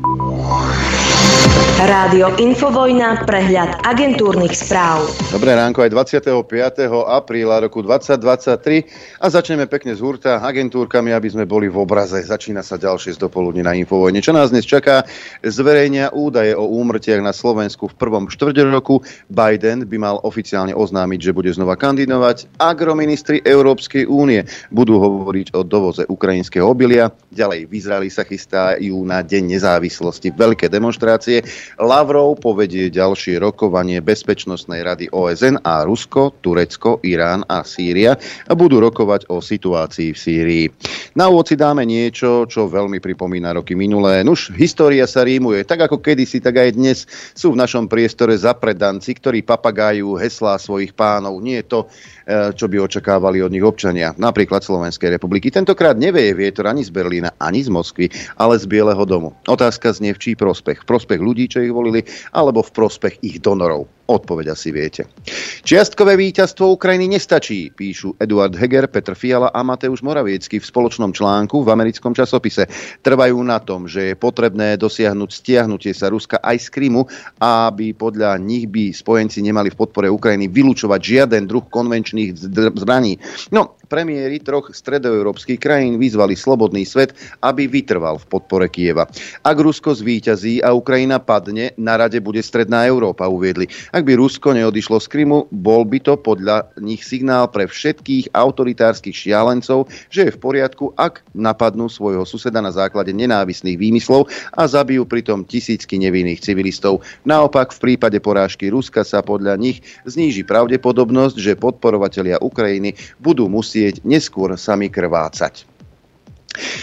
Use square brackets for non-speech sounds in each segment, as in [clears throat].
Why? Rádio Infovojna, prehľad agentúrnych správ. Dobré ránko aj 25. apríla roku 2023 a začneme pekne z hurta agentúrkami, aby sme boli v obraze. Začína sa ďalšie z dopoludne na Infovojne. Čo nás dnes čaká? Zverejnia údaje o úmrtiach na Slovensku v prvom štvrť roku. Biden by mal oficiálne oznámiť, že bude znova kandidovať. Agroministri Európskej únie budú hovoriť o dovoze ukrajinského obilia. Ďalej v Izraeli sa chystajú na Deň nezávislosti veľké demonstrácie. Lavrov povedie ďalšie rokovanie Bezpečnostnej rady OSN a Rusko, Turecko, Irán a Sýria budú rokovať o situácii v Sýrii. Na úvod si dáme niečo, čo veľmi pripomína roky minulé. Nuž, história sa rímuje. Tak ako kedysi, tak aj dnes sú v našom priestore zapredanci, ktorí papagájú heslá svojich pánov. Nie je to, e, čo by očakávali od nich občania. Napríklad Slovenskej republiky. Tentokrát nevie vietor ani z Berlína, ani z Moskvy, ale z Bieleho domu. Otázka znie v čí prospech. Prospech ľudí, čo ich volili, alebo v prospech ich donorov. Odpoveď asi viete. Čiastkové víťazstvo Ukrajiny nestačí, píšu Eduard Heger, Petr Fiala a Mateusz Moraviecky v spoločnom článku v americkom časopise. Trvajú na tom, že je potrebné dosiahnuť stiahnutie sa Ruska aj z Krymu, aby podľa nich by spojenci nemali v podpore Ukrajiny vylúčovať žiaden druh konvenčných zbraní. No, premiéry troch stredoeurópskych krajín vyzvali slobodný svet, aby vytrval v podpore Kieva. Ak Rusko zvíťazí a Ukrajina padne, na rade bude stredná Európa, uviedli. Ak by Rusko neodišlo z Krymu, bol by to podľa nich signál pre všetkých autoritárskych šialencov, že je v poriadku, ak napadnú svojho suseda na základe nenávisných výmyslov a zabijú pritom tisícky nevinných civilistov. Naopak, v prípade porážky Ruska sa podľa nich zníži pravdepodobnosť, že podporovatelia Ukrajiny budú musieť musieť neskôr sami krvácať.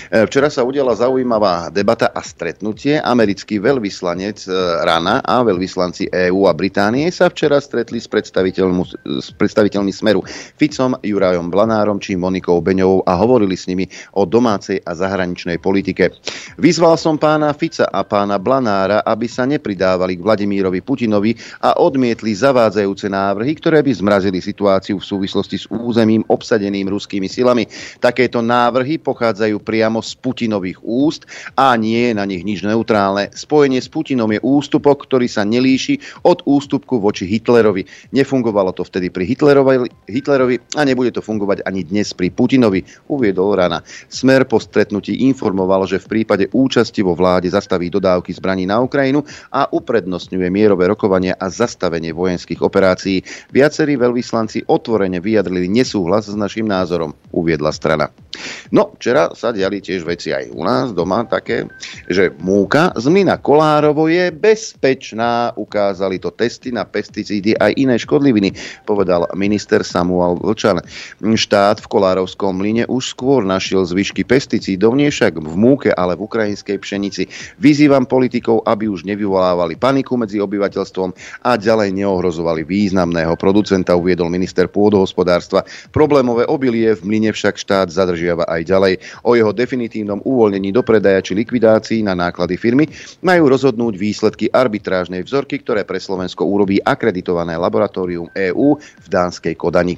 E, včera sa udiala zaujímavá debata a stretnutie. Americký veľvyslanec e, Rana a veľvyslanci EÚ a Británie sa včera stretli s, s predstaviteľmi Smeru Ficom, Jurajom Blanárom či Monikou Beňovou a hovorili s nimi o domácej a zahraničnej politike. Vyzval som pána Fica a pána Blanára, aby sa nepridávali k Vladimírovi Putinovi a odmietli zavádzajúce návrhy, ktoré by zmrazili situáciu v súvislosti s územím obsadeným ruskými silami. Takéto návrhy pochádzajú priamo z Putinových úst a nie je na nich nič neutrálne. Spojenie s Putinom je ústupok, ktorý sa nelíši od ústupku voči Hitlerovi. Nefungovalo to vtedy pri Hitlerovi, Hitlerovi a nebude to fungovať ani dnes pri Putinovi, uviedol Rana. Smer po stretnutí informoval, že v prípade účasti vo vláde zastaví dodávky zbraní na Ukrajinu a uprednostňuje mierové rokovania a zastavenie vojenských operácií. Viacerí veľvyslanci otvorene vyjadrili nesúhlas s našim názorom, uviedla strana. No, včera sa diali tiež veci aj u nás doma také, že múka z mlyna Kolárovo je bezpečná. Ukázali to testy na pesticídy aj iné škodliviny, povedal minister Samuel Vlčan. Štát v Kolárovskom mlyne už skôr našiel zvyšky pesticídov, nie však v múke, ale v ukrajinskej pšenici. Vyzývam politikov, aby už nevyvolávali paniku medzi obyvateľstvom a ďalej neohrozovali významného producenta, uviedol minister pôdohospodárstva. Problémové obilie v mlyne však štát zadržiava aj ďalej. O jeho definitívnom uvoľnení do predaja či likvidácii na náklady firmy majú rozhodnúť výsledky arbitrážnej vzorky, ktoré pre Slovensko urobí akreditované laboratórium EÚ v Dánskej Kodani.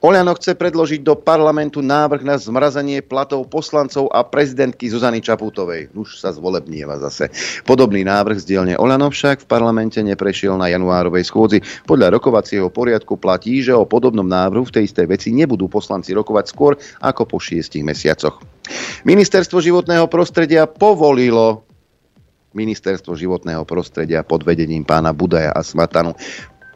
Oľano chce predložiť do parlamentu návrh na zmrazenie platov poslancov a prezidentky Zuzany Čaputovej. Už sa zvolebnieva zase. Podobný návrh z dielne Oľano však v parlamente neprešiel na januárovej schôdzi. Podľa rokovacieho poriadku platí, že o podobnom návrhu v tej istej veci nebudú poslanci rokovať skôr ako po šiestich mesiacoch. Ministerstvo životného prostredia povolilo Ministerstvo životného prostredia pod vedením pána Budaja a Smatanu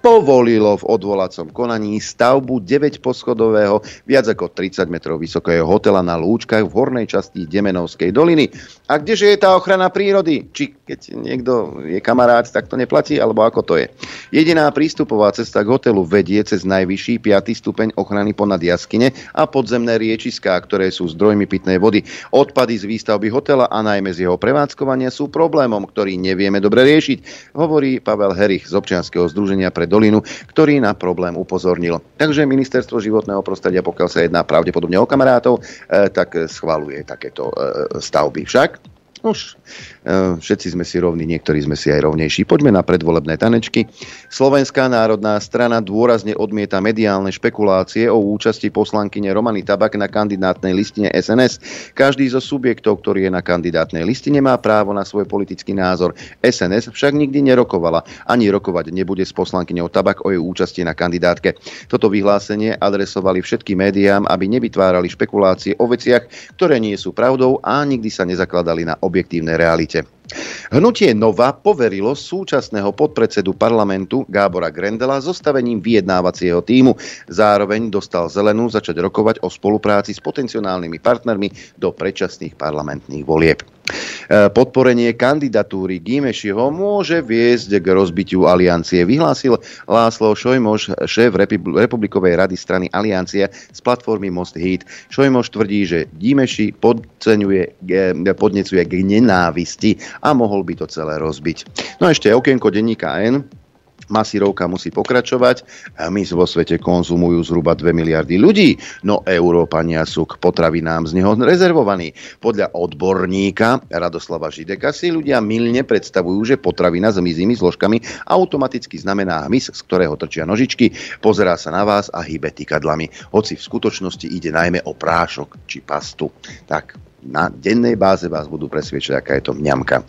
povolilo v odvolacom konaní stavbu 9-poschodového, viac ako 30 metrov vysokého hotela na Lúčkach v hornej časti Demenovskej doliny. A kdeže je tá ochrana prírody? Či keď niekto je kamarát, tak to neplatí, alebo ako to je? Jediná prístupová cesta k hotelu vedie cez najvyšší 5. stupeň ochrany ponad jaskyne a podzemné riečiská, ktoré sú zdrojmi pitnej vody. Odpady z výstavby hotela a najmä z jeho prevádzkovania sú problémom, ktorý nevieme dobre riešiť, hovorí Pavel Herich z občianskeho združenia pre dolinu, ktorý na problém upozornil. Takže ministerstvo životného prostredia, pokiaľ sa jedná pravdepodobne o kamarátov, e, tak schvaluje takéto e, stavby. Však Už e, všetci sme si rovní, niektorí sme si aj rovnejší. Poďme na predvolebné tanečky. Slovenská národná strana dôrazne odmieta mediálne špekulácie o účasti poslankyne Romany Tabak na kandidátnej listine SNS. Každý zo subjektov, ktorý je na kandidátnej listine, má právo na svoj politický názor. SNS však nikdy nerokovala, ani rokovať nebude s poslankyňou Tabak o jej účasti na kandidátke. Toto vyhlásenie adresovali všetkým médiám, aby nevytvárali špekulácie o veciach, ktoré nie sú pravdou a nikdy sa nezakladali na objektívnej realite. Hnutie Nova poverilo súčasného podpredsedu parlamentu Gábora Grendela zostavením vyjednávacieho týmu. Zároveň dostal zelenú začať rokovať o spolupráci s potenciálnymi partnermi do predčasných parlamentných volieb. E, podporenie kandidatúry Gimešiho môže viesť k rozbitiu aliancie, vyhlásil Láslo Šojmoš, šéf Republikovej rady strany Aliancia z platformy Most Heat. Šojmoš tvrdí, že Gimeši podnecuje k nenávisti a mohol by to celé rozbiť. No a ešte okienko denníka N Masírovka musí pokračovať. My vo svete konzumujú zhruba 2 miliardy ľudí, no Európania sú k potravinám z neho rezervovaní. Podľa odborníka Radoslava Žideka si ľudia milne predstavujú, že potravina s mizými zložkami automaticky znamená hmyz, z ktorého trčia nožičky, pozerá sa na vás a hýbe tykadlami. Hoci v skutočnosti ide najmä o prášok či pastu. Tak na dennej báze vás budú presviečať, aká je to mňamka.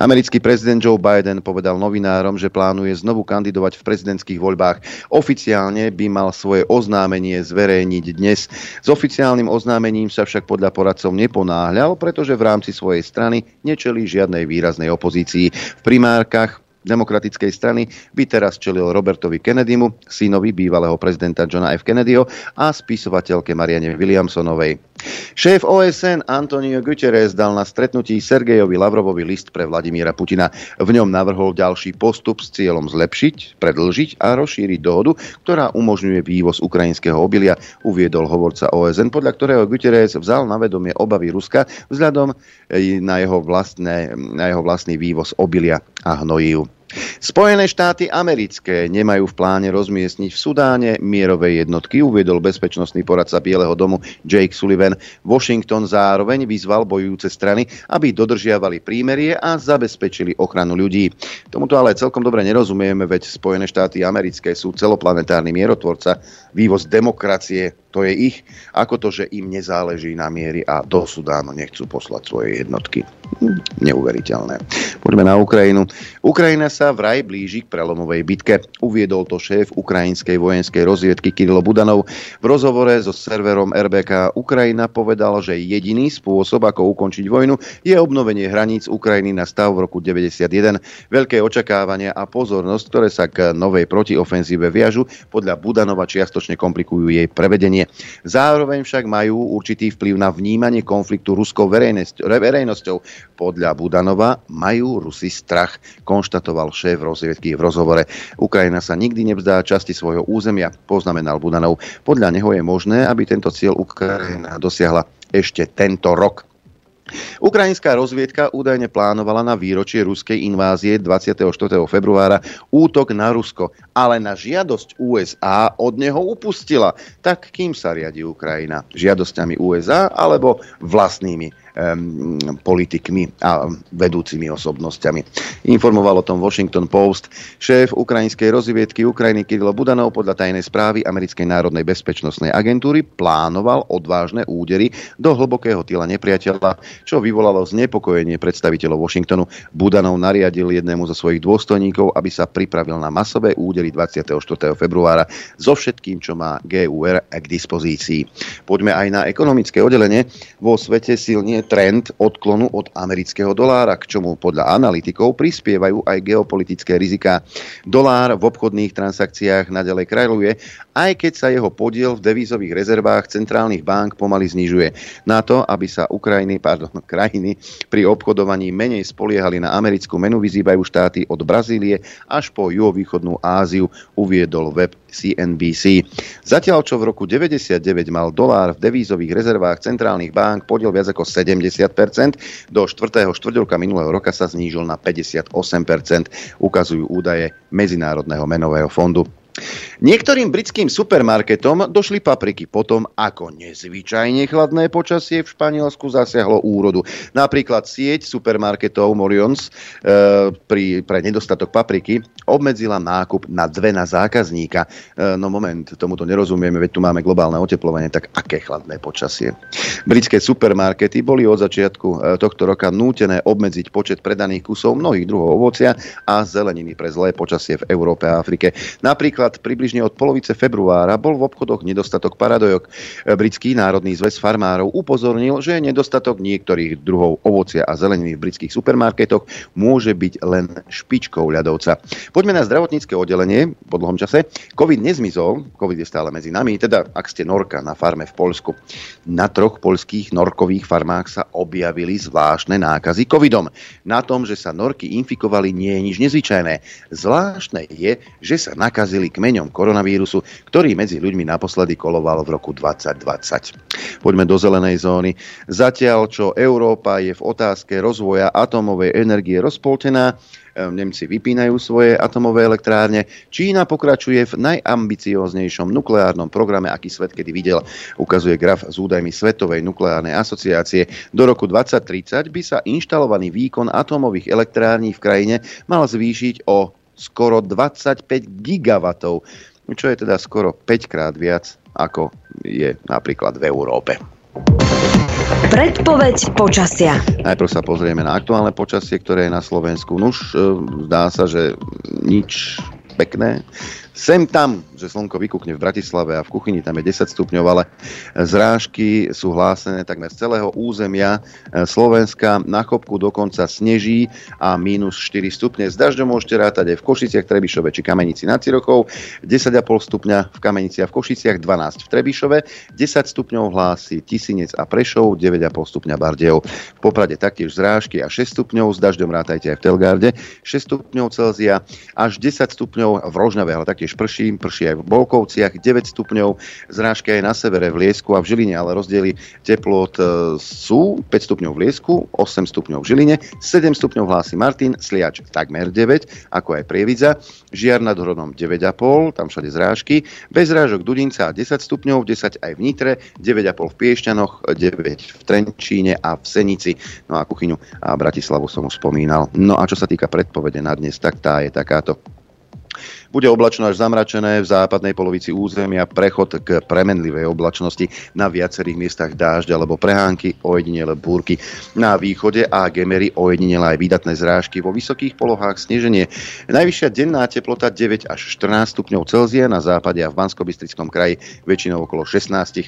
Americký prezident Joe Biden povedal novinárom, že plánuje znovu kandidovať v prezidentských voľbách. Oficiálne by mal svoje oznámenie zverejniť dnes. S oficiálnym oznámením sa však podľa poradcov neponáhľal, pretože v rámci svojej strany nečelí žiadnej výraznej opozícii. V primárkach demokratickej strany by teraz čelil Robertovi Kennedymu, synovi bývalého prezidenta Johna F. Kennedyho a spisovateľke Mariane Williamsonovej. Šéf OSN Antonio Guterres dal na stretnutí Sergejovi Lavrovovi list pre Vladimíra Putina. V ňom navrhol ďalší postup s cieľom zlepšiť, predlžiť a rozšíriť dohodu, ktorá umožňuje vývoz ukrajinského obilia, uviedol hovorca OSN, podľa ktorého Guterres vzal na vedomie obavy Ruska vzhľadom na jeho, vlastné, na jeho vlastný vývoz obilia a hnojív. Spojené štáty americké nemajú v pláne rozmiestniť v Sudáne mierové jednotky, uviedol bezpečnostný poradca Bieleho domu Jake Sullivan. Washington zároveň vyzval bojujúce strany, aby dodržiavali prímerie a zabezpečili ochranu ľudí. Tomuto ale celkom dobre nerozumieme, veď Spojené štáty americké sú celoplanetárny mierotvorca, vývoz demokracie, to je ich, ako to, že im nezáleží na miery a do Sudánu nechcú poslať svoje jednotky. Neuveriteľné. Poďme na Ukrajinu. Ukrajina sa vraj blíži k prelomovej bitke. Uviedol to šéf ukrajinskej vojenskej rozviedky Kirilo Budanov. V rozhovore so serverom RBK Ukrajina povedal, že jediný spôsob, ako ukončiť vojnu, je obnovenie hraníc Ukrajiny na stav v roku 91. Veľké očakávania a pozornosť, ktoré sa k novej protiofenzíve viažu, podľa Budanova čiastočne komplikujú jej prevedenie. Zároveň však majú určitý vplyv na vnímanie konfliktu ruskou verejnosťou podľa Budanova majú Rusi strach, konštatoval šéf rozviedky v rozhovore. Ukrajina sa nikdy nevzdá časti svojho územia, poznamenal Budanov. Podľa neho je možné, aby tento cieľ Ukrajina dosiahla ešte tento rok. Ukrajinská rozviedka údajne plánovala na výročie ruskej invázie 24. februára útok na Rusko, ale na žiadosť USA od neho upustila. Tak kým sa riadi Ukrajina? Žiadosťami USA alebo vlastnými politikmi a vedúcimi osobnosťami. Informoval o tom Washington Post. Šéf ukrajinskej rozviedky Ukrajiny Kirilo Budanov podľa tajnej správy Americkej národnej bezpečnostnej agentúry plánoval odvážne údery do hlbokého tila nepriateľa, čo vyvolalo znepokojenie predstaviteľov Washingtonu. Budanov nariadil jednému zo svojich dôstojníkov, aby sa pripravil na masové údery 24. februára so všetkým, čo má GUR k dispozícii. Poďme aj na ekonomické oddelenie. Vo svete silne trend odklonu od amerického dolára, k čomu podľa analytikov prispievajú aj geopolitické rizika. Dolár v obchodných transakciách nadalej krajluje, aj keď sa jeho podiel v devízových rezervách centrálnych bank pomaly znižuje. Na to, aby sa Ukrajiny, pardon, [laughs] krajiny pri obchodovaní menej spoliehali na americkú menu, vyzývajú štáty od Brazílie až po juhovýchodnú Áziu, uviedol web CNBC. Zatiaľ, čo v roku 99 mal dolár v devízových rezervách centrálnych bank podiel viac ako 70%, do 4. štvrťroka minulého roka sa znížil na 58%, ukazujú údaje Medzinárodného menového fondu. Niektorým britským supermarketom došli papriky potom, ako nezvyčajne chladné počasie v Španielsku zasiahlo úrodu. Napríklad sieť supermarketov Morions e, pri, pre nedostatok papriky obmedzila nákup na dve na zákazníka. E, no moment, tomuto nerozumieme, veď tu máme globálne oteplovanie, tak aké chladné počasie. Britské supermarkety boli od začiatku e, tohto roka nútené obmedziť počet predaných kusov mnohých druhov ovocia a zeleniny pre zlé počasie v Európe a Afrike. Napríklad približne približne od polovice februára bol v obchodoch nedostatok paradojok. Britský národný zväz farmárov upozornil, že nedostatok niektorých druhov ovocia a zeleniny v britských supermarketoch môže byť len špičkou ľadovca. Poďme na zdravotnícke oddelenie po dlhom čase. COVID nezmizol, COVID je stále medzi nami, teda ak ste norka na farme v Polsku. Na troch polských norkových farmách sa objavili zvláštne nákazy covidom. Na tom, že sa norky infikovali, nie je nič nezvyčajné. Zvláštne je, že sa nakazili kmeňom koronavírusu, ktorý medzi ľuďmi naposledy koloval v roku 2020. Poďme do zelenej zóny. Zatiaľ, čo Európa je v otázke rozvoja atomovej energie rozpoltená, Nemci vypínajú svoje atomové elektrárne. Čína pokračuje v najambicióznejšom nukleárnom programe, aký svet kedy videl. Ukazuje graf s údajmi Svetovej nukleárnej asociácie. Do roku 2030 by sa inštalovaný výkon atomových elektrární v krajine mal zvýšiť o skoro 25 gigawatov čo je teda skoro 5 krát viac, ako je napríklad v Európe. Predpoveď počasia. Najprv sa pozrieme na aktuálne počasie, ktoré je na Slovensku. Nuž, e, zdá sa, že nič pekné. Sem tam, že slnko vykúkne v Bratislave a v kuchyni tam je 10 stupňov, ale zrážky sú hlásené takmer z celého územia e, Slovenska. Na chopku dokonca sneží a mínus 4 stupne. S dažďom môžete rátať aj v Košiciach, Trebišove či Kamenici nad Cirochou. 10,5 stupňa v Kamenici a v Košiciach, 12 v Trebišove. 10 stupňov hlási Tisinec a Prešov, 9,5 stupňa Bardejov. V Poprade taktiež zrážky a 6 stupňov, s dažďom rátajte aj v Telgarde. 6 stupňov Celzia až 10 stupňov v Rožňave, ale taktiež prší, prší aj v Bolkovciach 9 stupňov, zrážka aj na severe v Liesku a v Žiline, ale rozdiely teplot e, sú 5 stupňov v Liesku, 8 stupňov v Žiline, 7 stupňov hlási Martin, Sliač takmer 9, ako aj Prievidza, Žiar nad Hronom 9,5, tam všade zrážky, bez zrážok Dudinca 10 stupňov, 10 aj v Nitre, 9,5 v Piešťanoch, 9 v Trenčíne a v Senici. No a kuchyňu a Bratislavu som už spomínal. No a čo sa týka predpovede na dnes, tak tá je takáto. Bude oblačno až zamračené v západnej polovici územia, prechod k premenlivej oblačnosti na viacerých miestach dážď alebo prehánky, ojedinele búrky. Na východe a gemery ojedinele aj výdatné zrážky, vo vysokých polohách sneženie. Najvyššia denná teplota 9 až 14 stupňov Celzia, na západe a v bansko kraji väčšinou okolo 16. E,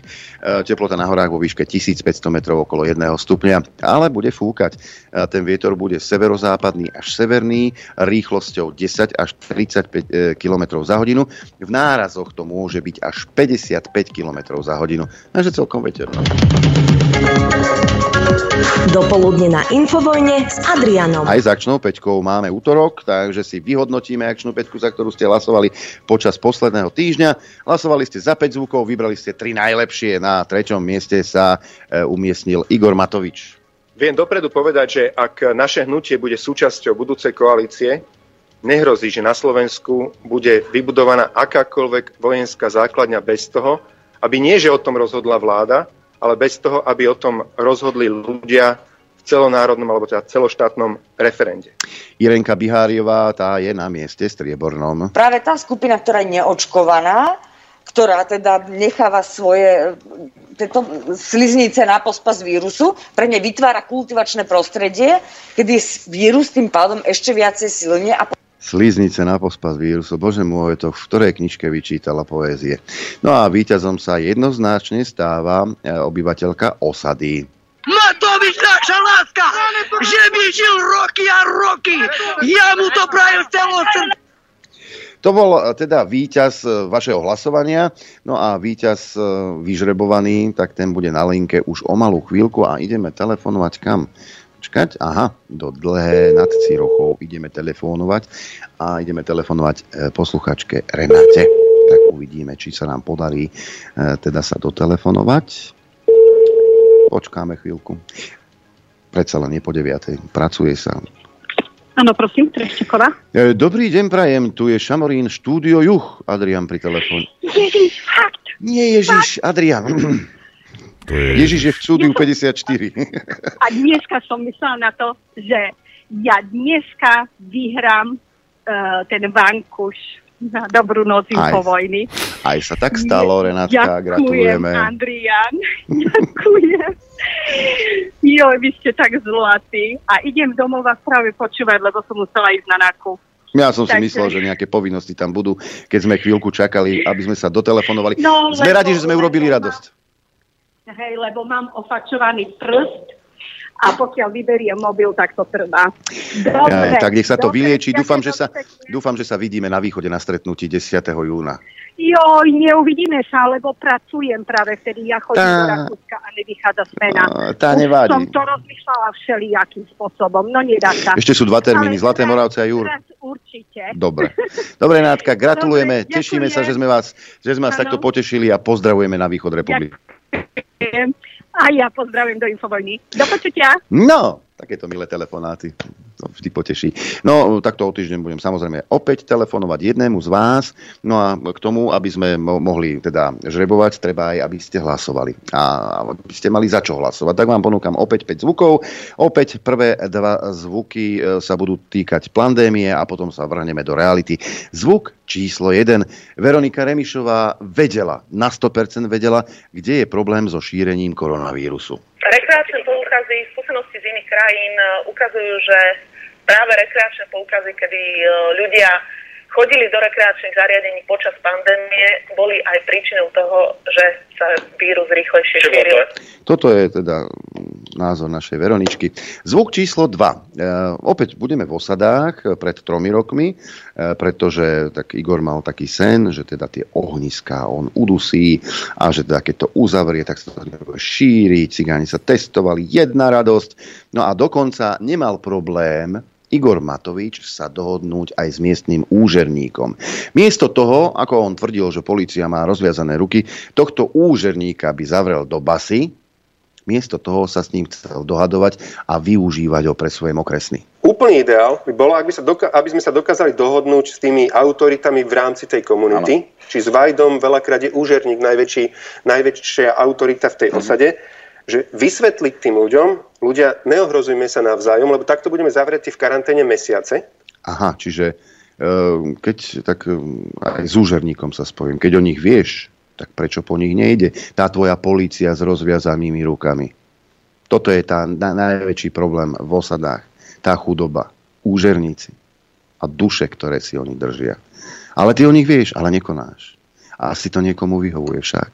teplota na horách vo výške 1500 metrov okolo 1 stupňa, ale bude fúkať. E, ten vietor bude severozápadný až severný, rýchlosťou 10 až 35 km za hodinu. V nárazoch to môže byť až 55 km za hodinu. Takže celkom veterno. Dopoludne na Infovojne s Adrianom. Aj s akčnou peťkou máme útorok, takže si vyhodnotíme akčnú peťku, za ktorú ste hlasovali počas posledného týždňa. Hlasovali ste za 5 zvukov, vybrali ste 3 najlepšie. Na treťom mieste sa e, umiestnil Igor Matovič. Viem dopredu povedať, že ak naše hnutie bude súčasťou budúcej koalície, nehrozí, že na Slovensku bude vybudovaná akákoľvek vojenská základňa bez toho, aby nie, že o tom rozhodla vláda, ale bez toho, aby o tom rozhodli ľudia v celonárodnom alebo teda celoštátnom referende. Irenka Biháriová, tá je na mieste striebornom. Práve tá skupina, ktorá je neočkovaná, ktorá teda necháva svoje tieto sliznice na pospas vírusu, pre ne vytvára kultivačné prostredie, kedy vírus tým pádom ešte viacej silne a Sliznice na pospas vírusu. Bože môj, to v ktorej knižke vyčítala poézie. No a víťazom sa jednoznačne stáva e, obyvateľka osady. Matovič naša láska, že by žil roky a roky. Ja mu to prajem celou to bol e, teda víťaz e, vašeho hlasovania, no a víťaz vyžrebovaný, tak ten bude na linke už o malú chvíľku a ideme telefonovať kam? Počkať, aha, do dlhé nad Cirochou ideme telefónovať a ideme telefonovať e, posluchačke Renate. Tak uvidíme, či sa nám podarí e, teda sa dotelefonovať. Počkáme chvíľku. Predsa len nie po 9. Pracuje sa. Áno, prosím, Treščeková. E, Dobrý deň, prajem. Tu je Šamorín, štúdio Juch. Adrian pri telefóne. Ježiš, fakt. Nie Ježiš, Adrian. To je... Ježiš je v štúdiu 54. A dneska som myslela na to, že ja dneska vyhrám uh, ten vankuš na dobrú noc Aj. po vojny. Aj sa tak stalo, Renátka, Ďakujem, gratulujeme. Andrian. [laughs] Ďakujem. Jo, vy ste tak zlatí. A idem domov vás práve počúvať, lebo som musela ísť na nákup. Ja som si Takže- myslel, že nejaké povinnosti tam budú, keď sme chvíľku čakali, aby sme sa dotelefonovali. No, sme lebo- radi, že sme urobili radosť. Hej, lebo mám ofačovaný prst a pokiaľ vyberiem mobil, tak to trvá. Dobre, Ja, tak nech sa to dobre, vylieči. Dúfam že, sa, dúfam, že sa vidíme na východe na stretnutí 10. júna. Joj, neuvidíme sa, lebo pracujem práve vtedy. Ja chodím Tá. do Rakúska a nevychádza smena. Tá Už nevadí. som to rozmýšľala všelijakým spôsobom, no nedá sa. Ešte sú dva termíny, Ale Zlaté Moravce a Júr. Určite. Dobre. [laughs] Dobre, Nátka, gratulujeme. Dobre, Tešíme sa, že sme vás, že sme vás takto potešili a pozdravujeme na východ republiky. Ďakujem. A ja pozdravím do Infovojny. Do počutia. No, takéto milé telefonáty. To vždy poteší. No, takto o týždeň budem samozrejme opäť telefonovať jednému z vás. No a k tomu, aby sme mo- mohli teda žrebovať, treba aj, aby ste hlasovali. A aby ste mali za čo hlasovať. Tak vám ponúkam opäť 5 zvukov. Opäť prvé dva zvuky e, sa budú týkať pandémie a potom sa vrhneme do reality. Zvuk číslo 1. Veronika Remišová vedela, na 100% vedela, kde je problém so šírením koronavírusu. Rekreačné poukazy, skúsenosti krajín e, ukazujú, že práve rekreačné poukazy, kedy e, ľudia chodili do rekreačných zariadení počas pandémie, boli aj príčinou toho, že sa vírus rýchlejšie šíril. Toto je teda názor našej Veroničky. Zvuk číslo 2. E, opäť budeme v osadách pred tromi rokmi, e, pretože tak Igor mal taký sen, že teda tie ohniská on udusí a že teda keď to uzavrie, tak sa to šíriť. Cigáni sa testovali, jedna radosť. No a dokonca nemal problém Igor Matovič sa dohodnúť aj s miestnym úžerníkom. Miesto toho, ako on tvrdil, že policia má rozviazané ruky, tohto úžerníka by zavrel do basy, miesto toho sa s ním chcel dohadovať a využívať ho pre svoje mokresny. Úplný ideál by bolo, ak by sa doka- aby sme sa dokázali dohodnúť s tými autoritami v rámci tej komunity. Či s Vajdom veľakrát je úžerník najväčší, najväčšia autorita v tej osade, že vysvetliť tým ľuďom, ľudia, neohrozujme sa navzájom, lebo takto budeme zavretí v karanténe mesiace. Aha, čiže e, keď tak e, aj s úžerníkom sa spojím, keď o nich vieš, tak prečo po nich nejde tá tvoja polícia s rozviazanými rukami? Toto je tá na, najväčší problém v osadách. Tá chudoba, úžerníci a duše, ktoré si oni držia. Ale ty o nich vieš, ale nekonáš. Asi to niekomu vyhovuje však.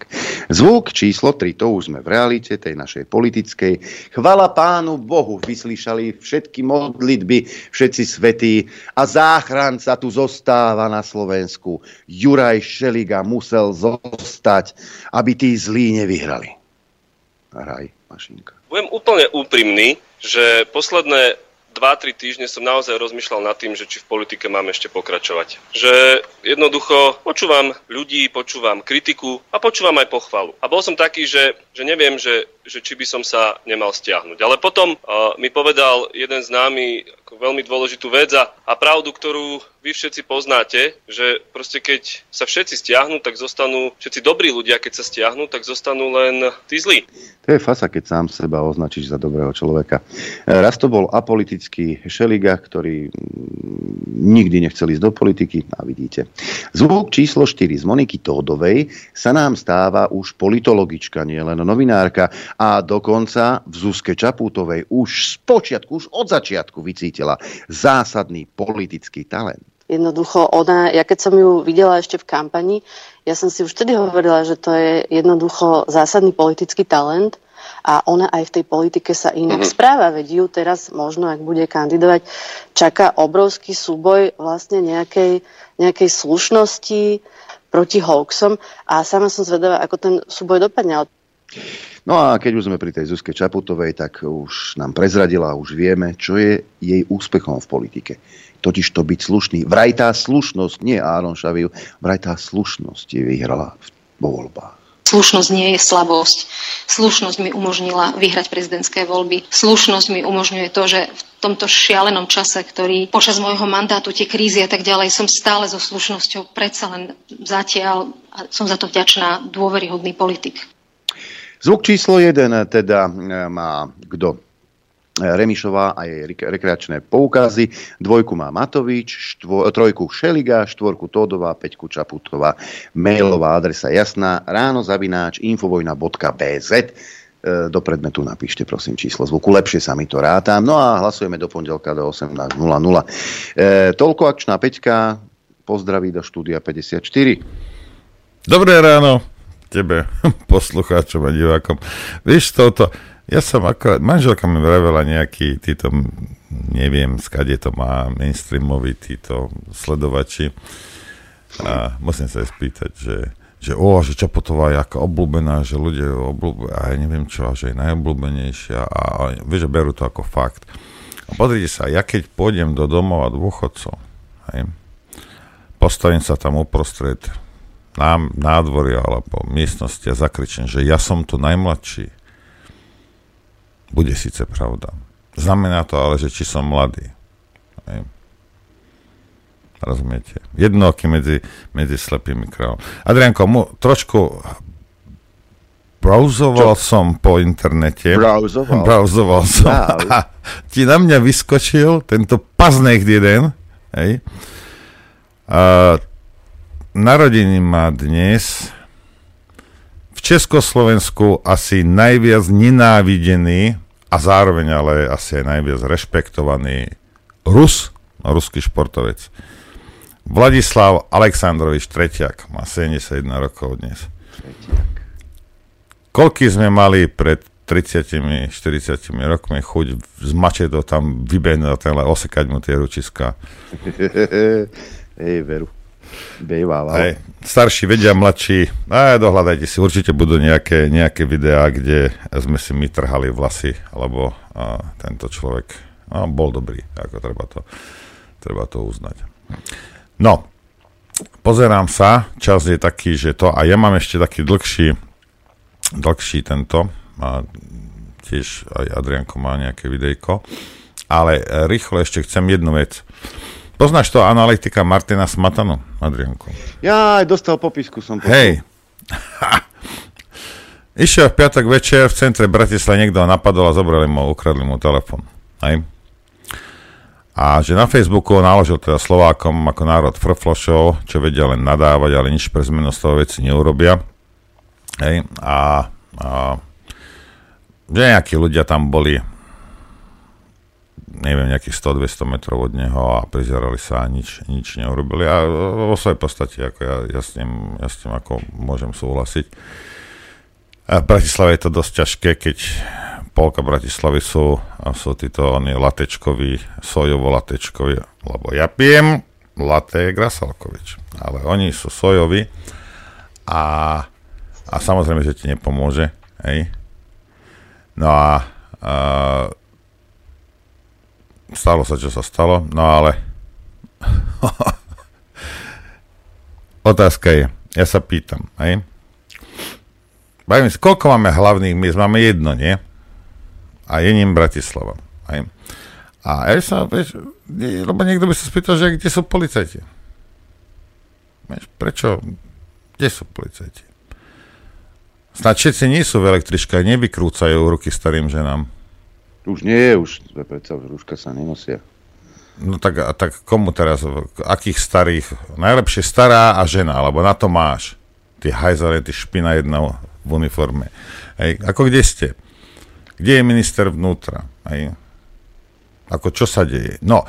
Zvuk číslo 3, to už sme v realite tej našej politickej. Chvala pánu Bohu, vyslíšali všetky modlitby, všetci svetí a záchranca tu zostáva na Slovensku. Juraj Šeliga musel zostať, aby tí zlí nevyhrali. Hraj, mašinka. Budem úplne úprimný, že posledné 2-3 týždne som naozaj rozmýšľal nad tým, že či v politike mám ešte pokračovať. Že jednoducho počúvam ľudí, počúvam kritiku a počúvam aj pochvalu. A bol som taký, že, že neviem, že, že či by som sa nemal stiahnuť. Ale potom uh, mi povedal jeden známy ako veľmi dôležitú vec a, a pravdu, ktorú vy všetci poznáte, že proste keď sa všetci stiahnu, tak zostanú všetci dobrí ľudia, keď sa stiahnu, tak zostanú len tí zlí. To je fasa, keď sám seba označíš za dobrého človeka. E, Raz to bol apolitický Šeliga, ktorý mm, nikdy nechcel ísť do politiky a vidíte. Zvuk číslo 4 z Moniky Tódovej sa nám stáva už politologička, nie len novinárka a dokonca v Zuzke Čapútovej už z počiatku, už od začiatku vycítila zásadný politický talent. Jednoducho ona, ja keď som ju videla ešte v kampani, ja som si už vtedy hovorila, že to je jednoducho zásadný politický talent a ona aj v tej politike sa inak mm-hmm. správa. Veď ju teraz možno, ak bude kandidovať, čaká obrovský súboj vlastne nejakej, nejakej slušnosti proti hoaxom a sama som zvedavá, ako ten súboj dopadne. No a keď už sme pri tej Zuzke Čaputovej, tak už nám prezradila, už vieme, čo je jej úspechom v politike. Totiž to byť slušný. Vraj tá slušnosť, nie Áron Šaviu, vraj tá slušnosť je vyhrala vo voľbách. Slušnosť nie je slabosť. Slušnosť mi umožnila vyhrať prezidentské voľby. Slušnosť mi umožňuje to, že v tomto šialenom čase, ktorý počas môjho mandátu, tie krízy a tak ďalej, som stále so slušnosťou predsa len zatiaľ a som za to vďačná dôveryhodný politik. Zvuk číslo 1 teda e, má kto? Remišová a jej rekreačné poukazy. Dvojku má Matovič, štvo, trojku Šeliga, štvorku Todová, peťku Čaputová. Mailová adresa jasná ráno zavináč infovojna.bz e, do predmetu napíšte prosím číslo zvuku, lepšie sa mi to rátam. No a hlasujeme do pondelka do 18.00. E, toľko akčná peťka, pozdraví do štúdia 54. Dobré ráno tebe, [laughs] poslucháčom a divákom. Vieš, toto, ja som akorát, manželka mi vravela nejaký títo, neviem, skade to má, mainstreamoví títo sledovači. A musím sa aj spýtať, že, že o, že Čapotová je ako obľúbená, že ľudia ju obľúbujú, a ja neviem čo, že je najobľúbenejšia a, a vieš, že berú to ako fakt. A pozrite sa, ja keď pôjdem do domova dôchodcov, hej, postavím sa tam uprostred nádvoria alebo miestnosti a zakričím, že ja som tu najmladší, bude síce pravda. Znamená to ale, že či som mladý. Hej. Rozumiete? Jednoký medzi, medzi slepými kráľom. Adrianko, mu, trošku browzoval Čo? som po internete. Browzoval? [laughs] Browzoval som. A [laughs] ti na mňa vyskočil tento paznek jeden. Hej. A, narodení má dnes v Československu asi najviac nenávidený a zároveň ale asi aj najviac rešpektovaný Rus, ruský športovec. Vladislav Aleksandrovič Tretiak má 71 rokov dnes. Koľký sme mali pred 30 40 rokmi chuť z mačetou tam vybehnúť a osekať mu tie ručiska. [laughs] Hej, veru. Bejváva. Hej, starší vedia, mladší, a dohľadajte si, určite budú nejaké, nejaké videá, kde sme si my trhali vlasy, alebo a, tento človek a, bol dobrý, ako treba to, treba to uznať. No, pozerám sa, čas je taký, že to, a ja mám ešte taký dlhší, dlhší tento, a tiež aj Adrianko má nejaké videjko, ale rýchlo ešte chcem jednu vec. Poznáš to analytika Martina Smatanu, Adrianko? Ja aj dostal popisku som počul. Hej. [laughs] Išiel v piatok večer v centre Bratislava niekto napadol a zobrali mu, ukradli mu telefon. Hej. A že na Facebooku naložil teda Slovákom ako národ frflošov, čo vedia len nadávať, ale nič pre zmenu z toho veci neurobia. Hej. A, a že nejakí ľudia tam boli neviem, nejakých 100-200 metrov od neho a prizerali sa a nič, nič neurobili. A vo svojej podstate ako ja, ja, s tým, ja s tým ako môžem súhlasiť. A v Bratislave je to dosť ťažké, keď polka Bratislavy sú, sú títo oni latečkoví, sojovo-latečkoví, lebo ja pijem laté Grasalkovič, ale oni sú sojoví a, a samozrejme, že ti nepomôže, hej. No a, a stalo sa, čo sa stalo, no ale [laughs] otázka je, ja sa pýtam, hej? Bavím sa, koľko máme hlavných miest? Máme jedno, nie? A je ním Bratislava. Hej? A ja sa, vieš, lebo niekto by sa spýtal, že kde sú policajti? Vieš, prečo? Kde sú policajti? Snad všetci nie sú v električkách, nevykrúcajú ruky starým ženám. Už nie, už predsa rúška sa nenosia. No tak, a tak komu teraz, akých starých? Najlepšie stará a žena, lebo na to máš. Ty hajzale, ty špina jedna v uniforme. Hej, ako kde ste? Kde je minister vnútra? Hej? Ako čo sa deje? No,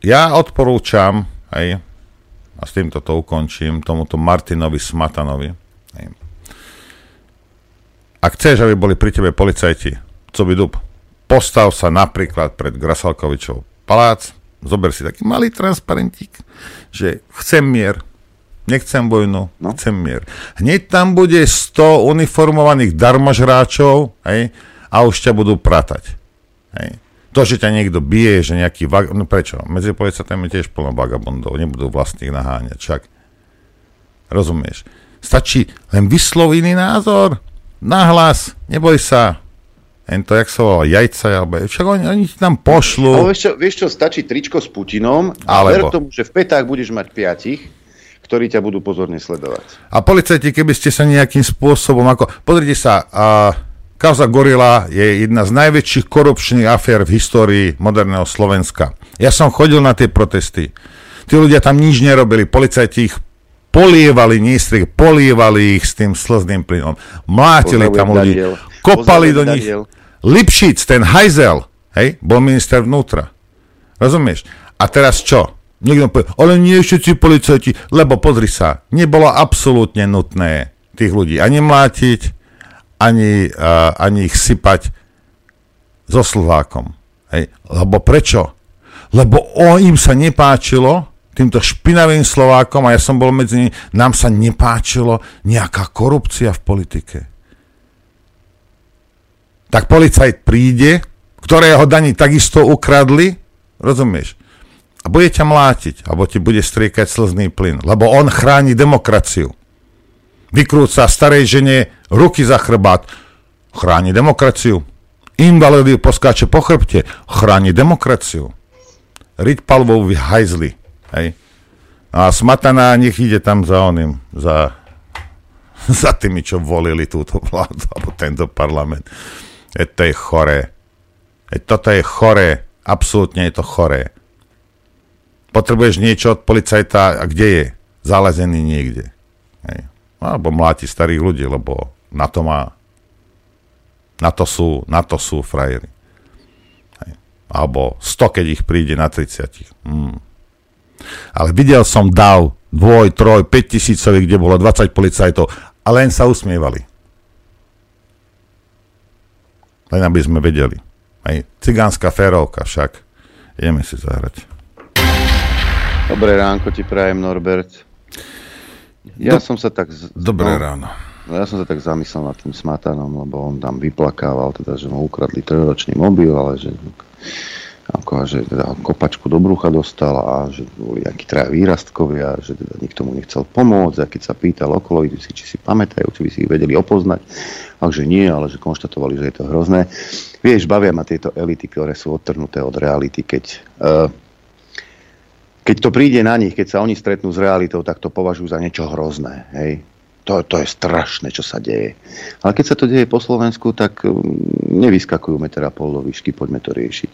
ja odporúčam, hej, a s týmto to ukončím, tomuto Martinovi Smatanovi. Hej. Ak chceš, aby boli pri tebe policajti, co by dub, postav sa napríklad pred Grasalkovičov palác, zober si taký malý transparentík, že chcem mier, nechcem vojnu, no. chcem mier. Hneď tam bude 100 uniformovaných darmožráčov hej, a už ťa budú pratať. Hej. To, že ťa niekto bije, že nejaký... Vag... No prečo? Medzi policajtami tiež plno vagabondov, nebudú vlastných naháňať, čak. Rozumieš? Stačí len vysloviť iný názor. Nahlas, neboj sa. Len to, jak sa volá, jajca, alebo však oni, oni ti tam pošlu. Ale vieš čo, vieš čo, stačí tričko s Putinom a Alebo- ver tomu, že v petách budeš mať piatich, ktorí ťa budú pozorne sledovať. A policajti, keby ste sa nejakým spôsobom, ako, pozrite sa, a, kauza Gorila je jedna z najväčších korupčných afér v histórii moderného Slovenska. Ja som chodil na tie protesty. Tí ľudia tam nič nerobili, policajti ich polievali, nístrik, polievali ich s tým slzným plynom. Mlátili Pozdravujem tam ľudí, Daniel. kopali do Pozdravujem nich. Daniel. Lipšic, ten hajzel, hej, bol minister vnútra. Rozumieš? A teraz čo? Niekto povie, ale nie všetci policajti, lebo pozri sa, nebolo absolútne nutné tých ľudí ani mlátiť, ani, uh, ani ich sypať so slvákom. Hej. Lebo prečo? Lebo o, im sa nepáčilo, týmto špinavým Slovákom, a ja som bol medzi nimi, nám sa nepáčilo nejaká korupcia v politike. Tak policajt príde, ktorého daní takisto ukradli, rozumieš? A bude ťa mlátiť, alebo ti bude striekať slzný plyn, lebo on chráni demokraciu. Vykrúca starej žene ruky za chrbát, chráni demokraciu. Invalidy poskáče po chrbte, chráni demokraciu. Riť palvou vyhajzli. Hej. A smataná nech ide tam za oným, za, [laughs] za tými, čo volili túto vládu, alebo tento parlament. E, to je choré. E, toto je choré. Absolútne je to choré. Potrebuješ niečo od policajta a kde je? Zalezený niekde. Hej. Alebo mláti starých ľudí, lebo na to má. Na to sú, na to sú frajeri. Hej. Alebo 100, keď ich príde na 30. Mm. Ale videl som dav dvoj, troj, 5 tisícových, kde bolo 20 policajtov a len sa usmievali. Len aby sme vedeli. Aj cigánska férovka však. Ideme si zahrať. Dobré ránko ti prajem, Norbert. Ja Do- som sa tak... z- Dobré no, ráno. Ja som sa tak zamyslel nad tým smatanom, lebo on tam vyplakával, teda, že mu ukradli trojročný mobil, ale že ako, že teda kopačku do brucha dostal a že boli nejakí traja výrastkovia, že teda nikto mu nechcel pomôcť a keď sa pýtal okolo, si, či si pamätajú, či by si ich vedeli opoznať, a že nie, ale že konštatovali, že je to hrozné. Vieš, bavia ma tieto elity, ktoré sú odtrhnuté od reality, keď uh, keď to príde na nich, keď sa oni stretnú s realitou, tak to považujú za niečo hrozné. Hej. To, to je strašné, čo sa deje. Ale keď sa to deje po Slovensku, tak um, nevyskakujú meter a pol do výšky, poďme to riešiť.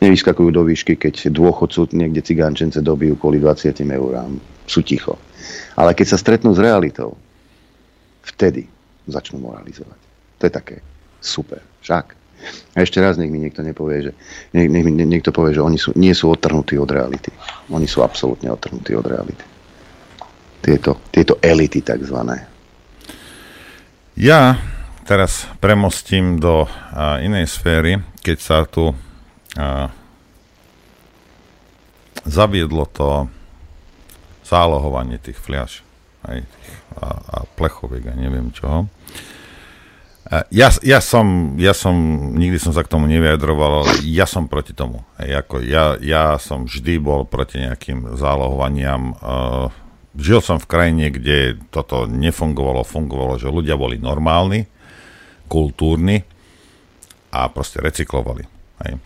Nevyskakujú do výšky, keď dôchodcu niekde cigánčence dobijú kvôli 20 eurám. Sú ticho. Ale keď sa stretnú s realitou, vtedy začnú moralizovať. To je také super. Však. A ešte raz nech mi niekto nepovie, že, nech, nech mi nie- niekto povie, že oni sú, nie sú odtrhnutí od reality. Oni sú absolútne odtrhnutí od reality. Tieto, tieto elity takzvané. Ja teraz premostím do inej sféry, keď sa tu zaviedlo to zálohovanie tých fľaš aj tých, a, a plechoviek a neviem čoho. Ja, ja, som, ja som, nikdy som sa k tomu nevyjadroval, ale ja som proti tomu. Hej, ako ja, ja som vždy bol proti nejakým zálohovaniam. Uh, žil som v krajine, kde toto nefungovalo, fungovalo, že ľudia boli normálni, kultúrni a proste recyklovali. Hej.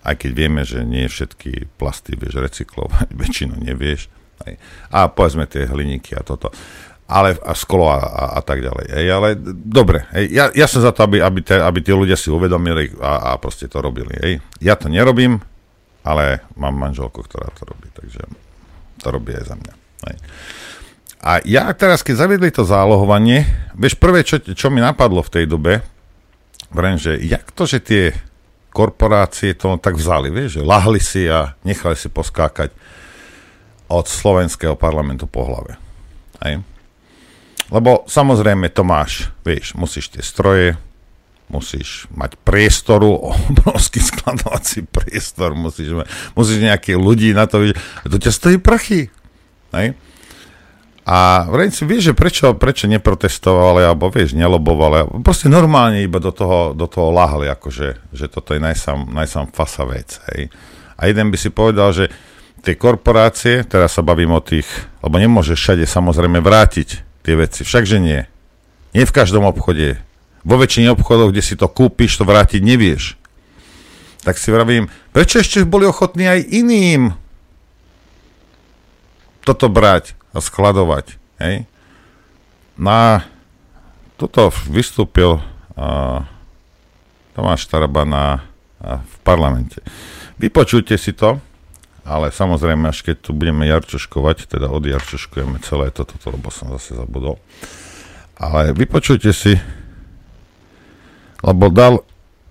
Aj keď vieme, že nie všetky plasty vieš recyklovať, [laughs] väčšinu nevieš. Hej. A povedzme tie hliníky a toto ale a sklo a, a, a tak ďalej. Hej, ale dobre, hej, ja, ja som za to, aby, aby, te, aby tí ľudia si uvedomili a, a proste to robili. Hej. Ja to nerobím, ale mám manželku, ktorá to robí, takže to robí aj za mňa. Hej. A ja teraz, keď zaviedli to zálohovanie, vieš, prvé, čo, čo mi napadlo v tej dobe, vrem, že jak to, že tie korporácie to tak vzali, vieš, že lahli si a nechali si poskákať od slovenského parlamentu po hlave. Hej. Lebo samozrejme to máš, vieš, musíš tie stroje, musíš mať priestoru, [laughs] obrovský skladovací priestor, musíš, mať, musíš nejakých ľudí na to, to ťa stojí prachy. Hej? A vrejme si, vieš, že prečo, prečo neprotestovali, alebo vieš, nelobovali, proste normálne iba do toho, do toho láhali, akože, že toto je najsam, najsam fasa vec, hej. A jeden by si povedal, že tie korporácie, teraz sa bavím o tých, lebo nemôžeš všade samozrejme vrátiť tie veci. Všakže nie. Nie v každom obchode. Vo väčšine obchodov, kde si to kúpiš, to vrátiť nevieš. Tak si vravím, prečo ešte boli ochotní aj iným toto brať skladovať. Hej? Na toto vystúpil a, Tomáš Taraba na, a, v parlamente. Vypočujte si to, ale samozrejme, až keď tu budeme jarčoškovať, teda odjarčoškujeme celé toto, to, lebo som zase zabudol. Ale vypočujte si, lebo dal,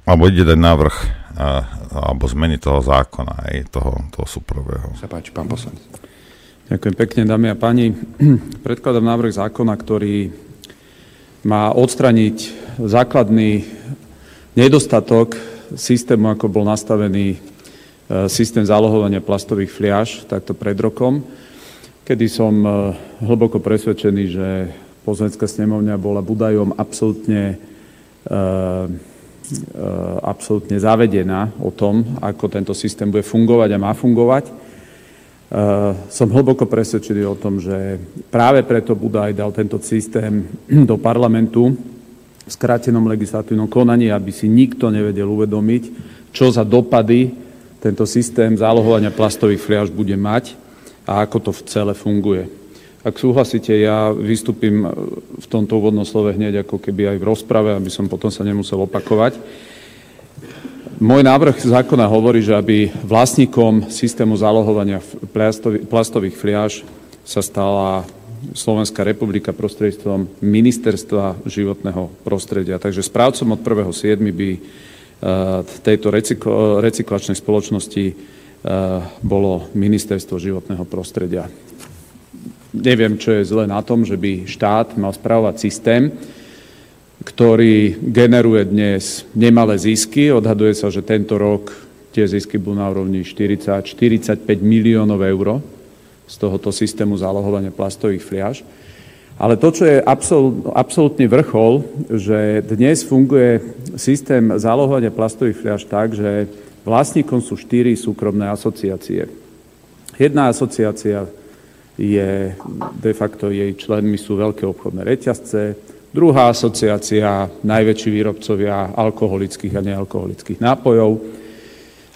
alebo ide dať návrh a, alebo zmeny toho zákona, aj toho, toho súprového. Sa páči, pán poslanec. Ďakujem pekne, dámy a páni. [clears throat] Predkladám návrh zákona, ktorý má odstraniť základný nedostatok systému, ako bol nastavený e, systém zálohovania plastových fliaž takto pred rokom, kedy som e, hlboko presvedčený, že Pozemská snemovňa bola Budajom absolútne, e, absolútne zavedená o tom, ako tento systém bude fungovať a má fungovať. Uh, som hlboko presvedčený o tom, že práve preto Budaj dal tento systém [clears throat] do parlamentu v skrátenom legislatívnom konaní, aby si nikto nevedel uvedomiť, čo za dopady tento systém zálohovania plastových fliaž bude mať a ako to v celé funguje. Ak súhlasíte, ja vystúpim v tomto úvodnom slove hneď ako keby aj v rozprave, aby som potom sa nemusel opakovať. Môj návrh zákona hovorí, že aby vlastníkom systému zálohovania plastových fliaž sa stala Slovenská republika prostredstvom Ministerstva životného prostredia. Takže správcom od 1.7. by e, tejto recyklačnej spoločnosti e, bolo Ministerstvo životného prostredia. Neviem, čo je zle na tom, že by štát mal spravovať systém, ktorý generuje dnes nemalé zisky. Odhaduje sa, že tento rok tie zisky budú na úrovni 40-45 miliónov eur z tohoto systému zálohovania plastových fliaž. Ale to, čo je absolútny vrchol, že dnes funguje systém zálohovania plastových fliaž tak, že vlastníkom sú štyri súkromné asociácie. Jedna asociácia je, de facto jej členmi sú veľké obchodné reťazce, Druhá asociácia, najväčší výrobcovia alkoholických a nealkoholických nápojov.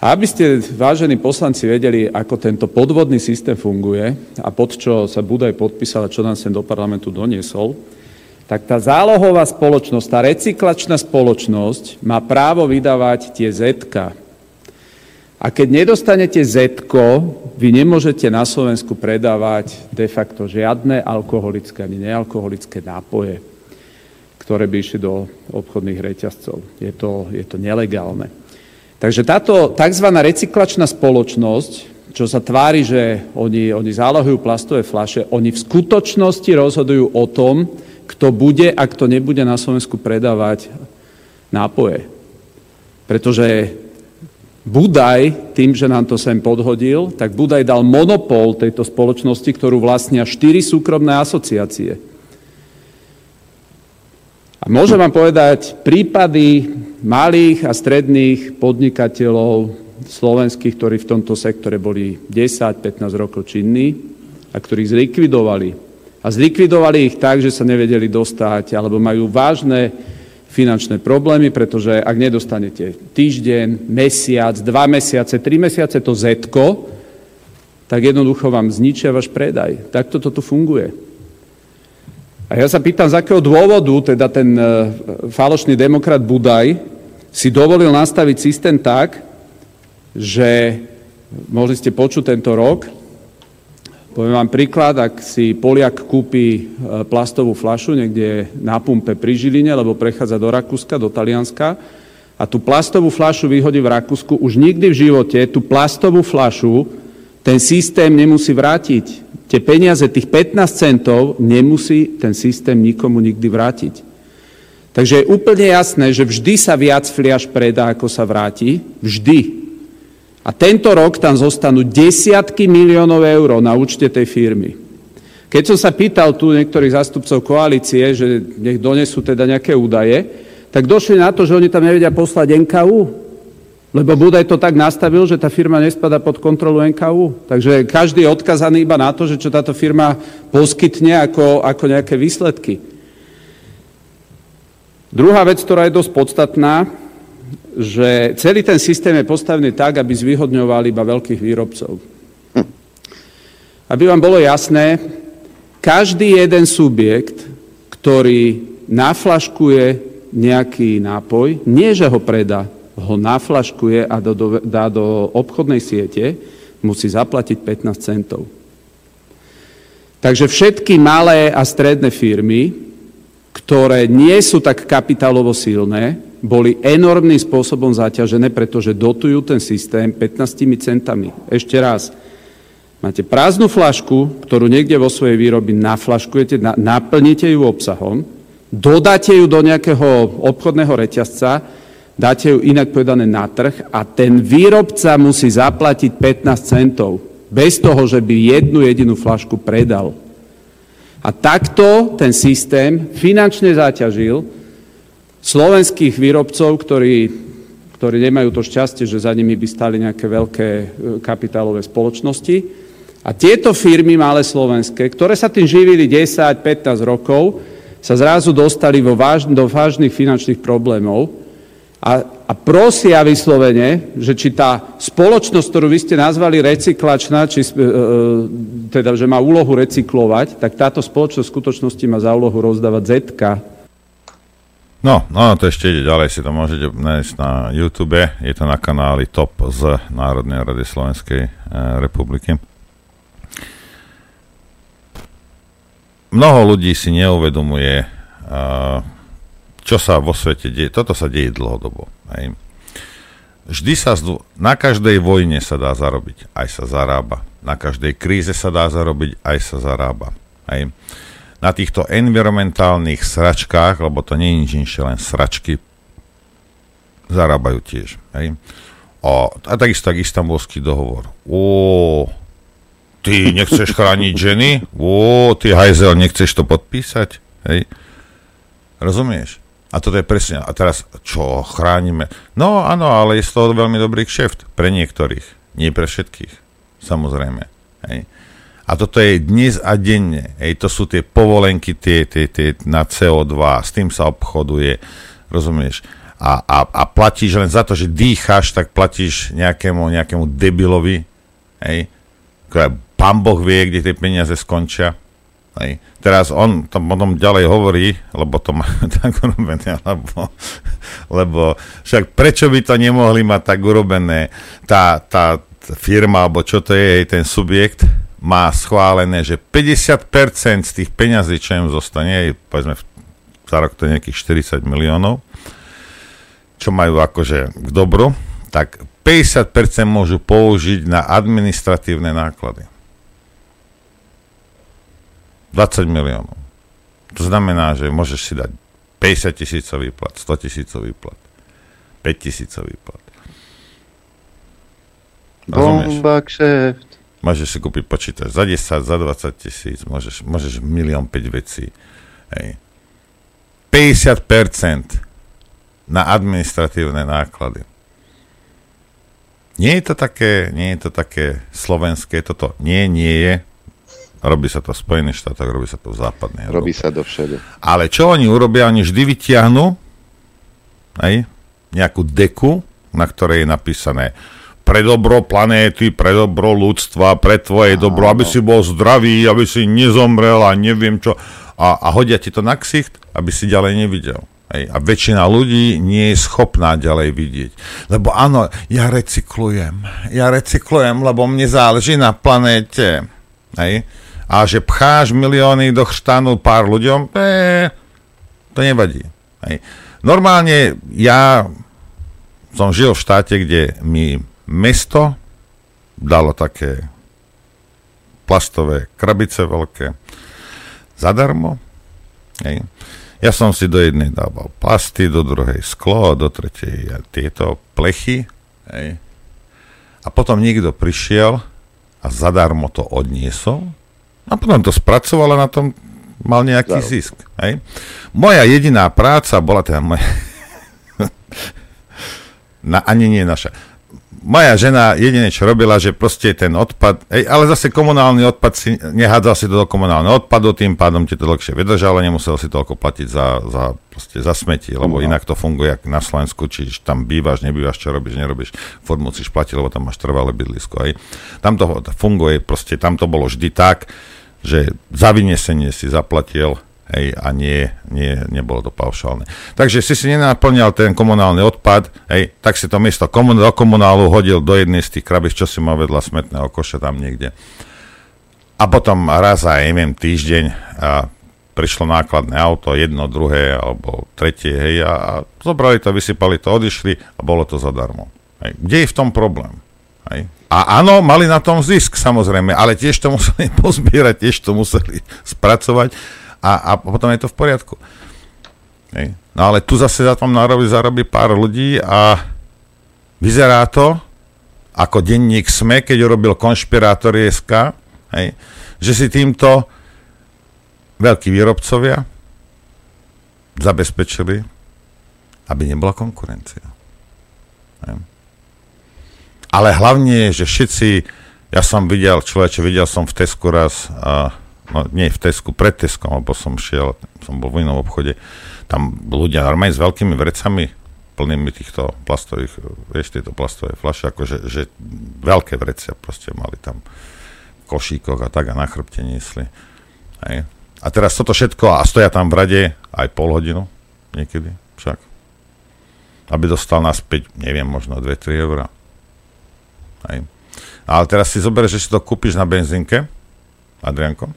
A aby ste, vážení poslanci, vedeli, ako tento podvodný systém funguje a pod čo sa Budaj podpísal a čo nám sem do parlamentu doniesol, tak tá zálohová spoločnosť, tá recyklačná spoločnosť má právo vydávať tie zetka. A keď nedostanete zetko, vy nemôžete na Slovensku predávať de facto žiadne alkoholické ani nealkoholické nápoje ktoré by išli do obchodných reťazcov. Je to, je to nelegálne. Takže táto tzv. recyklačná spoločnosť, čo sa tvári, že oni, oni zálohujú plastové flaše, oni v skutočnosti rozhodujú o tom, kto bude a kto nebude na Slovensku predávať nápoje. Pretože Budaj, tým, že nám to sem podhodil, tak Budaj dal monopol tejto spoločnosti, ktorú vlastnia štyri súkromné asociácie. A môžem vám povedať prípady malých a stredných podnikateľov slovenských, ktorí v tomto sektore boli 10-15 rokov činní a ktorých zlikvidovali. A zlikvidovali ich tak, že sa nevedeli dostať alebo majú vážne finančné problémy, pretože ak nedostanete týždeň, mesiac, dva mesiace, tri mesiace to zetko, tak jednoducho vám zničia váš predaj. Takto to tu funguje. A ja sa pýtam, z akého dôvodu teda ten e, falošný demokrat Budaj si dovolil nastaviť systém tak, že mohli ste počuť tento rok, poviem vám príklad, ak si Poliak kúpi e, plastovú flašu niekde na pumpe pri Žiline, lebo prechádza do Rakúska, do Talianska, a tú plastovú flašu vyhodí v Rakúsku, už nikdy v živote tú plastovú flašu ten systém nemusí vrátiť tie peniaze, tých 15 centov, nemusí ten systém nikomu nikdy vrátiť. Takže je úplne jasné, že vždy sa viac fliaž predá, ako sa vráti. Vždy. A tento rok tam zostanú desiatky miliónov eur na účte tej firmy. Keď som sa pýtal tu niektorých zástupcov koalície, že nech donesú teda nejaké údaje, tak došli na to, že oni tam nevedia poslať NKU. Lebo Budaj to tak nastavil, že tá firma nespada pod kontrolu NKU. Takže každý je odkazaný iba na to, že čo táto firma poskytne ako, ako nejaké výsledky. Druhá vec, ktorá je dosť podstatná, že celý ten systém je postavený tak, aby zvýhodňoval iba veľkých výrobcov. Aby vám bolo jasné, každý jeden subjekt, ktorý naflaškuje nejaký nápoj, nie že ho predá, ho naflaškuje a do, do, dá do obchodnej siete, musí zaplatiť 15 centov. Takže všetky malé a stredné firmy, ktoré nie sú tak kapitálovo silné, boli enormným spôsobom zaťažené, pretože dotujú ten systém 15 centami. Ešte raz, máte prázdnu flašku, ktorú niekde vo svojej výrobi naflaškujete, na, naplníte ju obsahom, dodáte ju do nejakého obchodného reťazca, dáte ju inak povedané na trh a ten výrobca musí zaplatiť 15 centov, bez toho, že by jednu jedinú flašku predal. A takto ten systém finančne zaťažil slovenských výrobcov, ktorí, ktorí nemajú to šťastie, že za nimi by stali nejaké veľké e, kapitálové spoločnosti. A tieto firmy malé slovenské, ktoré sa tým živili 10-15 rokov, sa zrazu dostali vo váž, do vážnych finančných problémov a, a prosia vyslovene, že či tá spoločnosť, ktorú vy ste nazvali recyklačná, či, e, e, teda, že má úlohu recyklovať, tak táto spoločnosť v skutočnosti má za úlohu rozdávať zetka. No, no, to ešte ide ďalej, si to môžete nájsť na YouTube, je to na kanáli TOP z Národnej rady Slovenskej e, republiky. Mnoho ľudí si neuvedomuje, uh, čo sa vo svete deje. Toto sa deje dlhodobo. Hej. Vždy sa, na každej vojne sa dá zarobiť, aj sa zarába. Na každej kríze sa dá zarobiť, aj sa zarába. Hej. Na týchto environmentálnych sračkách, lebo to nie je nič inšie, len sračky, zarábajú tiež. Hej. O, a takisto tak istambulský dohovor. Ó, ty nechceš chrániť ženy? Ó, ty hajzel, nechceš to podpísať? Hej. Rozumieš? A toto je presne, a teraz čo, chránime? No áno, ale je z toho veľmi dobrý kšeft pre niektorých, nie pre všetkých, samozrejme. Hej. A toto je dnes a denne, hej, to sú tie povolenky tie, tie, tie na CO2, s tým sa obchoduje, rozumieš? A, a, a platíš len za to, že dýcháš, tak platíš nejakému, nejakému debilovi, hej, pán Boh vie, kde tie peniaze skončia, Hej. Teraz on to potom ďalej hovorí, lebo to má [laughs] tak urobené, lebo, lebo však prečo by to nemohli mať tak urobené? Tá, tá firma, alebo čo to je, ten subjekt, má schválené, že 50% z tých peňazí, čo im zostane, povedzme za rok to nejakých 40 miliónov, čo majú akože k dobru, tak 50% môžu použiť na administratívne náklady. 20 miliónov. To znamená, že môžeš si dať 50 tisícový plat, 100 tisícový plat, 5 tisícový plat. Bomba kšeft. Môžeš si kúpiť počítač za 10, za 20 tisíc, môžeš, môžeš milión 5 vecí. Hej. 50% na administratívne náklady. Nie je to také, nie je to také slovenské, toto nie, nie je, Robí sa to v Spojených štátoch, robí sa to v západnej Robí sa to všade. Ale čo oni urobia? Oni vždy vyťahnú aj, nejakú deku, na ktorej je napísané pre dobro planéty, pre dobro ľudstva, pre tvoje Áno. dobro, aby si bol zdravý, aby si nezomrel a neviem čo. A, a hodia ti to na ksicht, aby si ďalej nevidel. Hej. A väčšina ľudí nie je schopná ďalej vidieť. Lebo áno, ja recyklujem. Ja recyklujem, lebo mne záleží na planéte. Hej a že pcháš milióny do chštanu pár ľuďom, e, to nevadí. Hej. Normálne ja som žil v štáte, kde mi mesto dalo také plastové krabice veľké zadarmo. Hej. Ja som si do jednej dával plasty, do druhej sklo, do tretej tieto plechy. Hej. A potom niekto prišiel a zadarmo to odniesol a potom to spracoval a na tom mal nejaký Zaro. zisk. Hej? Moja jediná práca bola teda moja... [laughs] Na, ani nie naša. Moja žena jedine, čo robila, že proste ten odpad, ej, ale zase komunálny odpad si nehádzal si to do komunálneho odpadu, tým pádom ti to dlhšie vydržalo, nemusel si toľko platiť za, za, proste za smeti, lebo inak to funguje jak na Slovensku, či tam bývaš, nebývaš, čo robíš, nerobíš, furt musíš platiť, lebo tam máš trvalé bydlisko. Aj. Tam to funguje, proste tam to bolo vždy tak, že za vyniesenie si zaplatil hej, a nie, nie, nebolo to paušálne. Takže si si nenaplňal ten komunálny odpad, hej, tak si to miesto komun- do komunálu hodil do jednej z tých krabiš, čo si mal vedľa smetného koša tam niekde. A potom raz aj, neviem, týždeň a prišlo nákladné auto, jedno, druhé alebo tretie, hej, a, a zobrali to, vysypali to, odišli a bolo to zadarmo. Hej. Kde je v tom problém? Hej. A áno, mali na tom zisk samozrejme, ale tiež to museli [laughs] pozbierať, tiež to museli [laughs] spracovať a, a potom je to v poriadku. Hej. No ale tu zase za tom narobí, zarobí pár ľudí a vyzerá to ako denník SME, keď urobil konšpirátor SK, hej, že si týmto veľkí výrobcovia zabezpečili, aby nebola konkurencia. Hej. Ale hlavne je, že všetci, ja som videl, človeče, videl som v Tesku raz, a, no nie v Tesku, pred Teskom, lebo som šiel, som bol v inom obchode, tam ľudia normálne s veľkými vrecami, plnými týchto plastových, vieš, tieto plastové fľaše, akože že veľké vrecia proste mali tam v košíkoch a tak a na chrbte niesli. Hej. A teraz toto všetko, a stoja tam v rade aj pol hodinu, niekedy však, aby dostal naspäť, neviem, možno 2-3 eurá. Ale teraz si zoberieš, že si to kúpiš na benzínke, Adrianko,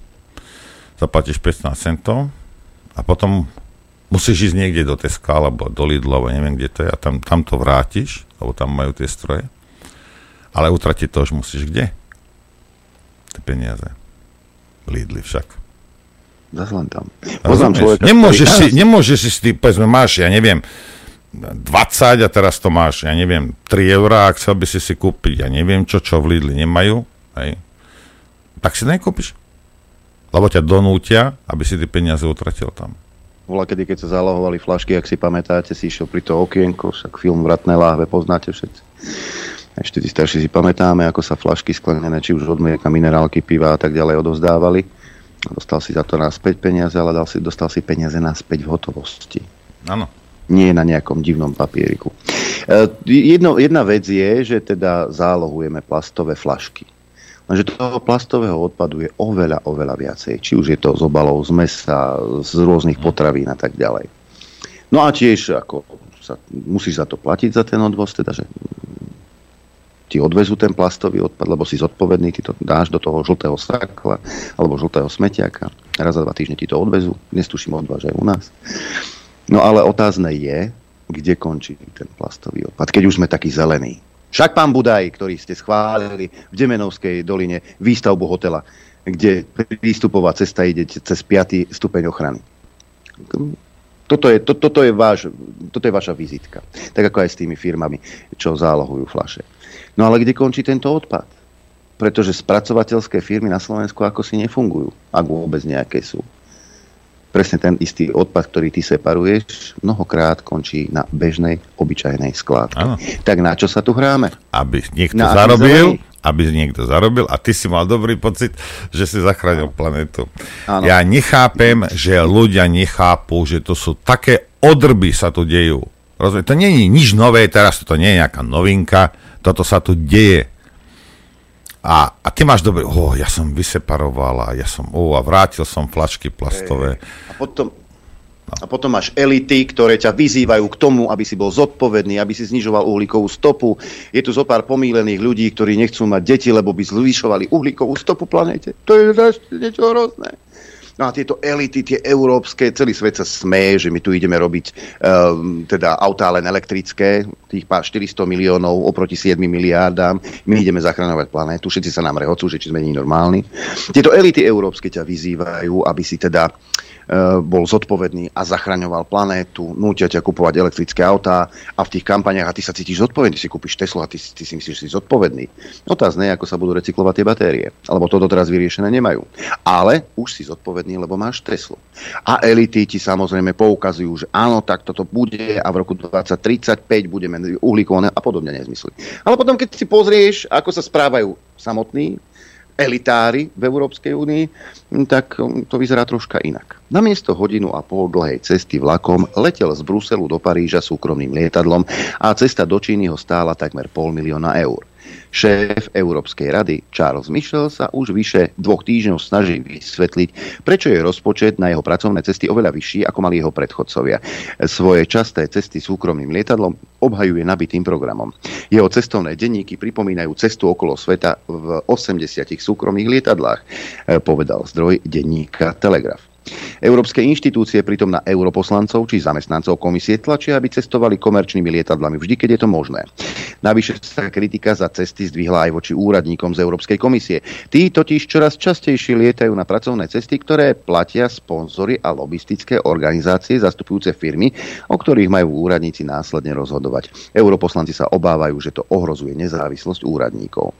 zaplatíš 15 centov a potom musíš ísť niekde do Teska alebo do Lidlu, alebo neviem, kde to je, a tam, tam to vrátiš, lebo tam majú tie stroje. Ale utratiť to už musíš kde? Tie peniaze. Lidli však. Zas len tam. Poznám človeka, nemôžeš, ktorý... si, nemôžeš si, ty, povedzme, máš, ja neviem, 20 a teraz to máš, ja neviem, 3 eurá a chcel by si si kúpiť, ja neviem čo, čo v Lidli nemajú, hej, tak si nekúpiš. Lebo ťa donútia, aby si tie peniaze utratil tam. Bola kedy, keď sa zalohovali flašky, ak si pamätáte, si išiel pri to okienko, však film Vratné láhve poznáte všetci. Ešte tí starší si pamätáme, ako sa flašky sklenené, či už od mlieka, minerálky, piva a tak ďalej odovzdávali. Dostal si za to naspäť peniaze, ale dal si, dostal si peniaze naspäť v hotovosti. Áno. Nie na nejakom divnom papieriku. E, jedno, jedna vec je, že teda zálohujeme plastové flašky. Lenže toho plastového odpadu je oveľa, oveľa viacej. Či už je to z obalov, z mesa, z rôznych potravín a tak ďalej. No a tiež ako sa, musíš za to platiť za ten odvoz, teda že ti odvezú ten plastový odpad, lebo si zodpovedný, ty to dáš do toho žltého sakla alebo žltého smetiaka. Raz za dva týždne ti to odvezú. Dnes tuším odvážajú u nás. No ale otázne je, kde končí ten plastový odpad, keď už sme takí zelení. Však pán Budaj, ktorý ste schválili v Demenovskej doline výstavbu hotela, kde prístupová cesta ide cez 5. stupeň ochrany. Toto je, to, toto, je váš, toto je vaša vizitka. Tak ako aj s tými firmami, čo zálohujú flaše. No ale kde končí tento odpad? Pretože spracovateľské firmy na Slovensku ako si nefungujú, ak vôbec nejaké sú presne ten istý odpad, ktorý ty separuješ, mnohokrát končí na bežnej, obyčajnej skládke. Ano. Tak na čo sa tu hráme? Aby niekto na zarobil, aby niekto zarobil a ty si mal dobrý pocit, že si zachránil planetu. Ano. Ja nechápem, že ľudia nechápu, že to sú také odrby sa tu dejú. Rozumiem, to nie je nič nové, teraz to nie je nejaká novinka, toto sa tu deje a, a ty máš dobrý, oh, ja som vyseparoval a ja som, oh, a vrátil som flašky plastové. A potom, a potom máš elity, ktoré ťa vyzývajú k tomu, aby si bol zodpovedný, aby si znižoval uhlíkovú stopu. Je tu zo pár pomílených ľudí, ktorí nechcú mať deti, lebo by zvyšovali uhlíkovú stopu planete. To je niečo hrozné. No a tieto elity, tie európske, celý svet sa smeje, že my tu ideme robiť um, teda autá len elektrické, tých pár 400 miliónov oproti 7 miliárdám. My ideme zachraňovať planétu, všetci sa nám rehocú, že či sme nie normálni. Tieto elity európske ťa vyzývajú, aby si teda bol zodpovedný a zachraňoval planétu, nútia ťa kupovať elektrické autá a v tých kampaniach a ty sa cítiš zodpovedný, si kúpiš Teslu a ty, ty si myslíš, že si zodpovedný. Otázne je, ako sa budú recyklovať tie batérie, alebo toto teraz vyriešené nemajú. Ale už si zodpovedný, lebo máš Teslu. A elity ti samozrejme poukazujú, že áno, tak toto bude a v roku 2035 budeme uhlíkované a podobne nezmysly. Ale potom, keď si pozrieš, ako sa správajú samotní elitári v Európskej únii, tak to vyzerá troška inak. Namiesto hodinu a pol dlhej cesty vlakom letel z Bruselu do Paríža súkromným lietadlom a cesta do Číny ho stála takmer pol milióna eur. Šéf Európskej rady Charles Michel sa už vyše dvoch týždňov snaží vysvetliť, prečo je rozpočet na jeho pracovné cesty oveľa vyšší, ako mali jeho predchodcovia. Svoje časté cesty súkromným lietadlom obhajuje nabitým programom. Jeho cestovné denníky pripomínajú cestu okolo sveta v 80 súkromných lietadlách, povedal zdroj denníka Telegraf. Európske inštitúcie pritom na europoslancov či zamestnancov komisie tlačia, aby cestovali komerčnými lietadlami vždy, keď je to možné. Navyše sa kritika za cesty zdvihla aj voči úradníkom z Európskej komisie. Tí totiž čoraz častejšie lietajú na pracovné cesty, ktoré platia sponzory a lobistické organizácie zastupujúce firmy, o ktorých majú úradníci následne rozhodovať. Europoslanci sa obávajú, že to ohrozuje nezávislosť úradníkov.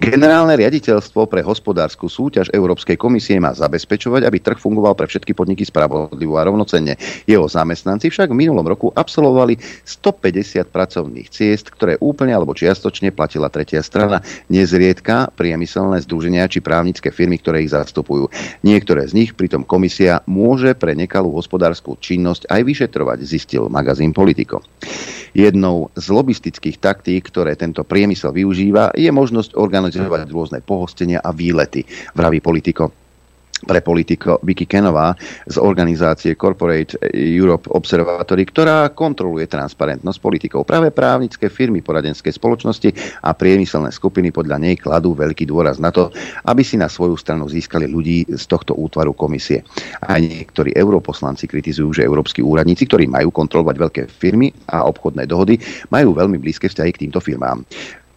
Generálne riaditeľstvo pre hospodárskú súťaž Európskej komisie má zabezpečovať, aby trh fungoval pre všetky podniky spravodlivo a rovnocenne. Jeho zamestnanci však v minulom roku absolvovali 150 pracovných ciest, ktoré úplne alebo čiastočne platila tretia strana, nezriedka priemyselné združenia či právnické firmy, ktoré ich zastupujú. Niektoré z nich pritom komisia môže pre nekalú hospodárskú činnosť aj vyšetrovať, zistil magazín Politico. Jednou z lobistických taktík, ktoré tento priemysel využíva, je možnosť organizovať rôzne pohostenia a výlety, vraví politiko pre politiko Vicky Kenová z organizácie Corporate Europe Observatory, ktorá kontroluje transparentnosť politikov. Práve právnické firmy, poradenské spoločnosti a priemyselné skupiny podľa nej kladú veľký dôraz na to, aby si na svoju stranu získali ľudí z tohto útvaru komisie. A niektorí europoslanci kritizujú, že európsky úradníci, ktorí majú kontrolovať veľké firmy a obchodné dohody, majú veľmi blízke vzťahy k týmto firmám.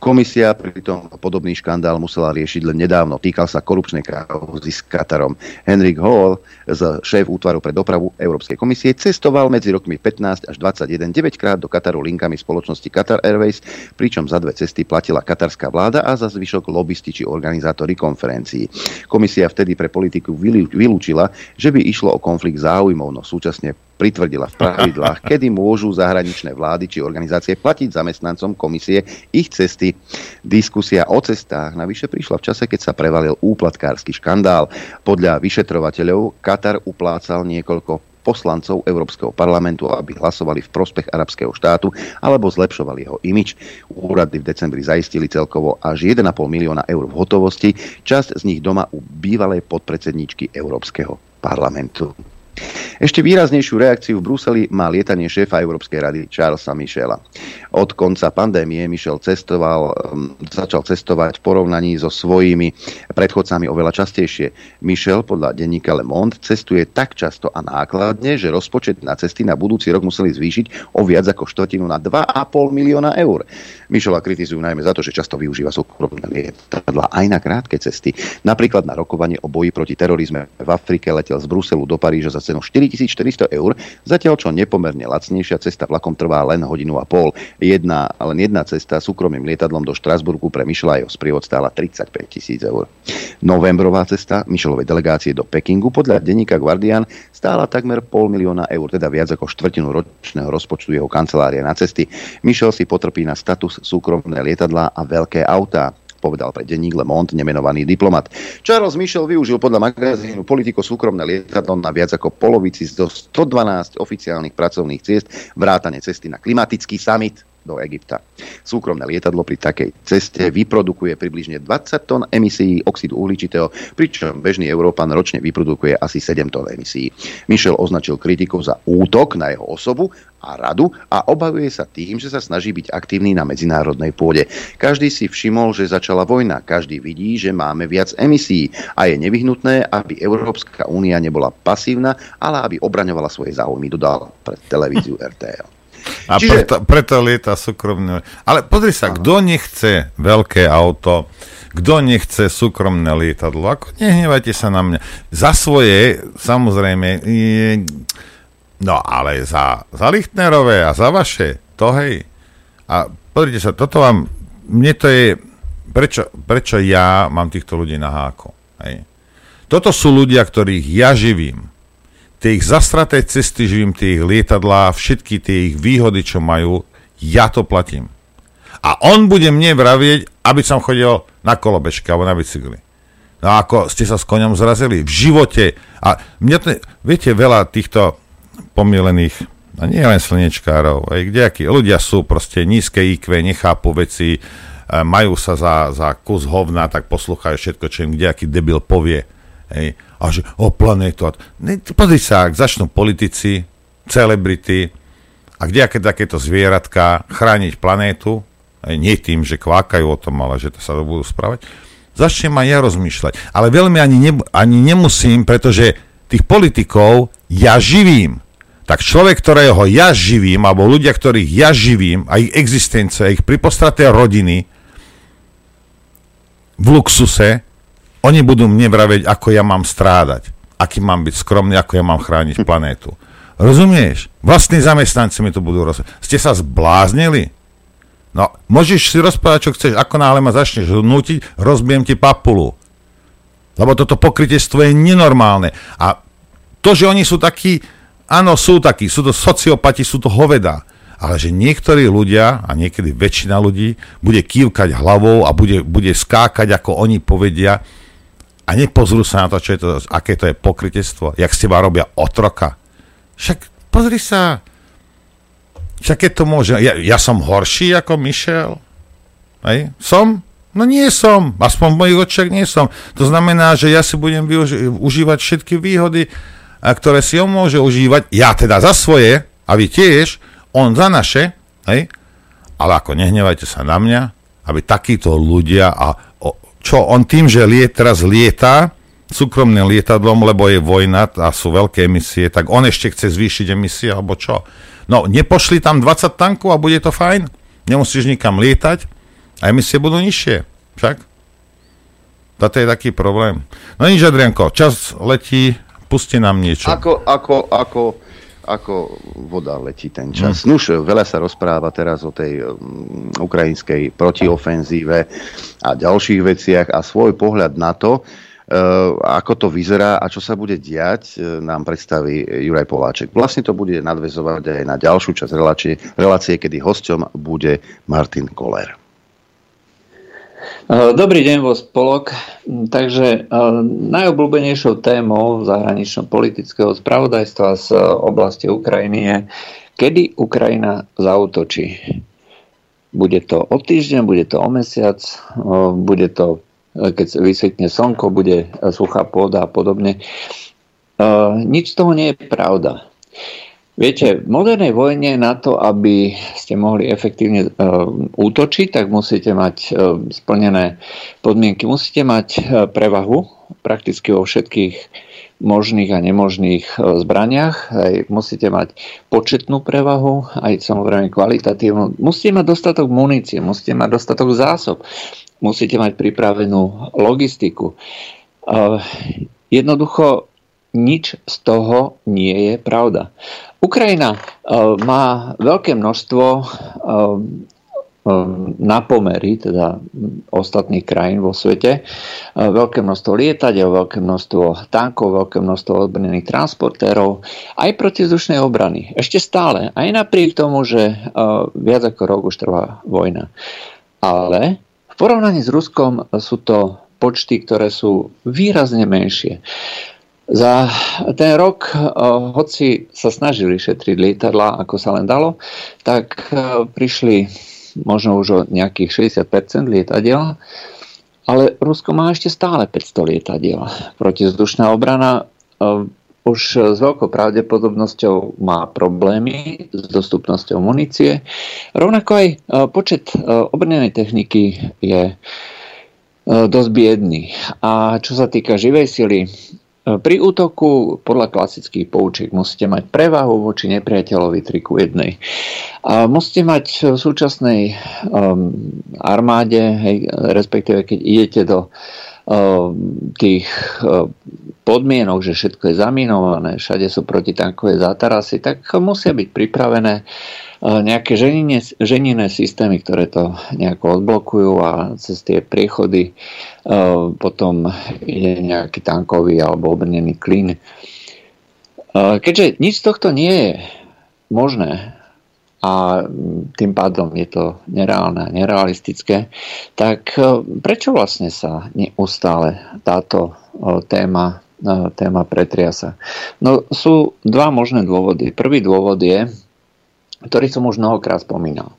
Komisia pritom podobný škandál musela riešiť len nedávno. Týkal sa korupčnej kauzy s Katarom. Henrik Hall, z šéf útvaru pre dopravu Európskej komisie, cestoval medzi rokmi 15 až 21 9 krát do Kataru linkami spoločnosti Qatar Airways, pričom za dve cesty platila katarská vláda a za zvyšok lobbysti či organizátori konferencií. Komisia vtedy pre politiku vylúčila, že by išlo o konflikt záujmov, no súčasne pritvrdila v pravidlách, [laughs] kedy môžu zahraničné vlády či organizácie platiť zamestnancom komisie ich cesty. Diskusia o cestách navyše prišla v čase, keď sa prevalil úplatkársky škandál. Podľa vyšetrovateľov Katar uplácal niekoľko poslancov Európskeho parlamentu, aby hlasovali v prospech arabského štátu alebo zlepšovali jeho imič. Úrady v decembri zaistili celkovo až 1,5 milióna eur v hotovosti, časť z nich doma u bývalej podpredsedničky Európskeho parlamentu. Ešte výraznejšiu reakciu v Bruseli má lietanie šéfa Európskej rady Charlesa Michela. Od konca pandémie Michel cestoval, um, začal cestovať v porovnaní so svojimi predchodcami oveľa častejšie. Michel podľa denníka Le Monde cestuje tak často a nákladne, že rozpočet na cesty na budúci rok museli zvýšiť o viac ako štvrtinu na 2,5 milióna eur. Michela kritizujú najmä za to, že často využíva súkromné lietadla aj na krátke cesty. Napríklad na rokovanie o boji proti terorizme v Afrike letel z Bruselu do Paríža za cenu 4400 eur, zatiaľ čo nepomerne lacnejšia cesta vlakom trvá len hodinu a pol. Jedna, len jedna cesta súkromným lietadlom do Štrasburgu pre Michela jeho sprievod stála 35 tisíc eur. Novembrová cesta Michelovej delegácie do Pekingu podľa denníka Guardian stála takmer pol milióna eur, teda viac ako štvrtinu ročného rozpočtu jeho kancelárie na cesty. Michel si potrpí na status súkromné lietadlá a veľké autá povedal pre denník Le Monde nemenovaný diplomat. Charles Michel využil podľa magazínu Politico súkromné lietadlo na viac ako polovici zo 112 oficiálnych pracovných ciest vrátane cesty na klimatický summit do Egypta. Súkromné lietadlo pri takej ceste vyprodukuje približne 20 tón emisí oxidu uhličitého, pričom bežný Európan ročne vyprodukuje asi 7 tón emisí. Michel označil kritikov za útok na jeho osobu a radu a obavuje sa tým, že sa snaží byť aktívny na medzinárodnej pôde. Každý si všimol, že začala vojna, každý vidí, že máme viac emisí a je nevyhnutné, aby Európska únia nebola pasívna, ale aby obraňovala svoje záujmy, dodal pre televíziu RTL. A Čiže... preto, preto lieta súkromné. Ale pozri sa, kto nechce veľké auto, Kto nechce súkromné lietadlo, ako nehnevajte sa na mňa. Za svoje, samozrejme, je, no ale za, za Lichtnerové a za vaše, to hej. A pozrite sa, toto vám, mne to je, prečo, prečo ja mám týchto ľudí na háko, hej. Toto sú ľudia, ktorých ja živím. Tie ich zastraté cesty živím, tie ich lietadlá, všetky tie ich výhody, čo majú, ja to platím. A on bude mne vravieť, aby som chodil na kolobežke alebo na bicykli. No ako ste sa s koňom zrazili v živote. A mňa to, viete, veľa týchto pomielených, a nie len slnečkárov, aj kdejakí ľudia sú proste nízke IQ, nechápu veci, e, majú sa za, za kus hovna, tak poslúchajú všetko, čo im kdejaký debil povie. Hej. A že o planétu. Pozri sa, ak začnú politici, celebrity a kdejaké takéto zvieratka chrániť planétu, nie tým, že kvákajú o tom, ale že to sa budú správať, začnem aj ja rozmýšľať. Ale veľmi ani, ne, ani nemusím, pretože tých politikov ja živím. Tak človek, ktorého ja živím, alebo ľudia, ktorých ja živím, a ich existencia, ich pripostraté rodiny v luxuse, oni budú mne vraveť, ako ja mám strádať, aký mám byť skromný, ako ja mám chrániť [laughs] planétu. Rozumieš? Vlastní zamestnanci mi to budú rozprávať. Ste sa zbláznili? No, môžeš si rozprávať, čo chceš, ako náhle ma začneš hnútiť, rozbijem ti papulu. Lebo toto pokrytectvo je nenormálne. A to, že oni sú takí, áno, sú takí, sú to sociopati, sú to hoveda. Ale že niektorí ľudia, a niekedy väčšina ľudí, bude kývkať hlavou a bude, bude skákať, ako oni povedia, a nepozrú sa na to, čo je to, aké to je pokrytectvo, jak s teba robia otroka. Však pozri sa, však keď to môže... Ja, ja som horší ako Michel? Hej? Som? No nie som. Aspoň v mojich očiach nie som. To znamená, že ja si budem využi- užívať všetky výhody, a ktoré si on môže užívať. Ja teda za svoje, a vy tiež, on za naše, hej? ale ako nehnevajte sa na mňa, aby takíto ľudia a čo on tým, že liet, teraz lieta súkromným lietadlom, lebo je vojna a sú veľké emisie, tak on ešte chce zvýšiť emisie, alebo čo? No, nepošli tam 20 tankov a bude to fajn. Nemusíš nikam lietať a emisie budú nižšie. Však? Toto je taký problém. No nič, Adrianko, čas letí, pusti nám niečo. Ako, ako, ako, ako voda letí ten čas. Hmm. Nuž, veľa sa rozpráva teraz o tej um, ukrajinskej protiofenzíve a ďalších veciach a svoj pohľad na to, Eh, ako to vyzerá a čo sa bude diať, eh, nám predstaví Juraj Poláček. Vlastne to bude nadvezovať aj na ďalšiu časť relácie, relácie kedy hosťom bude Martin Koller. Eh, dobrý deň vo spolok. Takže najobľúbenejšou témou zahranično politického spravodajstva z oblasti Ukrajiny je, kedy Ukrajina zautočí. Bude to o týždeň, bude to o mesiac, bude to keď vysvetne slnko, bude suchá pôda a podobne. Nič z toho nie je pravda. Viete, v modernej vojne na to, aby ste mohli efektívne uh, útočiť, tak musíte mať uh, splnené podmienky. Musíte mať uh, prevahu prakticky vo všetkých možných a nemožných zbraniach. Aj musíte mať početnú prevahu, aj samozrejme kvalitatívnu. Musíte mať dostatok munície, musíte mať dostatok zásob musíte mať pripravenú logistiku. Jednoducho nič z toho nie je pravda. Ukrajina má veľké množstvo na pomery teda ostatných krajín vo svete. Veľké množstvo lietadiel, veľké množstvo tankov, veľké množstvo odbrnených transportérov, aj protizdušnej obrany. Ešte stále, aj napriek tomu, že viac ako rok už trvá vojna. Ale v porovnaní s Ruskom sú to počty, ktoré sú výrazne menšie. Za ten rok, eh, hoci sa snažili šetriť lietadla, ako sa len dalo, tak eh, prišli možno už o nejakých 60% lietadiel, ale Rusko má ešte stále 500 lietadiel. Protizdušná obrana eh, už s veľkou pravdepodobnosťou má problémy s dostupnosťou munície. Rovnako aj počet obrnenej techniky je dosť biedný. A čo sa týka živej sily, Pri útoku podľa klasických poučiek musíte mať prevahu voči nepriateľovi 3 ku 1. A musíte mať v súčasnej um, armáde, hej, respektíve keď idete do tých um, podmienok, že všetko je zaminované, všade sú protitankové zátarasy, tak musia byť pripravené nejaké ženine, ženinné systémy, ktoré to nejako odblokujú a cez tie priechody potom ide nejaký tankový alebo obrnený klín. Keďže nič z tohto nie je možné a tým pádom je to nereálne a nerealistické, tak prečo vlastne sa neustále táto téma téma pretriasa. No sú dva možné dôvody. Prvý dôvod je, ktorý som už mnohokrát spomínal.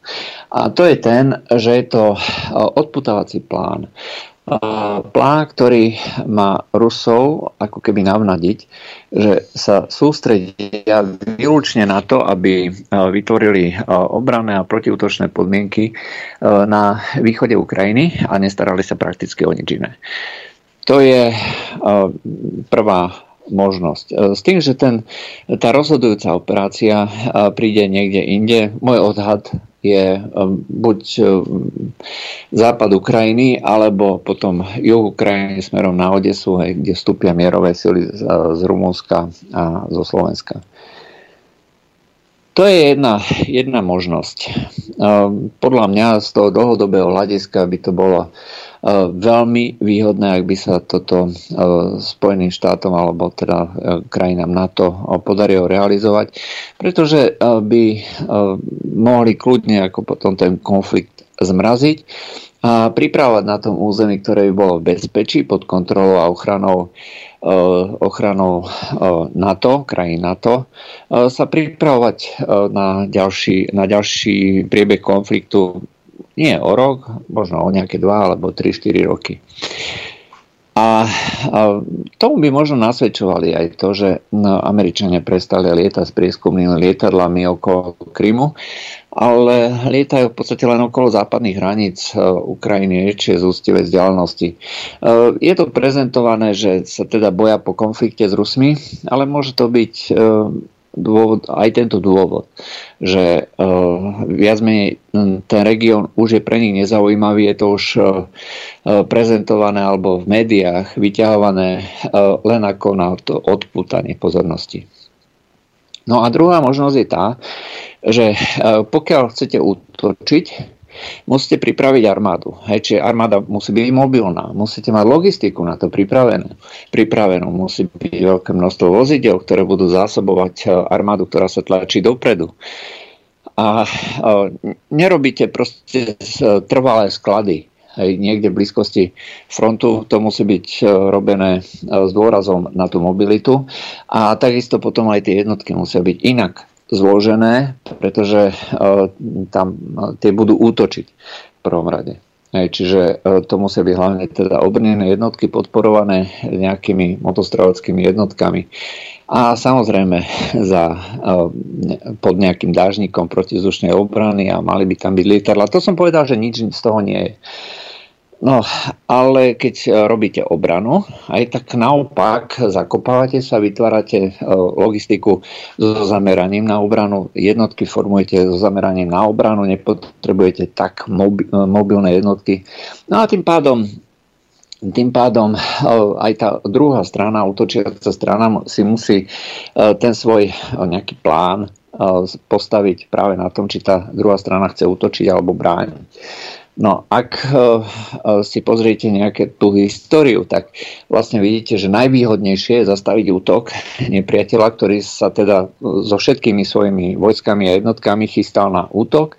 A to je ten, že je to odputávací plán. Plán, ktorý má Rusov ako keby navnadiť, že sa sústredia výlučne na to, aby vytvorili obranné a protiútočné podmienky na východe Ukrajiny a nestarali sa prakticky o nič iné. To je prvá možnosť. S tým, že ten, tá rozhodujúca operácia príde niekde inde, môj odhad je buď západ Ukrajiny, alebo potom juh Ukrajiny smerom na Odesu, kde vstúpia mierové sily z Rumúnska a zo Slovenska. To je jedna, jedna možnosť. Podľa mňa z toho dlhodobého hľadiska by to bolo veľmi výhodné, ak by sa toto Spojeným štátom alebo teda krajinám NATO podarilo realizovať, pretože by mohli kľudne ako potom ten konflikt zmraziť a pripravovať na tom území, ktoré by bolo v bezpečí pod kontrolou a ochranou ochranou NATO, krajín NATO, sa pripravovať na ďalší, na ďalší priebeh konfliktu nie o rok, možno o nejaké dva alebo 3-4 roky. A, a tomu by možno nasvedčovali aj to, že no, Američania prestali lietať s prieskumnými lietadlami okolo Krymu, ale lietajú v podstate len okolo západných hraníc e, Ukrajiny, či z ústivé vzdialenosti. E, je to prezentované, že sa teda boja po konflikte s Rusmi, ale môže to byť e, dôvod, aj tento dôvod, že uh, viac menej ten región už je pre nich nezaujímavý, je to už uh, prezentované alebo v médiách vyťahované uh, len ako na to odpútanie pozornosti. No a druhá možnosť je tá, že uh, pokiaľ chcete útočiť, musíte pripraviť armádu. Hej, čiže armáda musí byť mobilná, musíte mať logistiku na to pripravenú. pripravenú. Musí byť veľké množstvo vozidel, ktoré budú zásobovať e, armádu, ktorá sa tlačí dopredu. A, a nerobíte proste trvalé sklady. Hej, niekde v blízkosti frontu to musí byť e, robené e, s dôrazom na tú mobilitu a takisto potom aj tie jednotky musia byť inak zložené, pretože e, tam e, tie budú útočiť v prvom rade. Čiže e, to musia byť hlavne teda obrnené jednotky podporované nejakými motostravockými jednotkami. A samozrejme za, pod nejakým dážnikom protizdušnej obrany a mali by tam byť lietadla. To som povedal, že nič z toho nie je. No, ale keď e, robíte obranu, aj tak naopak zakopávate sa, vytvárate e, logistiku so zameraním na obranu, jednotky formujete so zameraním na obranu, nepotrebujete tak e, mobilné jednotky. No a tým pádom tým pádom aj tá druhá strana, útočiaca strana si musí ten svoj nejaký plán postaviť práve na tom, či tá druhá strana chce útočiť alebo brániť. No, ak uh, si pozriete nejaké tú históriu, tak vlastne vidíte, že najvýhodnejšie je zastaviť útok [laughs] nepriateľa, ktorý sa teda so všetkými svojimi vojskami a jednotkami chystal na útok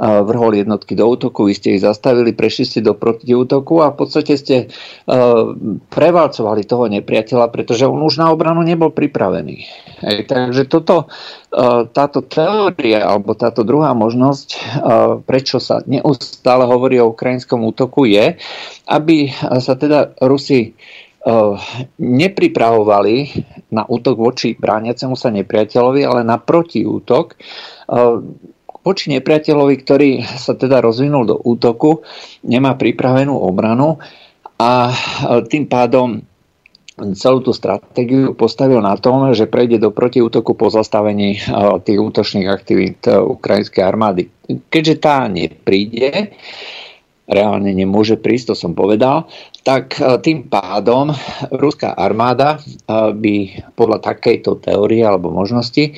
vrhol jednotky do útoku, vy ste ich zastavili, prešli ste do protiútoku a v podstate ste e, prevalcovali toho nepriateľa, pretože on už na obranu nebol pripravený. Takže toto, e, táto teória alebo táto druhá možnosť, e, prečo sa neustále hovorí o ukrajinskom útoku, je, aby sa teda Rusi nepripravovali na útok voči brániacemu sa nepriateľovi, ale na protiútok voči nepriateľovi, ktorý sa teda rozvinul do útoku, nemá pripravenú obranu a tým pádom celú tú stratégiu postavil na tom, že prejde do protiútoku po zastavení tých útočných aktivít ukrajinskej armády. Keďže tá nepríde, reálne nemôže prísť, to som povedal, tak e, tým pádom ruská armáda e, by podľa takejto teórie alebo možnosti e,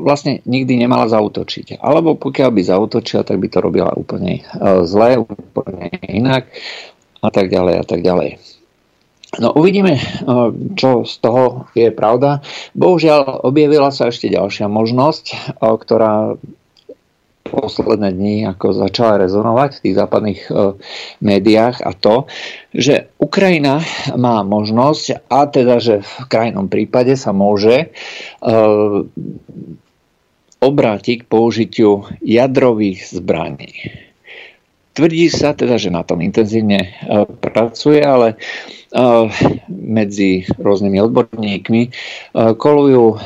vlastne nikdy nemala zautočiť. Alebo pokiaľ by zautočila, tak by to robila úplne zle, úplne inak a tak ďalej a tak ďalej. No uvidíme, čo z toho je pravda. Bohužiaľ objavila sa ešte ďalšia možnosť, ktorá posledné dni ako začala rezonovať v tých západných e, médiách a to, že Ukrajina má možnosť, a teda, že v krajnom prípade sa môže e, obrátiť k použitiu jadrových zbraní. Tvrdí sa teda, že na tom intenzívne e, pracuje, ale e, medzi rôznymi odborníkmi e, kolujú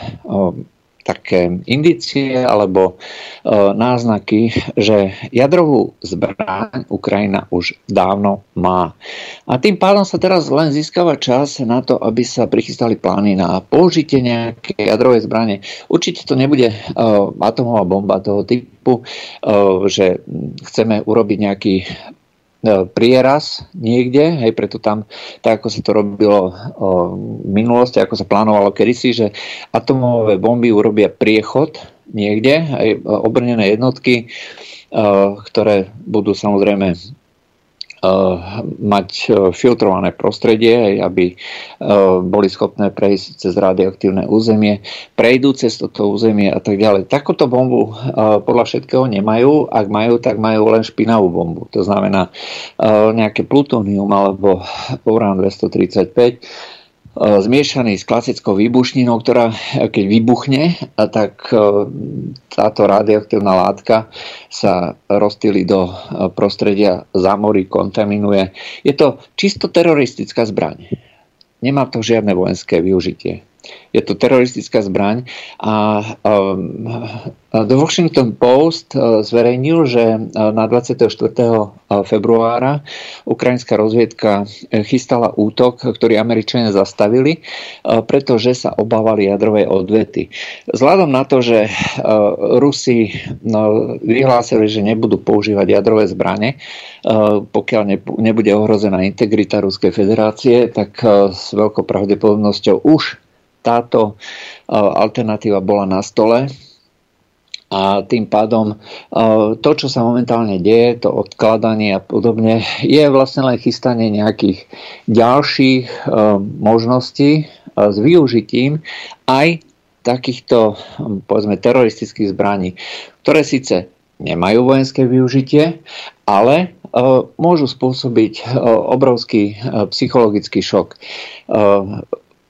také indície alebo e, náznaky, že jadrovú zbraň Ukrajina už dávno má. A tým pádom sa teraz len získava čas na to, aby sa prichystali plány na použitie nejaké jadrovej zbrane. Určite to nebude e, atomová bomba toho typu, e, že chceme urobiť nejaký prieraz niekde, hej, preto tam, tak ako sa to robilo v minulosti, ako sa plánovalo kedysi, že atomové bomby urobia priechod niekde, aj obrnené jednotky, o, ktoré budú samozrejme mať eh, filtrované prostredie, aby eh, boli schopné prejsť cez radioaktívne územie, prejdú cez toto územie a tak ďalej. Takúto bombu podľa všetkého nemajú, ak majú, tak majú len špinavú bombu. To znamená nejaké plutónium alebo urán 235 E, zmiešaný s klasickou výbušninou, ktorá e, keď vybuchne, tak e, táto radioaktívna látka sa rozstýli do prostredia, zamorí, kontaminuje. Je to čisto teroristická zbraň. Nemá to žiadne vojenské využitie. Je to teroristická zbraň a The Washington Post zverejnil, že na 24. februára ukrajinská rozviedka chystala útok, ktorý Američania zastavili, pretože sa obávali jadrovej odvety. Vzhľadom na to, že Rusi no, vyhlásili, že nebudú používať jadrové zbrane, pokiaľ nebude ohrozená integrita Ruskej federácie, tak s veľkou pravdepodobnosťou už táto alternatíva bola na stole. A tým pádom to, čo sa momentálne deje, to odkladanie a podobne, je vlastne len chystanie nejakých ďalších možností s využitím aj takýchto povedzme teroristických zbraní, ktoré síce nemajú vojenské využitie, ale môžu spôsobiť obrovský psychologický šok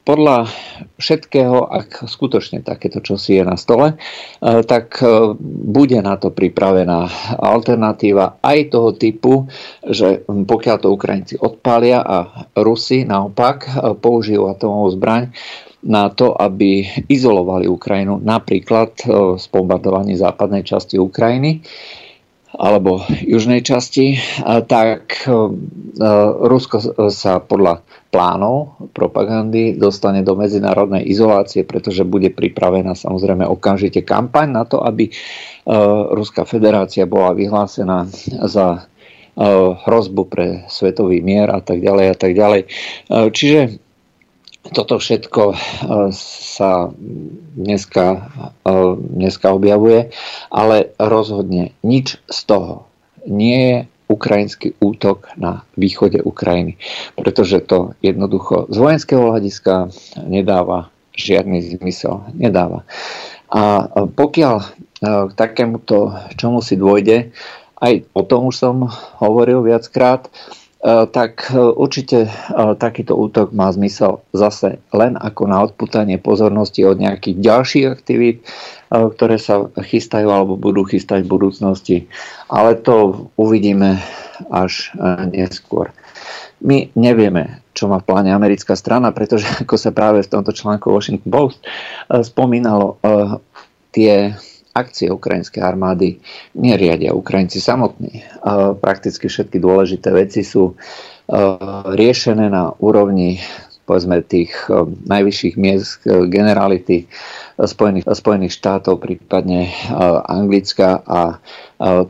podľa všetkého, ak skutočne takéto čosi je na stole, eh, tak eh, bude na to pripravená alternatíva aj toho typu, že pokiaľ to Ukrajinci odpália a Rusi naopak eh, použijú atomovú zbraň, na to, aby izolovali Ukrajinu napríklad z bombardovaní západnej časti Ukrajiny alebo južnej časti, tak Rusko sa podľa plánov propagandy dostane do medzinárodnej izolácie, pretože bude pripravená samozrejme okamžite kampaň na to, aby e, Ruská federácia bola vyhlásená za e, hrozbu pre svetový mier a tak ďalej a tak ďalej. E, čiže toto všetko sa dneska, dneska objavuje, ale rozhodne nič z toho nie je ukrajinský útok na východe Ukrajiny. Pretože to jednoducho z vojenského hľadiska nedáva žiadny zmysel. Nedáva. A pokiaľ e, k takémuto čomu si dôjde, aj o tom už som hovoril viackrát, E, tak e, určite e, takýto útok má zmysel zase len ako na odputanie pozornosti od nejakých ďalších aktivít, ktoré sa chystajú alebo budú chystať v budúcnosti. Ale to uvidíme až neskôr. My nevieme, čo má v pláne americká strana, pretože [laughs] ako sa práve v tomto článku Washington Post spomínalo, tie akcie ukrajinskej armády neriadia Ukrajinci samotní. Prakticky všetky dôležité veci sú riešené na úrovni povedzme tých najvyšších miest generality Spojených, Spojených štátov, prípadne Anglicka a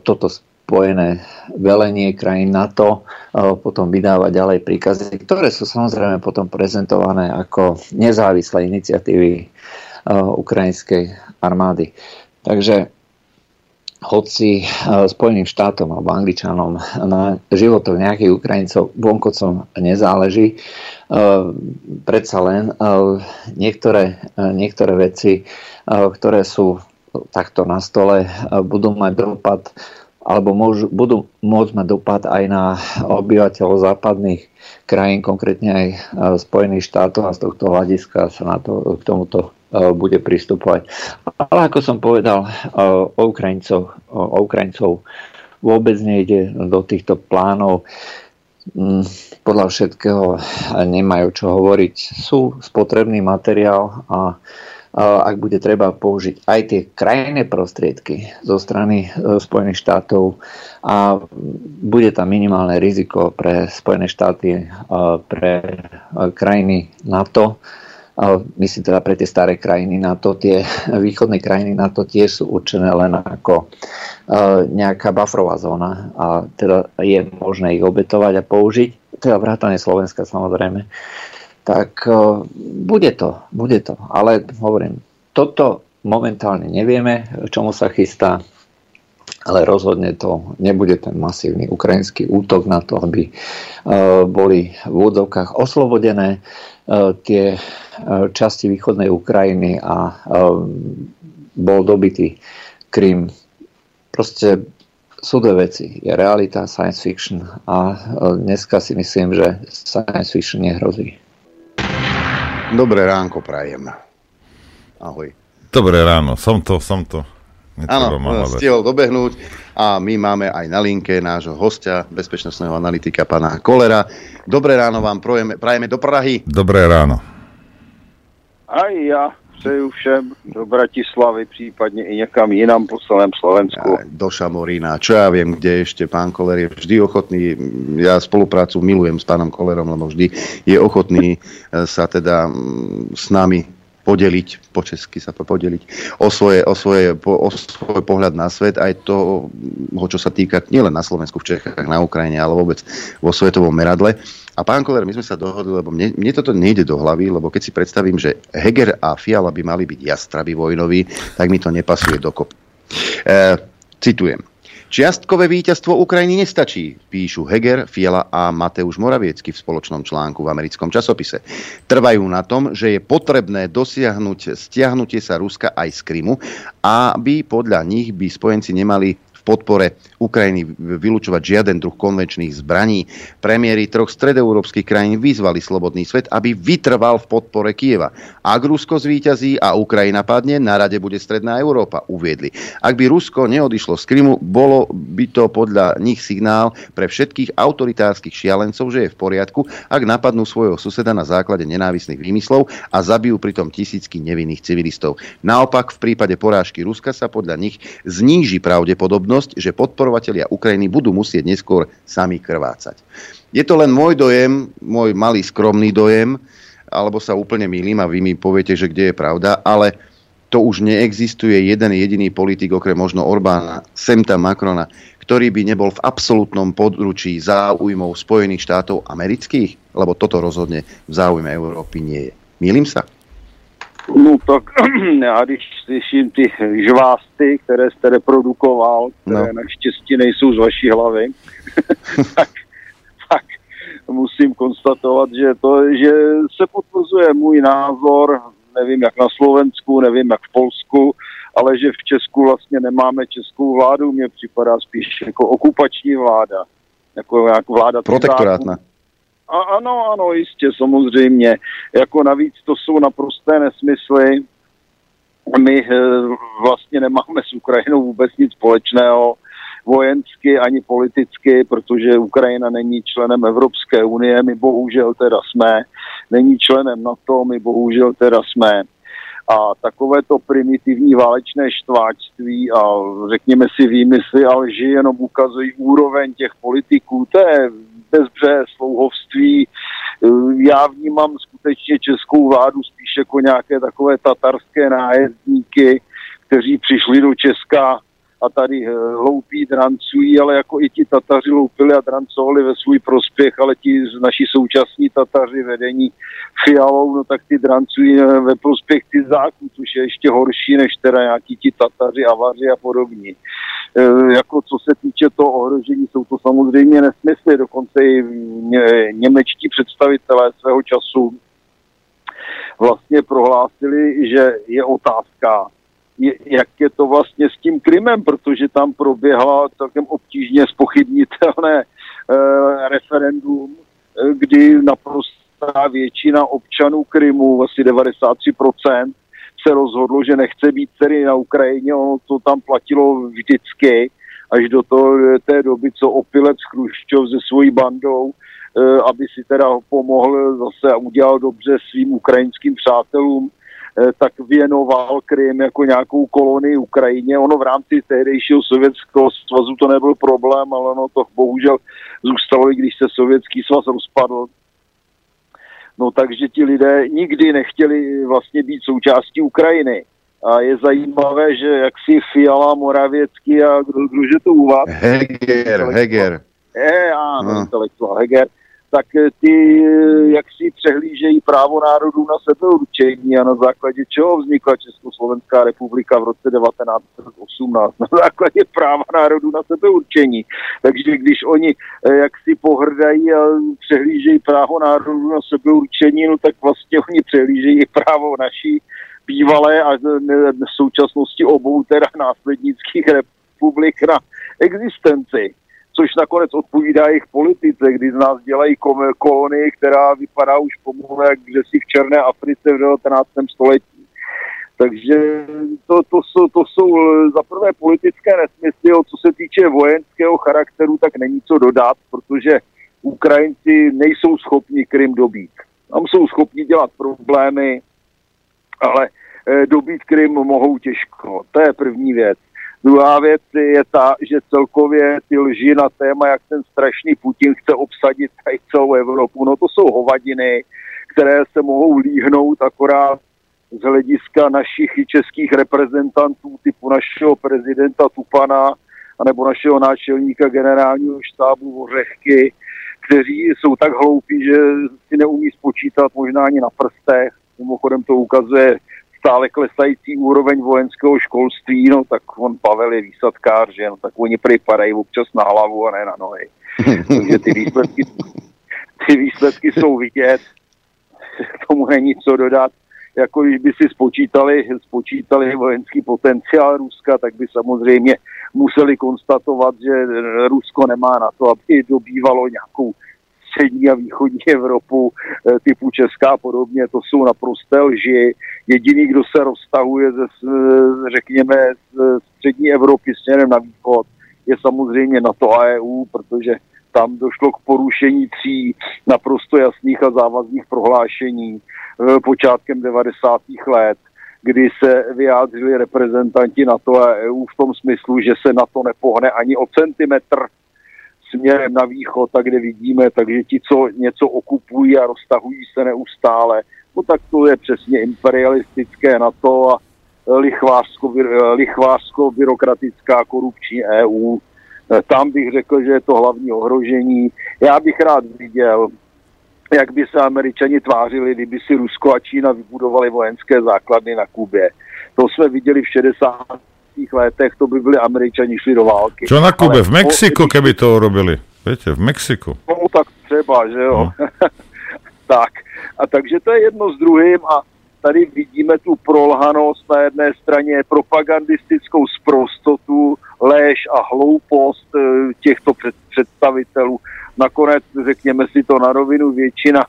toto spojené velenie krajín NATO potom vydáva ďalej príkazy, ktoré sú samozrejme potom prezentované ako nezávislé iniciatívy ukrajinskej armády. Takže hoci Spojeným štátom alebo Angličanom na životoch nejakých Ukrajincov vonkoncom nezáleží, predsa len niektoré, niektoré veci, ktoré sú takto na stole, budú mať dopad alebo môžu, budú môcť mať dopad aj na obyvateľov západných krajín, konkrétne aj Spojených štátov a z tohto hľadiska sa na to, k tomuto bude pristupovať. Ale ako som povedal, o Ukrajincov, o Ukrajincov vôbec nejde do týchto plánov. Mm, podľa všetkého nemajú čo hovoriť. Sú spotrebný materiál a ak bude treba použiť aj tie krajné prostriedky zo strany e, Spojených štátov a bude tam minimálne riziko pre Spojené štáty, pre e, krajiny NATO, myslím teda pre tie staré krajiny NATO, tie [laughs] východné krajiny NATO tiež sú určené len ako e, nejaká bufferová zóna. A teda je možné ich obetovať a použiť, teda vrátane Slovenska samozrejme. Tak e, bude to, bude to. Ale hovorím, toto momentálne nevieme, čomu sa chystá, ale rozhodne to nebude ten masívny ukrajinský útok na to, aby e, boli v úvodzovkách oslobodené e, tie časti východnej Ukrajiny a bol dobitý Krym. Proste sú dve veci. Je realita, science fiction a dneska si myslím, že science fiction nehrozí. Dobré ránko prajem. Ahoj. Dobré ráno, som to, som to. Áno, stihol dobehnúť a my máme aj na linke nášho hostia, bezpečnostného analytika pana Kolera. Dobré ráno vám prajeme, prajeme do Prahy. Dobré ráno. Aj ja přeju všem do Bratislavy, případně i někam jinam po celém Slovensku. Aj do Šamorína, čo ja viem, kde ešte pán Koler je vždy ochotný, ja spoluprácu milujem s pánom Kolerom, lebo vždy je ochotný e, sa teda s nami podeliť, po česky sa to podeliť, o, svoje, o, svoje, o svoj pohľad na svet, aj to, čo sa týka nielen na Slovensku, v Čechách, na Ukrajine, ale vôbec vo svetovom meradle. A pán Koller, my sme sa dohodli, lebo mne, mne toto nejde do hlavy, lebo keď si predstavím, že Heger a Fiala by mali byť jastraby vojnoví, tak mi to nepasuje dokop. E, citujem. Čiastkové víťazstvo Ukrajiny nestačí, píšu Heger, Fiala a Mateusz Moraviecky v spoločnom článku v americkom časopise. Trvajú na tom, že je potrebné dosiahnuť stiahnutie sa Ruska aj z Krymu, aby podľa nich by spojenci nemali podpore Ukrajiny vylúčovať žiaden druh konvenčných zbraní. Premiéry troch stredoeurópskych krajín vyzvali slobodný svet, aby vytrval v podpore Kieva. Ak Rusko zvíťazí a Ukrajina padne, na rade bude Stredná Európa, uviedli. Ak by Rusko neodišlo z Krymu, bolo by to podľa nich signál pre všetkých autoritárskych šialencov, že je v poriadku, ak napadnú svojho suseda na základe nenávisných výmyslov a zabijú pritom tisícky nevinných civilistov. Naopak, v prípade porážky Ruska sa podľa nich zníži pravdepodobnosť, že podpor podporovatelia Ukrajiny budú musieť neskôr sami krvácať. Je to len môj dojem, môj malý skromný dojem, alebo sa úplne milím a vy mi poviete, že kde je pravda, ale to už neexistuje jeden jediný politik, okrem možno Orbána, Semta Macrona, ktorý by nebol v absolútnom područí záujmov Spojených štátov amerických, lebo toto rozhodne v záujme Európy nie je. Milím sa? No tak [clears throat] já když slyším ty žvásty, které jste reprodukoval, které no. naštěstí nejsou z vaší hlavy, [laughs] tak, tak musím konstatovat, že, to, že se potvrzuje můj názor, nevím jak na Slovensku, nevím jak v Polsku, ale že v Česku vlastně nemáme českou vládu, mně připadá spíš jako okupační vláda. Jako, jako vláda Protektorátna. A, ano, ano, jistě, samozřejmě. Jako navíc to jsou naprosté nesmysly. My e, vlastně nemáme s Ukrajinou vůbec nic společného vojensky ani politicky, protože Ukrajina není členem Evropské unie, my bohužel teda jsme, není členem NATO, my bohužel teda jsme. A takovéto primitivní válečné štváčství a řekněme si výmysly a lži jenom ukazují úroveň těch politiků. To je bezbře slouhovství. Já vnímám skutečně českou vládu spíš jako nějaké takové tatarské nájezdníky, kteří přišli do Česka a tady eh, loupí, drancují, ale jako i ti Tataři loupili a drancovali ve svůj prospěch, ale ti naši současní Tataři vedení Fialou, no tak ty drancují eh, ve prospěch ty záků, což je ještě horší než teda nějaký ti Tataři, Avaři a podobní. E, jako co se týče toho ohrožení, jsou to samozřejmě nesmysly, dokonce i ně, němečtí představitelé svého času vlastně prohlásili, že je otázka, jak je to vlastně s tím Krymem, protože tam proběhla celkem obtížně spochybnitelné eh, referendum, eh, kdy naprostá většina občanů Krymu, asi 93%, se rozhodlo, že nechce být tedy na Ukrajině, ono to tam platilo vždycky, až do toho, té doby, co opilec Chruščov se svojí bandou, eh, aby si teda pomohl zase a udělal dobře svým ukrajinským přátelům, tak věnoval Krym jako nějakou kolonii Ukrajině. Ono v rámci tehdejšího sovětského svazu to nebyl problém, ale ono to bohužel zůstalo, i když se sovětský svaz rozpadl. No takže ti lidé nikdy nechtěli vlastně být součástí Ukrajiny. A je zajímavé, že jak si Fiala, Moravěcký a kdo, kdo že to u vás? Heger, Heger. Je, ano, no. intelektuál Heger tak eh, ty eh, jak si přehlížejí právo národů na sebeurčení a na základě čeho vznikla Československá republika v roce 1918? [laughs] Na základě práva národů na sebeurčení. Takže když oni eh, jak si pohrdají a přehlížejí právo národů na sebeurčení, no tak vlastně oni přehlížejí právo naší bývalé a v současnosti obou teda následnických republik na existenci což nakonec odpovídá jejich politice, kdy z nás dělají kolonii, která vypadá už pomalu jak si v Černé Africe v 19. století. Takže to, to, jsou, to jsou za prvé politické nesmysly, co se týče vojenského charakteru, tak není co dodat, protože Ukrajinci nejsou schopni Krym dobít. Tam jsou schopni dělat problémy, ale eh, dobít Krym mohou těžko. To je první věc. Druhá věc je ta, že celkově ty lži na téma, jak ten strašný Putin chce obsadit tady celou Evropu, no to jsou hovadiny, které se mohou líhnout akorát z hlediska našich českých reprezentantů typu našeho prezidenta Tupana anebo našeho náčelníka generálního štábu Ořechky, kteří jsou tak hloupí, že si neumí spočítat možná ani na prstech. Mimochodem to ukazuje stále klesající úroveň vojenského školství, no tak on Pavel je výsadkář, že no tak oni padají občas na hlavu a ne na nohy. [laughs] Takže ty výsledky, ty výsledky jsou vidět, [laughs] tomu není co dodat. Jako když by si spočítali, spočítali vojenský potenciál Ruska, tak by samozřejmě museli konstatovat, že Rusko nemá na to, aby dobývalo nějakou střední a východní Evropu eh, typu Česká a podobně, to jsou naprosté lži. Jediný, kdo se roztahuje ze, řekněme, z střední Evropy směrem na východ, je samozřejmě NATO a EU, protože tam došlo k porušení tří naprosto jasných a závazných prohlášení eh, počátkem 90. let, kdy se vyjádřili reprezentanti NATO a EU v tom smyslu, že se na to nepohne ani o centimetr směrem na východ, tak kde vidíme, takže ti, co něco okupují a roztahují se neustále, no tak to je přesně imperialistické na to a lichvářsko, lichvářsko byrokratická korupční EU. Tam bych řekl, že je to hlavní ohrožení. Já bych rád viděl, jak by se američani tvářili, kdyby si Rusko a Čína vybudovali vojenské základny na Kubě. To jsme viděli v 60 letech, to by byli američani šli do války. Čo na Kube? Ale v Mexiku, keby to urobili. Viete, v Mexiku. No tak třeba, že jo. No. [laughs] tak. A takže to je jedno s druhým a tady vidíme tu prolhanost na jedné straně propagandistickou sprostotu, léž a hloupost eh, těchto představitelů. Nakonec, řekněme si to na rovinu, většina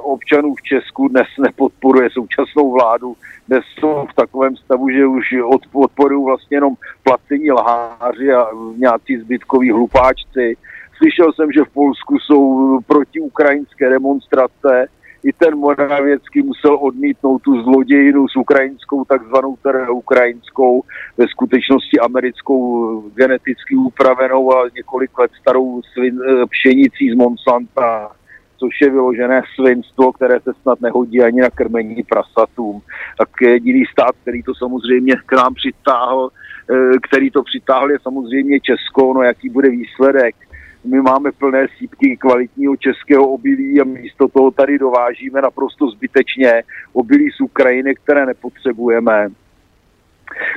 občanů v Česku dnes nepodporuje současnou vládu. Dnes jsou v takovém stavu, že už podporují vlastně jenom placení lháři a nějací zbytkoví hlupáčci. Slyšel jsem, že v Polsku jsou protiukrajinské demonstrace. i ten Moravěcký musel odmítnout tu zlodějinu s ukrajinskou, takzvanou teda ukrajinskou, ve skutečnosti americkou geneticky upravenou a několik let starou svin, eh, pšenicí z Monsanta, což je vyložené svinstvo, které se snad nehodí ani na krmení prasatům. Tak jediný stát, který to samozřejmě k nám přitáhl, eh, který to přitáhl, je samozřejmě Česko, no jaký bude výsledek my máme plné sípky kvalitního českého obilí a místo toho tady dovážíme naprosto zbytečně obilí z Ukrajiny, které nepotřebujeme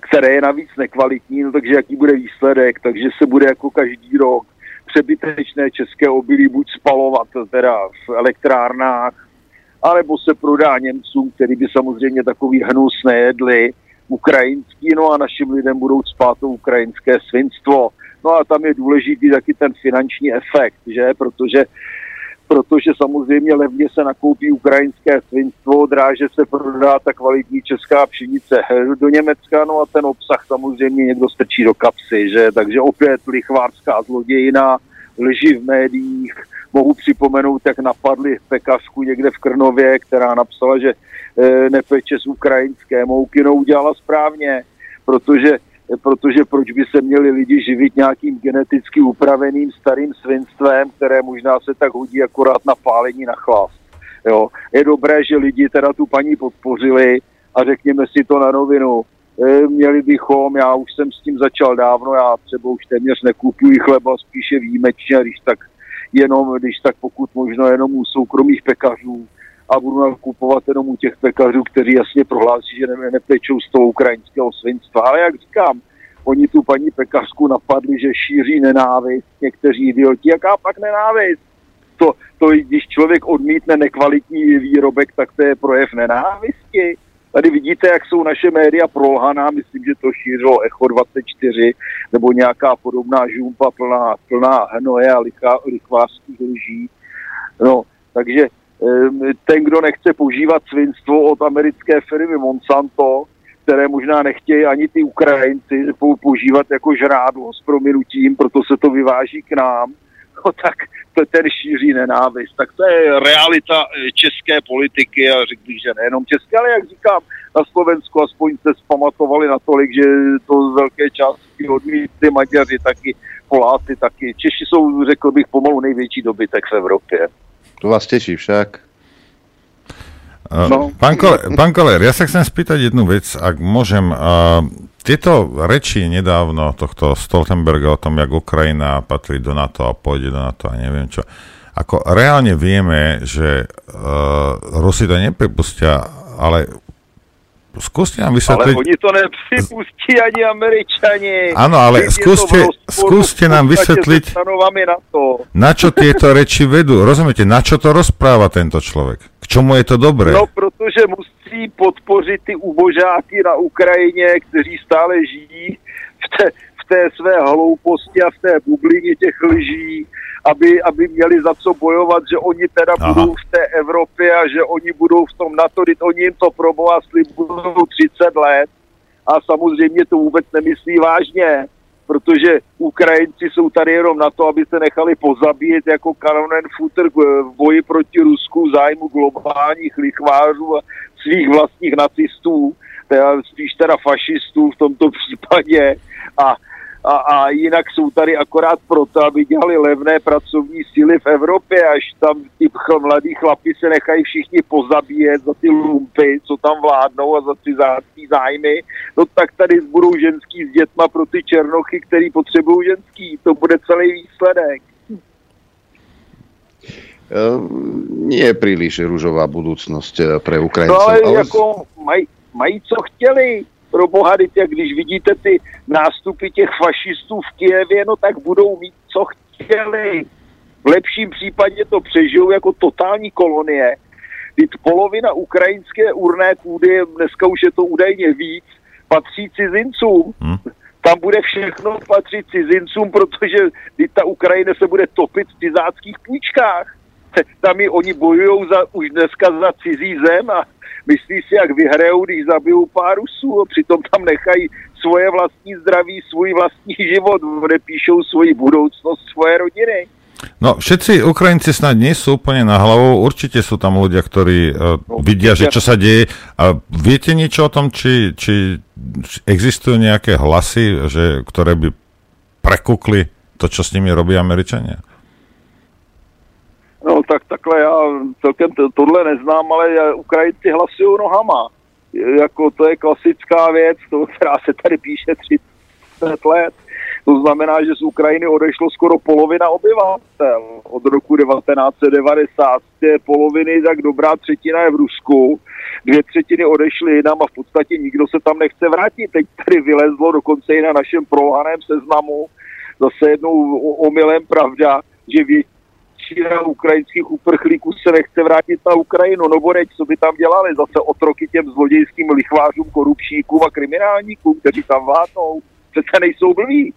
které je navíc nekvalitní, no takže jaký bude výsledek, takže se bude jako každý rok přebytečné české obilí buď spalovat teda v elektrárnách, anebo se prodá Němcům, který by samozřejmě takový hnus nejedli, ukrajinský, no a našim lidem budou spát to ukrajinské svinstvo. No a tam je důležitý taky ten finanční efekt, že? Protože protože samozřejmě levně se nakoupí ukrajinské svinstvo, dráže se prodá ta kvalitní česká pšenice do Německa, no a ten obsah samozřejmě někdo strčí do kapsy, že? Takže opět lichvářská zlodějina, lži v médiích, mohu připomenout, jak napadli pekařku někde v Krnově, která napsala, že e, nepeče z ukrajinské mouky, no udělala správně, protože protože proč by se měli lidi živit nějakým geneticky upraveným starým svinstvem, které možná se tak hodí akorát na pálení na chlast. Jo. Je dobré, že lidi teda tu paní podpořili a řekněme si to na novinu. E, měli bychom, já už jsem s tím začal dávno, já třeba už téměř nekupuji chleba, spíše výjimečně, když tak jenom, když tak pokud možno jenom u soukromých pekařů a budu nakupovat jenom u těch pekařů, kteří jasně prohlásí, že ne, nepečou z toho ukrajinského svinstva. Ale jak říkám, oni tu paní pekařku napadli, že šíří nenávist, někteří idioti. Jaká pak nenávist? To, to, když člověk odmítne nekvalitní výrobek, tak to je projev nenávisti. Tady vidíte, jak jsou naše média prolhaná, myslím, že to šířilo Echo 24 nebo nějaká podobná žumpa plná, plná hnoje a lichvářských lží. No, takže ten, kdo nechce používat svinstvo od americké firmy Monsanto, které možná nechtějí ani ty Ukrajinci používat jako žrádlo s prominutím, proto se to vyváží k nám, [laughs] no tak to ten šíří nenávist. Tak to je realita eh, české politiky a řekl bych, že nejenom české, ale jak říkám, na Slovensku aspoň se zpamatovali natolik, že to z velké části odmítli Maďaři, taky Poláci, taky. Češi jsou, řekl bych, pomalu největší dobytek v Evropě. To vás teší však. No. Pán, Koler, pán Koler, ja sa chcem spýtať jednu vec, ak môžem. Uh, tieto reči nedávno tohto Stoltenberga o tom, jak Ukrajina patrí do NATO a pôjde do NATO a neviem čo. Ako reálne vieme, že uh, Rusi to nepripustia, ale skúste nám vysvetliť... Ale oni to nepřipustí ani Američani. Áno, ale skúste, skúste nám vysvetliť, na, to. na čo tieto reči vedú. Rozumiete, na čo to rozpráva tento človek? K čomu je to dobré? No, protože musí podpořit ty ubožáky na Ukrajině, kteří stále žijí v té, v té své hlouposti a v té bublině těch lží aby, aby měli za co bojovat, že oni teda Aha. budou v té Evropě a že oni budou v tom NATO, oni jim to proboha slibují 30 let a samozřejmě to vůbec nemyslí vážně, protože Ukrajinci jsou tady jenom na to, aby se nechali pozabíjet jako kanonen futter v boji proti Rusku zájmu globálních lichvářů a svých vlastních nacistů, teda spíš teda fašistů v tomto případě a a, a jinak jsou tady akorát proto, aby dělali levné pracovní síly v Evropě, až tam ty mladí chlapi se nechají všichni pozabíjet za ty lumpy, co tam vládnou a za ty zásadní zájmy, no tak tady budou ženský s dětma pro ty černochy, který potřebují ženský. To bude celý výsledek. nie je príliš rúžová budúcnosť eh, pre Ukrajincov. No ale, ale... jako mají, mají co chtěli pro boha, když vidíte ty nástupy těch fašistů v Kijevě, no tak budou mít, co chtěli. V lepším případě to přežijou jako totální kolonie. Teď polovina ukrajinské urné půdy, dneska už je to údajně víc, patří cizincům. Hmm. Tam bude všechno patřit cizincům, protože ta Ukrajina se bude topit v cizáckých půjčkách. Tam oni bojují za, už dneska za cizí zem a myslí si, jak vyhrajou, když zabijou pár Rusů a přitom tam nechají svoje vlastní zdraví, svůj vlastní život, kde píšou svoji budoucnost, svoje rodiny. No, všetci Ukrajinci snad nie sú úplne na hlavu. Určite sú tam ľudia, ktorí uh, vidia, že čo sa deje. A viete niečo o tom, či, či existujú nejaké hlasy, že, ktoré by prekukli to, čo s nimi robí Američania? No tak takhle já celkem to, tohle neznám, ale Ukrajinci hlasují nohama. Jako to je klasická věc, to, která se tady píše 30 let. To znamená, že z Ukrajiny odešlo skoro polovina obyvatel. Od roku 1990 z té poloviny tak dobrá třetina je v Rusku, dvě třetiny odešly jinam a v podstatě nikdo se tam nechce vrátit. Teď tady vylezlo dokonce i na našem prolhaném seznamu zase jednou omylem pravda, že většina ukrajinských uprchlíků se nechce vrátit na Ukrajinu. No boreď, co by tam dělali? Zase otroky těm zlodějským lichvářům, korupčníkům a kriminálníkům, kteří tam vládnou. Přece nejsou blví.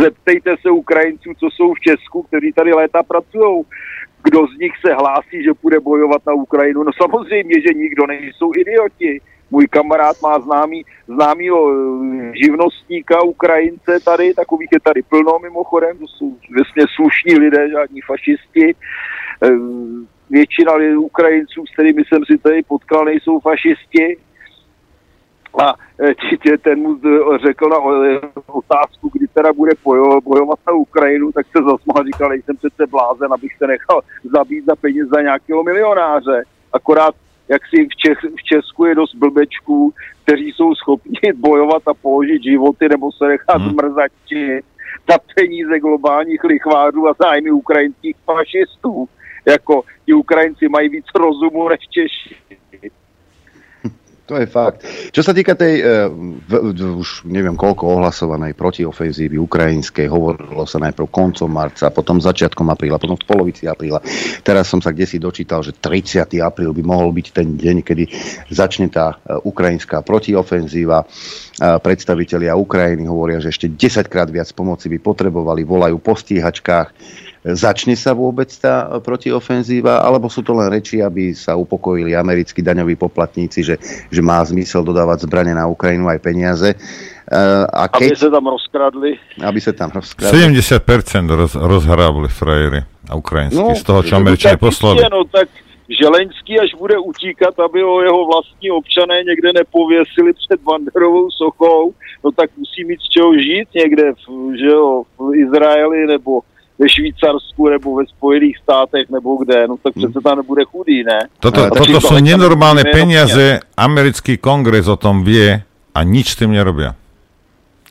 Zeptejte se Ukrajinců, co jsou v Česku, kteří tady léta pracují. Kdo z nich se hlásí, že půjde bojovat na Ukrajinu? No samozřejmě, že nikdo nejsou idioti. Můj kamarád má známý, známýho eh, živnostníka, Ukrajince tady, takových je tady plno mimochodem, to jsou vlastně slušní lidé, žádní fašisti. Eh, většina Ukrajinců, s kterými jsem si tady potkal, nejsou fašisti. A eh, ten mu řekl na otázku, kdy teda bude bojovat na Ukrajinu, tak se zasmál, říkal, jsem přece blázen, abych se nechal zabít za peníze za nějakého milionáře. Akorát jak si v, Čech, v Česku je dost blbečků, kteří jsou schopni [laughs] bojovat a položit životy nebo se nechat hmm. zmrzačit za peníze globálních lichvářů a zájmy ukrajinských fašistů. Jako ti Ukrajinci mají víc rozumu než Češi. To je fakt. Čo sa týka tej, uh, v, už neviem koľko ohlasovanej protiofenzívy ukrajinskej, hovorilo sa najprv koncom marca, potom začiatkom apríla, potom v polovici apríla. Teraz som sa kde si dočítal, že 30. apríl by mohol byť ten deň, kedy začne tá uh, ukrajinská protiofenzíva. Uh, predstavitelia Ukrajiny hovoria, že ešte 10 krát viac pomoci by potrebovali, volajú po stíhačkách Začne sa vôbec tá protiofenzíva, alebo sú to len reči, aby sa upokojili americkí daňoví poplatníci, že, že má zmysel dodávať zbranie na Ukrajinu aj peniaze. Uh, a keď, aby sa tam rozkradli. Aby sa tam rozkradli. 70% roz, rozhrábli frajery a ukrajinskí no, z toho, čo Američania poslali. No, tak Želeňský, až bude utíkat, aby ho jeho vlastní občané někde nepověsili před Banderovou sochou, no tak musí mít z čeho žít někde v, že jo, v Izraeli nebo ve Švýcarsku nebo ve Spojených státech nebo kde, no tak přece tam nebude chudý, ne? Toto, ne, toto sú nenormálne peniaze, americký kongres o tom vie a nič s tým nerobia.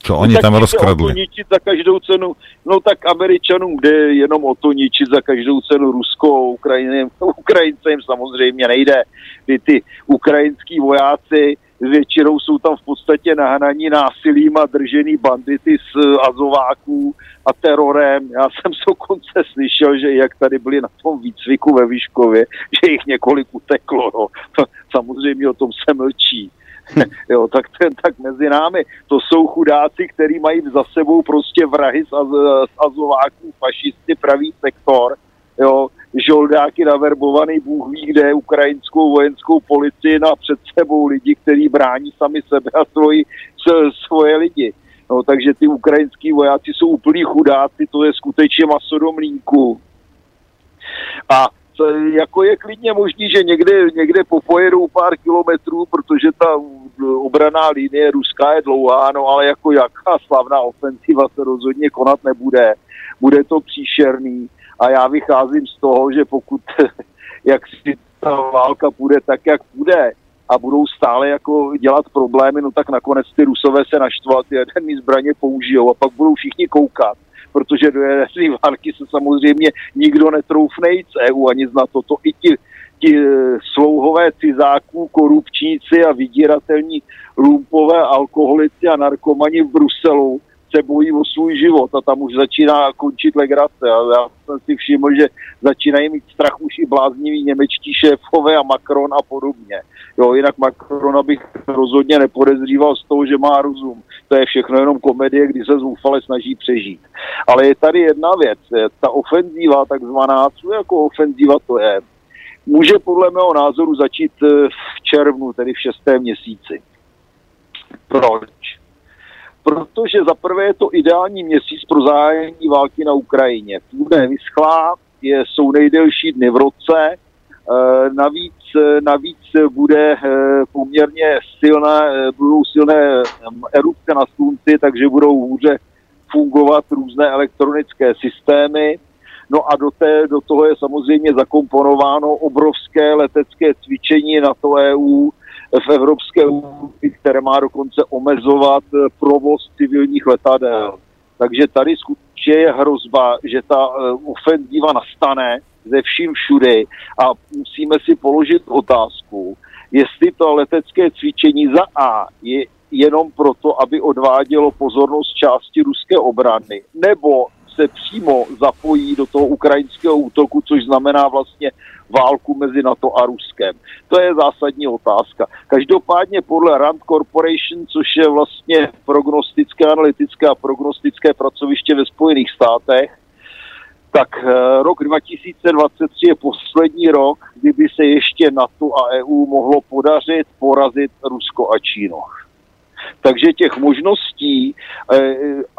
Čo no oni tam rozkradli. O to ničit za každou cenu, no tak Američanům jde jenom o to ničit za každou cenu Rusko, Ukrajině, Ukrajincem samozřejmě nejde. Ty, ty ukrajinský vojáci většinou jsou tam v podstatě nahnaní násilím a držený bandity z azováků a terorem. Já jsem se dokonce slyšel, že jak tady byli na tom výcviku ve Výškově, že jich několik uteklo. No. [laughs] Samozřejmě o tom se mlčí. [laughs] jo, tak, ten, tak mezi námi, to jsou chudáci, kteří mají za sebou prostě vrahy z, az, z azováků, fašisty, pravý sektor, jo, žoldáky naverbovaný Bůh ví kde, ukrajinskou vojenskou policii no a před sebou lidi, kteří brání sami sebe a svoji, svoje lidi. No, takže ty ukrajinský vojáci jsou úplný chudáci, to je skutečně maso do mlínku. A jako je klidně možný, že někde, někde popojedou pár kilometrů, protože ta obraná linie ruská je dlouhá, no ale jako jaká slavná ofenziva se rozhodně konat nebude. Bude to příšerný a já vycházím z toho, že pokud [laughs] jak si ta válka půjde tak, jak půjde, a budou stále jako dělat problémy, no tak nakonec ty rusové se naštval, ty jaderní zbraně použijou a pak budou všichni koukat, protože do jaderní války se samozřejmě nikdo netroufne jít z EU ani z NATO. To i ti, ti slouhové cizáků, korupčníci a vydíratelní lumpové alkoholici a narkomani v Bruselu se bojí o svůj život a tam už začíná končit legrace. A já jsem si všiml, že začínají mít strach už i blázniví němečtí šéfové a Macron a podobně. Jo, jinak Macrona bych rozhodně nepodezříval z toho, že má rozum. To je všechno jenom komedie, kdy se zoufale snaží přežít. Ale je tady jedna věc. Ta ofenzíva, takzvaná, co jako ofenzíva to je, může podle mého názoru začít v červnu, tedy v šestém měsíci. Proč? Protože za prvé je to ideální měsíc pro zájemní války na Ukrajině. Půda je vyschlá, je, jsou nejdelší dny v roce, e, navíc, navíc bude e, poměrně silné, e, budou silné erupce na slunci, takže budou hůře fungovat různé elektronické systémy. No a do, té, do toho je samozřejmě zakomponováno obrovské letecké cvičení na to EU v Evropské unii, které má dokonce omezovat provoz civilních letadel. Takže tady skutečně je hrozba, že ta ofenzíva nastane ze vším všude a musíme si položit otázku, jestli to letecké cvičení za A je jenom proto, aby odvádělo pozornost části ruské obrany, nebo se přímo zapojí do toho ukrajinského útoku, což znamená vlastně válku mezi NATO a Ruskem. To je zásadní otázka. Každopádně podle Rand Corporation, což je vlastně prognostické, analytické a prognostické pracoviště ve Spojených státech, tak eh, rok 2023 je poslední rok, kdyby se ještě NATO a EU mohlo podařit porazit Rusko a Čínu. Takže těch možností eh,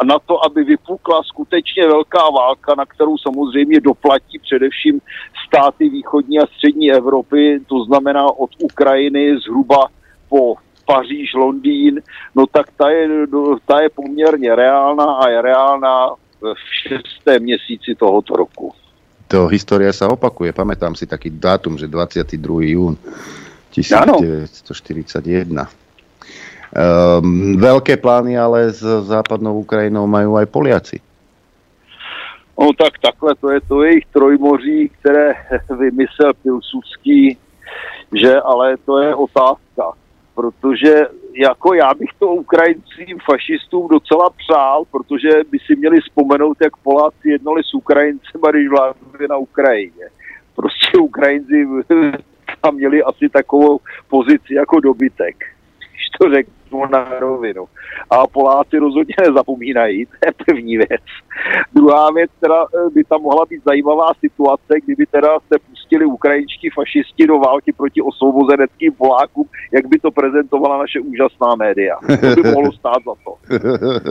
na to, aby vypukla skutečně velká válka, na kterou samozřejmě doplatí především státy východní a střední Evropy, to znamená od Ukrajiny zhruba po Paříž, Londýn, no tak ta je, ta je poměrně reálna a je reálna v šestém měsíci tohoto roku. To história sa opakuje. Pamätám si taký dátum, že 22. jún 1941. Um, veľké plány ale s západnou Ukrajinou majú aj Poliaci. No tak takhle, to je to jejich trojmoří, které [laughs] vymyslel Pilsudský, že ale to je otázka, protože jako já bych to Ukrajincím fašistům docela přál, protože by si měli vzpomenout, jak Poláci jednali s Ukrajincem, když vládli na Ukrajině. Prostě Ukrajinci [laughs] tam měli asi takovou pozici jako dobytek, když to řeknu na rovinu. A Poláci rozhodně nezapomínají, to je první věc. Druhá věc, teda eh, by tam mohla být zajímavá situace, kdyby teda se pustili ukrajinští fašisti do války proti osvobozeneckým Polákům, jak by to prezentovala naše úžasná média. To by mohlo stát za to.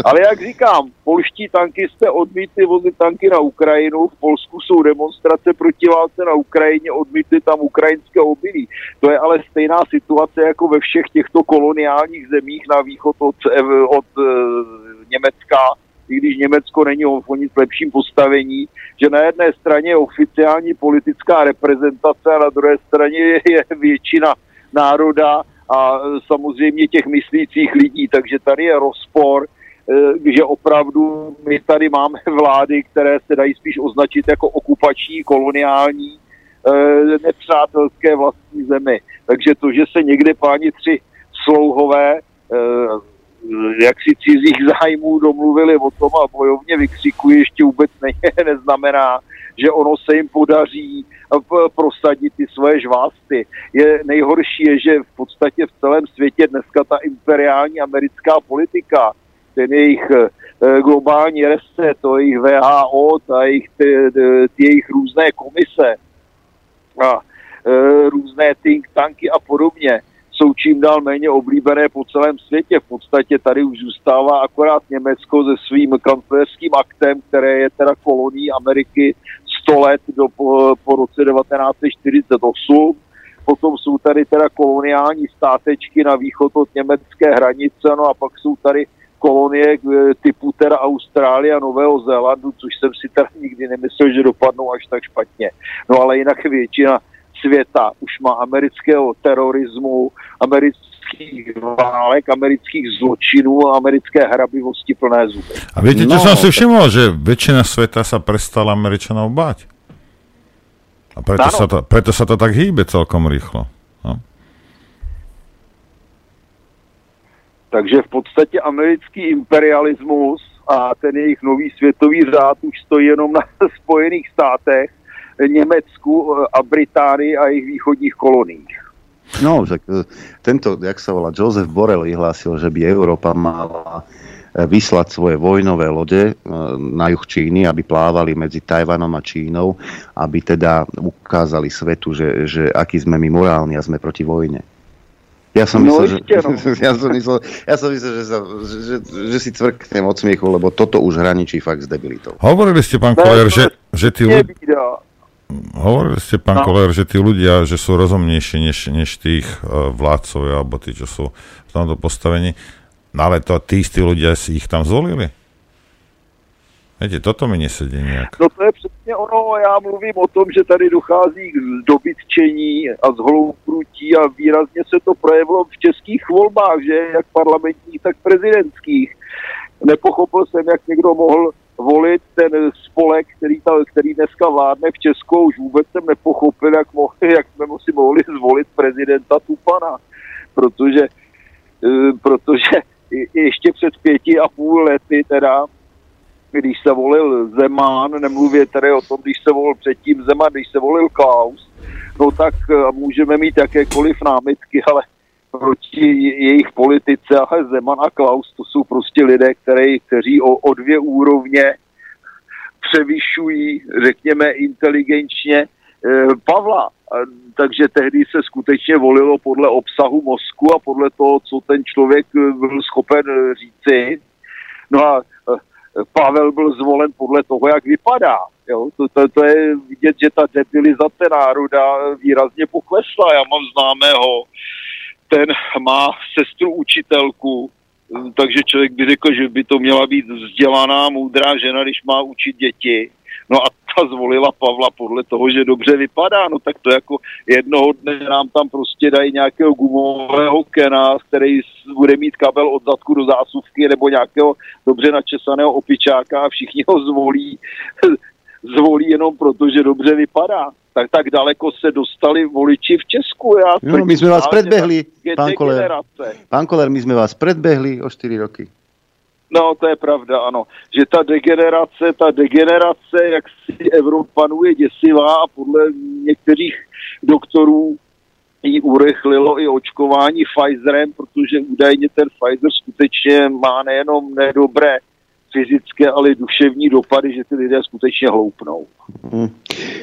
Ale jak říkám, polští tankisté odmítli vozit tanky na Ukrajinu, v Polsku jsou demonstrace proti válce na Ukrajině, odmítli tam ukrajinské obilí. To je ale stejná situace jako ve všech těchto koloniálních zemích na východ od, od uh, Německa, i když Německo není o nic lepším postavení, že na jedné straně je oficiální politická reprezentace a na druhé straně je většina národa a samozřejmě těch myslících lidí. Takže tady je rozpor, eh, že opravdu my tady máme vlády, které se dají spíš označit jako okupační, koloniální, nepřátelské vlastní zemi. Takže to, že se někde páni tři slouhové jak si cizích zájmů domluvili o tom a bojovně vykřikují, ještě vůbec ne, [laughs] neznamená, že ono se jim podaří prosadit ty svoje žvásty. Je nejhorší je, že v podstatě v celém světě dneska ta imperiální americká politika, ten jejich eh, globální reset, to jejich VHO, ta jejich, ty, ty jejich různé komise a eh, různé think tanky a podobně, jsou čím dál méně oblíbené po celém světě. V podstatě tady už zůstává akorát Německo se svým kancléřským aktem, které je teda kolonií Ameriky 100 let do, po, po roce 1948. Potom jsou tady teda koloniální státečky na východ od německé hranice, no a pak jsou tady kolonie eh, typu teda Austrálie a Nového Zélandu, což jsem si teda nikdy nemyslel, že dopadnou až tak špatně. No ale jinak většina světa už má amerického terorismu, amerických válek, amerických zločinů a americké hrabivosti plné zuby. A viete, čo no, som si všimol, že väčšina sveta sa prestala Američanov báť. A preto, sa to, preto sa to tak hýbe celkom rýchlo. No. Takže v podstatě americký imperialismus a ten jejich nový světový řád už stojí jenom na [laughs] Spojených státech Německu a Británii a jejich východních koloniích. No, že tento, jak sa volá, Joseph Borrell vyhlásil, že by Európa mala e, vyslať svoje vojnové lode e, na juh Číny, aby plávali medzi Tajvanom a Čínou, aby teda ukázali svetu, že, že aký sme my morálni a sme proti vojne. Ja som No myslel, že, [laughs] ja som myslel, ja som myslel že, sa, že, že, že si cvrknem od smiechu, lebo toto už hraničí fakt s debilitou. Hovorili ste, pán Koller, že, že tí ľudia... Hovorili ste, pán No. Koller, že tí ľudia, že sú rozumnejší než, než tých uh, vládcovia, alebo tí, čo sú v tomto postavení. No ale to tí istí ľudia si ich tam zvolili? Viete, toto mi nesedí nejak. No to je přesně ono, já mluvím o tom, že tady dochází k dobytčení a zhlouprutí a výrazně se to projevilo v českých volbách, že jak parlamentních, tak prezidentských. Nepochopil jsem, jak někdo mohl volit ten spolek, který, ta, který dneska vládne v Česku, už vůbec jsem nepochopil, jak, mohli, [laughs] jak jsme si mohli zvolit prezidenta Tupana, protože, eh, protože ještě před pěti a půl lety teda když se volil Zeman, nemluvě tedy o tom, když se volil předtím Zeman, když se volil Klaus, no tak eh, můžeme mít jakékoliv námitky, [laughs] ale proti je- jejich politice, ale Zeman a Klaus, to jsou prostě lidé, který, kteří o, o dvě úrovně převyšují, řekněme, inteligenčně eh, Pavla. Takže tehdy se skutečně volilo podle obsahu mozku a podle toho, co ten člověk eh, byl schopen eh, říci. No a Pavel byl zvolen podle toho, jak vypadá. Jo? To, to, to je vidět, že ta debilizace národa výrazně poklesla. Já mám známého, ten má sestru učitelku, takže člověk by řekl, že by to měla být vzdělaná, moudrá žena, když má učit děti. No a ta zvolila Pavla podle toho, že dobře vypadá, no tak to jako jednoho dne nám tam prostě dají nějakého gumového kena, který bude mít kabel od zadku do zásuvky nebo nějakého dobře načesaného opičáka a všichni ho zvolí, zvolí jenom proto, že dobře vypadá. Tak, tak daleko se dostali voliči v Česku. Já No, my sme vás predbehli, pán degenerace. Pán Koller, my sme vás predbehli o 4 roky. No, to je pravda, ano. Že ta degenerace, ta degenerace, jak si Evropanů je děsivá a podle některých doktorů ji urychlilo i očkování Pfizerem, protože údajně ten Pfizer skutečně má nejenom nedobré fyzické, ale i duševní dopady, že ty lidé skutečně hloupnou. Hm.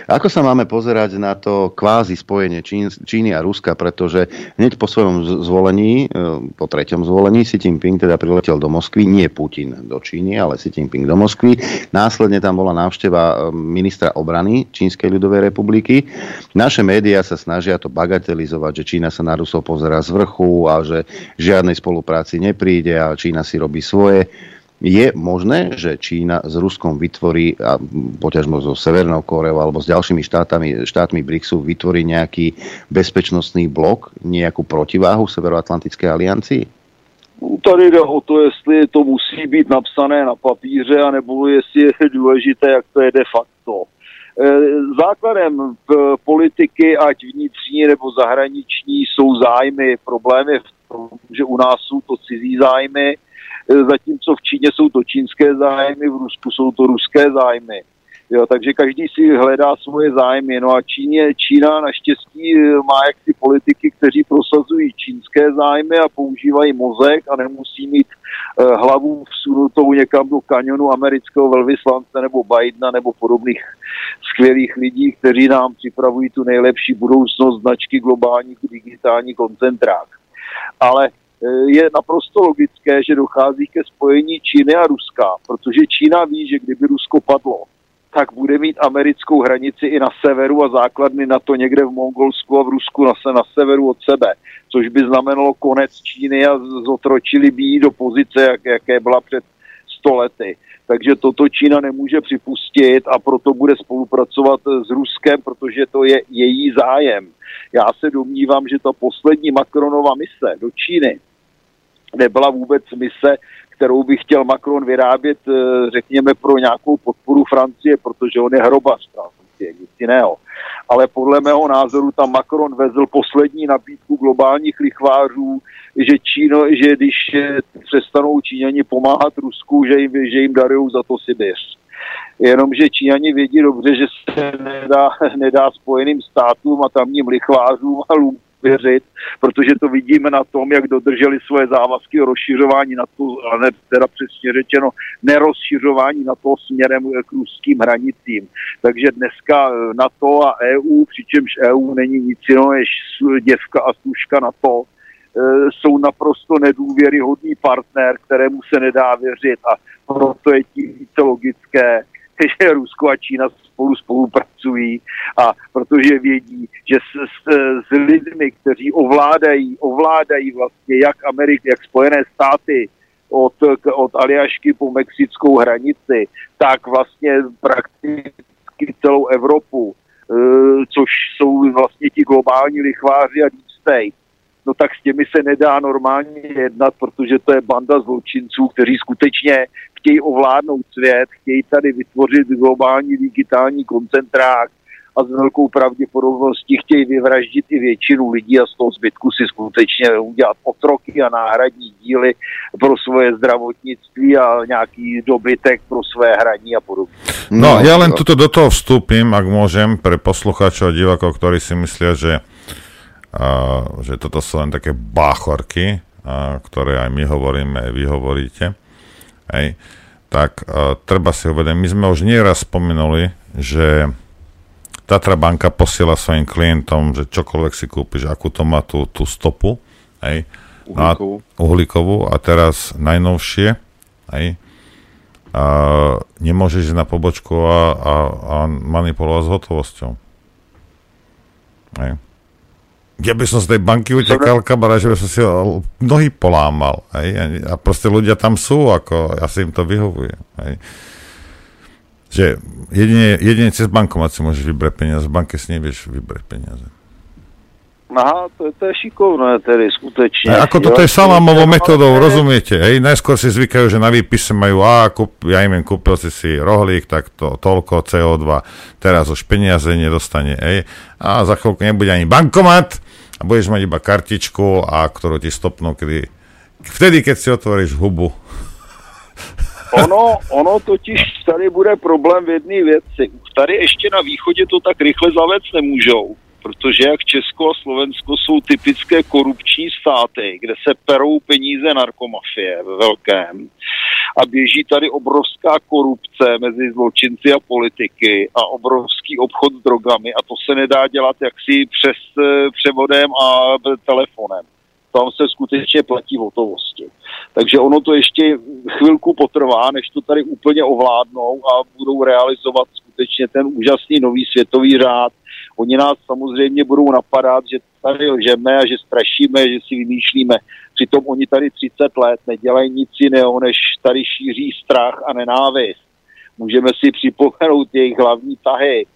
Ako sa máme pozerať na to kvázi spojenie Čín, Číny a Ruska, pretože hneď po svojom zvolení, e, po treťom zvolení, Xi Jinping teda priletel do Moskvy, nie Putin do Číny, ale Xi Jinping do Moskvy. Následne tam bola návšteva e, ministra obrany Čínskej ľudovej republiky. Naše médiá sa snažia to bagatelizovať, že Čína sa na Rusov pozera z vrchu a že žiadnej spolupráci nepríde a Čína si robí svoje. Je možné, že Čína s Ruskom vytvorí, a poťažmo so Severnou Koreou alebo s ďalšími štátami, štátmi BRICSu vytvorí nejaký bezpečnostný blok, nejakú protiváhu Severoatlantickej aliancii? Tady jde o to, jestli to musí být napsané na papíře, anebo jestli je důležité, jak to je de facto. Eh, Základem politiky, ať vnitřní nebo zahraniční, jsou zájmy. Problém je v tom, že u nás jsou to cizí zájmy, zatímco v Číně jsou to čínské zájmy, v Rusku jsou to ruské zájmy. Jo, takže každý si hledá svoje zájmy. No a Číně, Čína naštěstí eh, má jaksi politiky, kteří prosazují čínské zájmy a používají mozek a nemusí mít eh, hlavu vsunutou někam do kanionu amerického velvyslance nebo Bidena nebo podobných skvělých lidí, kteří nám připravují tu nejlepší budoucnost značky globální digitální koncentrák. Ale je naprosto logické, že dochází ke spojení Číny a Ruska, protože Čína ví, že kdyby Rusko padlo, tak bude mít americkou hranici i na severu a základny na to někde v Mongolsku a v Rusku na, se- na severu od sebe, což by znamenalo konec Číny a zotročili by ji do pozice, jak, jaké byla před 100 lety. Takže toto Čína nemůže připustit a proto bude spolupracovat s Ruskem, protože to je její zájem. Já se domnívám, že ta poslední Macronova mise do Číny nebyla vůbec mise, kterou by chtěl Macron vyrábět, eh, řekněme, pro nějakou podporu Francie, protože on je hrobař Francie, nic jiného. Ale podle mého názoru tam Macron vezl poslední nabídku globálních lichvářů, že, Číno, že když eh, přestanou Číňani pomáhat Rusku, že jim, že jim darují za to Sibiř. Jenomže Číňani vědí dobře, že se nedá, [laughs] nedá spojeným státům a tamním lichvářům a lům věřit, protože to vidíme na tom, jak dodrželi svoje závazky o rozšiřování na to, ale teda přesně řečeno, nerozšiřování na to směrem k ruským hranicím. Takže dneska eh, NATO a EU, přičemž EU není nic jiného než děvka a služka na to, jsou naprosto nedůvěryhodný partner, kterému se nedá věřit a proto je tím více logické, že Rusko a Čína spolu spolupracují a protože vědí, že s, s, s lidmi, kteří ovládají, ovládají vlastně jak Ameriky, jak Spojené státy, od, od Aljašky po mexickou hranici, tak vlastně prakticky celou Evropu, e, což jsou vlastně ti globální lichváři a deep state, no tak s těmi se nedá normálně jednat, protože to je banda zločinců, kteří skutečně chtějí ovládnout svět, chtějí tady vytvořit globální digitální koncentrák a s velkou pravděpodobností chtějí vyvraždit i většinu lidí a z toho zbytku si skutečně udělat otroky a náhradní díly pro svoje zdravotnictví a nějaký dobytek pro své hraní a podobně. No, no ja len tuto do toho vstúpim, ak môžem, pre poslucháčov a divákov, ktorí si myslia, že, že toto sú len také báchorky, ktoré aj my hovoríme, aj vy hovoríte. Hej. Tak treba si uvedomiť, my sme už nieraz spomenuli, že Tatra banka posiela svojim klientom, že čokoľvek si kúpiš, akú to má tú, tú stopu, hej, uhlíkovú. A, uhlíkovú a teraz najnovšie, hej, a nemôžeš ísť na pobočku a, a, a manipulovať s hotovosťou. Hej. Ja by som z tej banky utekal, kamara, že by som si nohy polámal. Hej? A proste ľudia tam sú, ako ja si im to vyhovuje. Hej? že jedine, jedine cez bankomat si môžeš vybrať peniaze, v banke si nevieš vybrať peniaze. Aha, to, to je šikovné tedy, skutečne. A ako toto je salámovou metodou, rozumiete? Hej, najskôr si zvykajú, že na výpise majú, a kúp, ja im kúpil si si rohlík, tak to toľko CO2, teraz už peniaze nedostane, hej, a za chvíľku nebude ani bankomat a budeš mať iba kartičku, a ktorú ti stopnú, kedy, vtedy, keď si otvoríš hubu, [laughs] Ono, ono totiž tady bude problém v jedné věci. Tady ještě na východě to tak rychle zavést nemůžou, protože jak Česko a Slovensko jsou typické korupční státy, kde se perou peníze narkomafie ve velkém a běží tady obrovská korupce mezi zločinci a politiky a obrovský obchod s drogami a to se nedá dělat jaksi přes eh, převodem a telefonem tam se skutečně platí v hotovosti. Takže ono to ještě chvilku potrvá, než to tady úplně ovládnou a budou realizovat skutečně ten úžasný nový světový řád. Oni nás samozřejmě budou napadat, že tady lžeme a že strašíme, že si vymýšlíme. Přitom oni tady 30 let nedělají nic jiného, než tady šíří strach a nenávist. Můžeme si připomenout jejich hlavní tahy.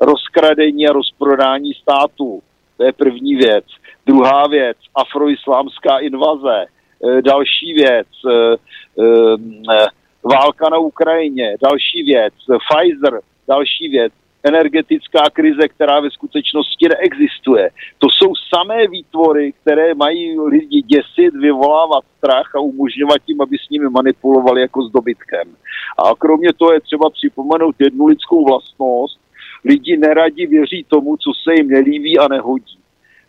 Rozkradení a rozprodání státu. To je první věc. Druhá věc, afroislámská invaze. E, další věc, e, e, válka na Ukrajině. Další věc, Pfizer. Další věc, energetická krize, která ve skutečnosti neexistuje. To jsou samé výtvory, které mají lidi děsit, vyvolávat strach a umožňovat tím, aby s nimi manipulovali jako s dobytkem. A kromě toho je třeba připomenout jednu lidskou vlastnost. Lidi neradi věří tomu, co se jim nelíbí a nehodí.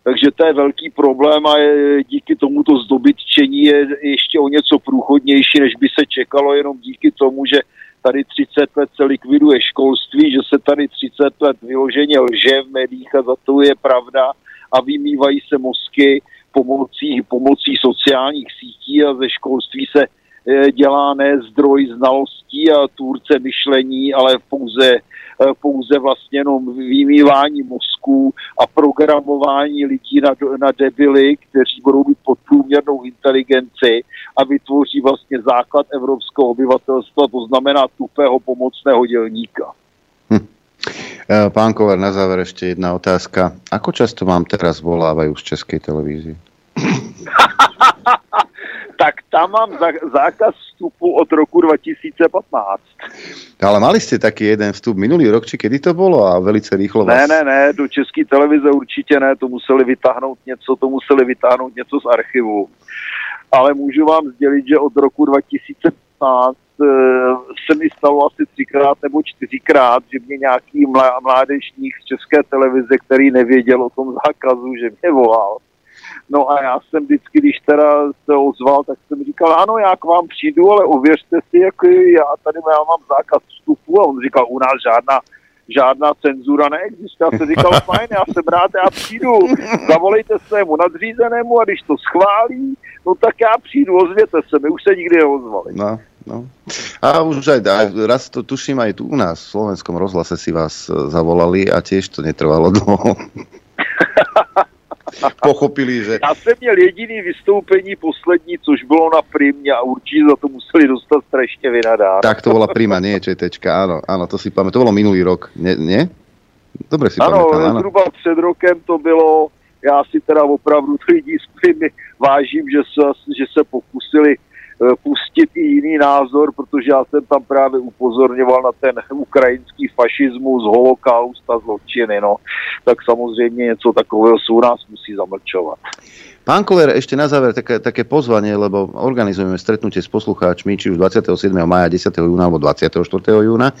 Takže to je velký problém a je, díky tomuto zdobytčení je ještě o něco průchodnější, než by se čekalo jenom díky tomu, že tady 30 let se likviduje školství, že se tady 30 let vyloženě lže v médiích a za to je pravda a vymývají se mozky pomocí, pomocí sociálních sítí a ze školství se dělá ne zdroj znalostí a tvůrce myšlení, ale pouze Eh, pouze vlastně jenom vymývání mozků a programování lidí na, na debily, kteří budou mít podprůměrnou inteligenci a vytvoří vlastně základ evropského obyvatelstva, to znamená tupého pomocného dělníka. Hm. Eh, pán Kovar, na záver ešte jedna otázka. Ako často vám teraz volávajú z Českej televízie? Tak tam mám zákaz vstupu od roku 2015. Ale mali ste taký jeden vstup minulý rok, či kedy to bolo a velice rýchlo vás... Ne, ne, ne, do České televize určitě ne, to museli vytáhnout něco, to museli vytáhnout něco z archivu. Ale můžu vám sdělit, že od roku 2015 eh, se mi stalo asi třikrát nebo čtyřikrát, že mě nějaký mládežník z České televize, který nevěděl o tom zákazu, že mě volal No a já jsem vždycky, když teda se ozval, tak jsem říkal, ano, já k vám přijdu, ale uvěřte si, jak já tady já mám zákaz vstupu a on říkal, u nás žádná, žádná cenzura neexistuje. Já jsem říkal, [laughs] fajn, já jsem rád, já přijdu, zavolejte svému nadřízenému a když to schválí, no tak já přijdu, ozvěte se, my už se nikdy neozvali. No, no. A už aj, aj raz to tuším aj tu u nás v slovenskom rozhlase si vás e, zavolali a tiež to netrvalo [laughs] dlho. [laughs] Pochopili, že... Já jsem měl jediný vystoupení poslední, což bylo na Primě a určitě za to museli dostat strašně vynadát. Tak to bola Prima, nie ČTčka, áno, áno, to si pamätám, to bolo minulý rok, nie? nie? Dobre si ano, pamätám, áno. zhruba před rokem to bylo, já si teda opravdu lidí z Primy vážím, že se, že se pokusili pustit i jiný názor, protože já jsem tam právě upozorňoval na ten ukrajinský fašismus, holokaust a zločiny, no. Tak samozřejmě něco takového u nás musí zamlčovat. Pán Koller, ešte na záver také, také pozvanie, lebo organizujeme stretnutie s poslucháčmi, či už 27. maja, 10. júna alebo 24. júna.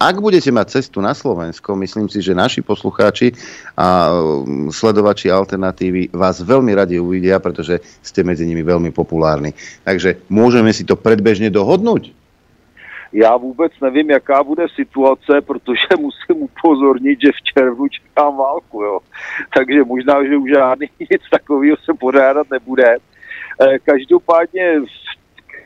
Ak budete mať cestu na Slovensko, myslím si, že naši poslucháči a um, sledovači alternatívy vás veľmi radi uvidia, pretože ste medzi nimi veľmi populárni. Takže môžeme si to predbežne dohodnúť? Já vůbec nevím, jaká bude situace, protože [laughs] musím upozornit, že v červnu čekám válku, jo. Takže možná, že už žádný [laughs] nic takového se pořádat nebude. Eh, Každopádně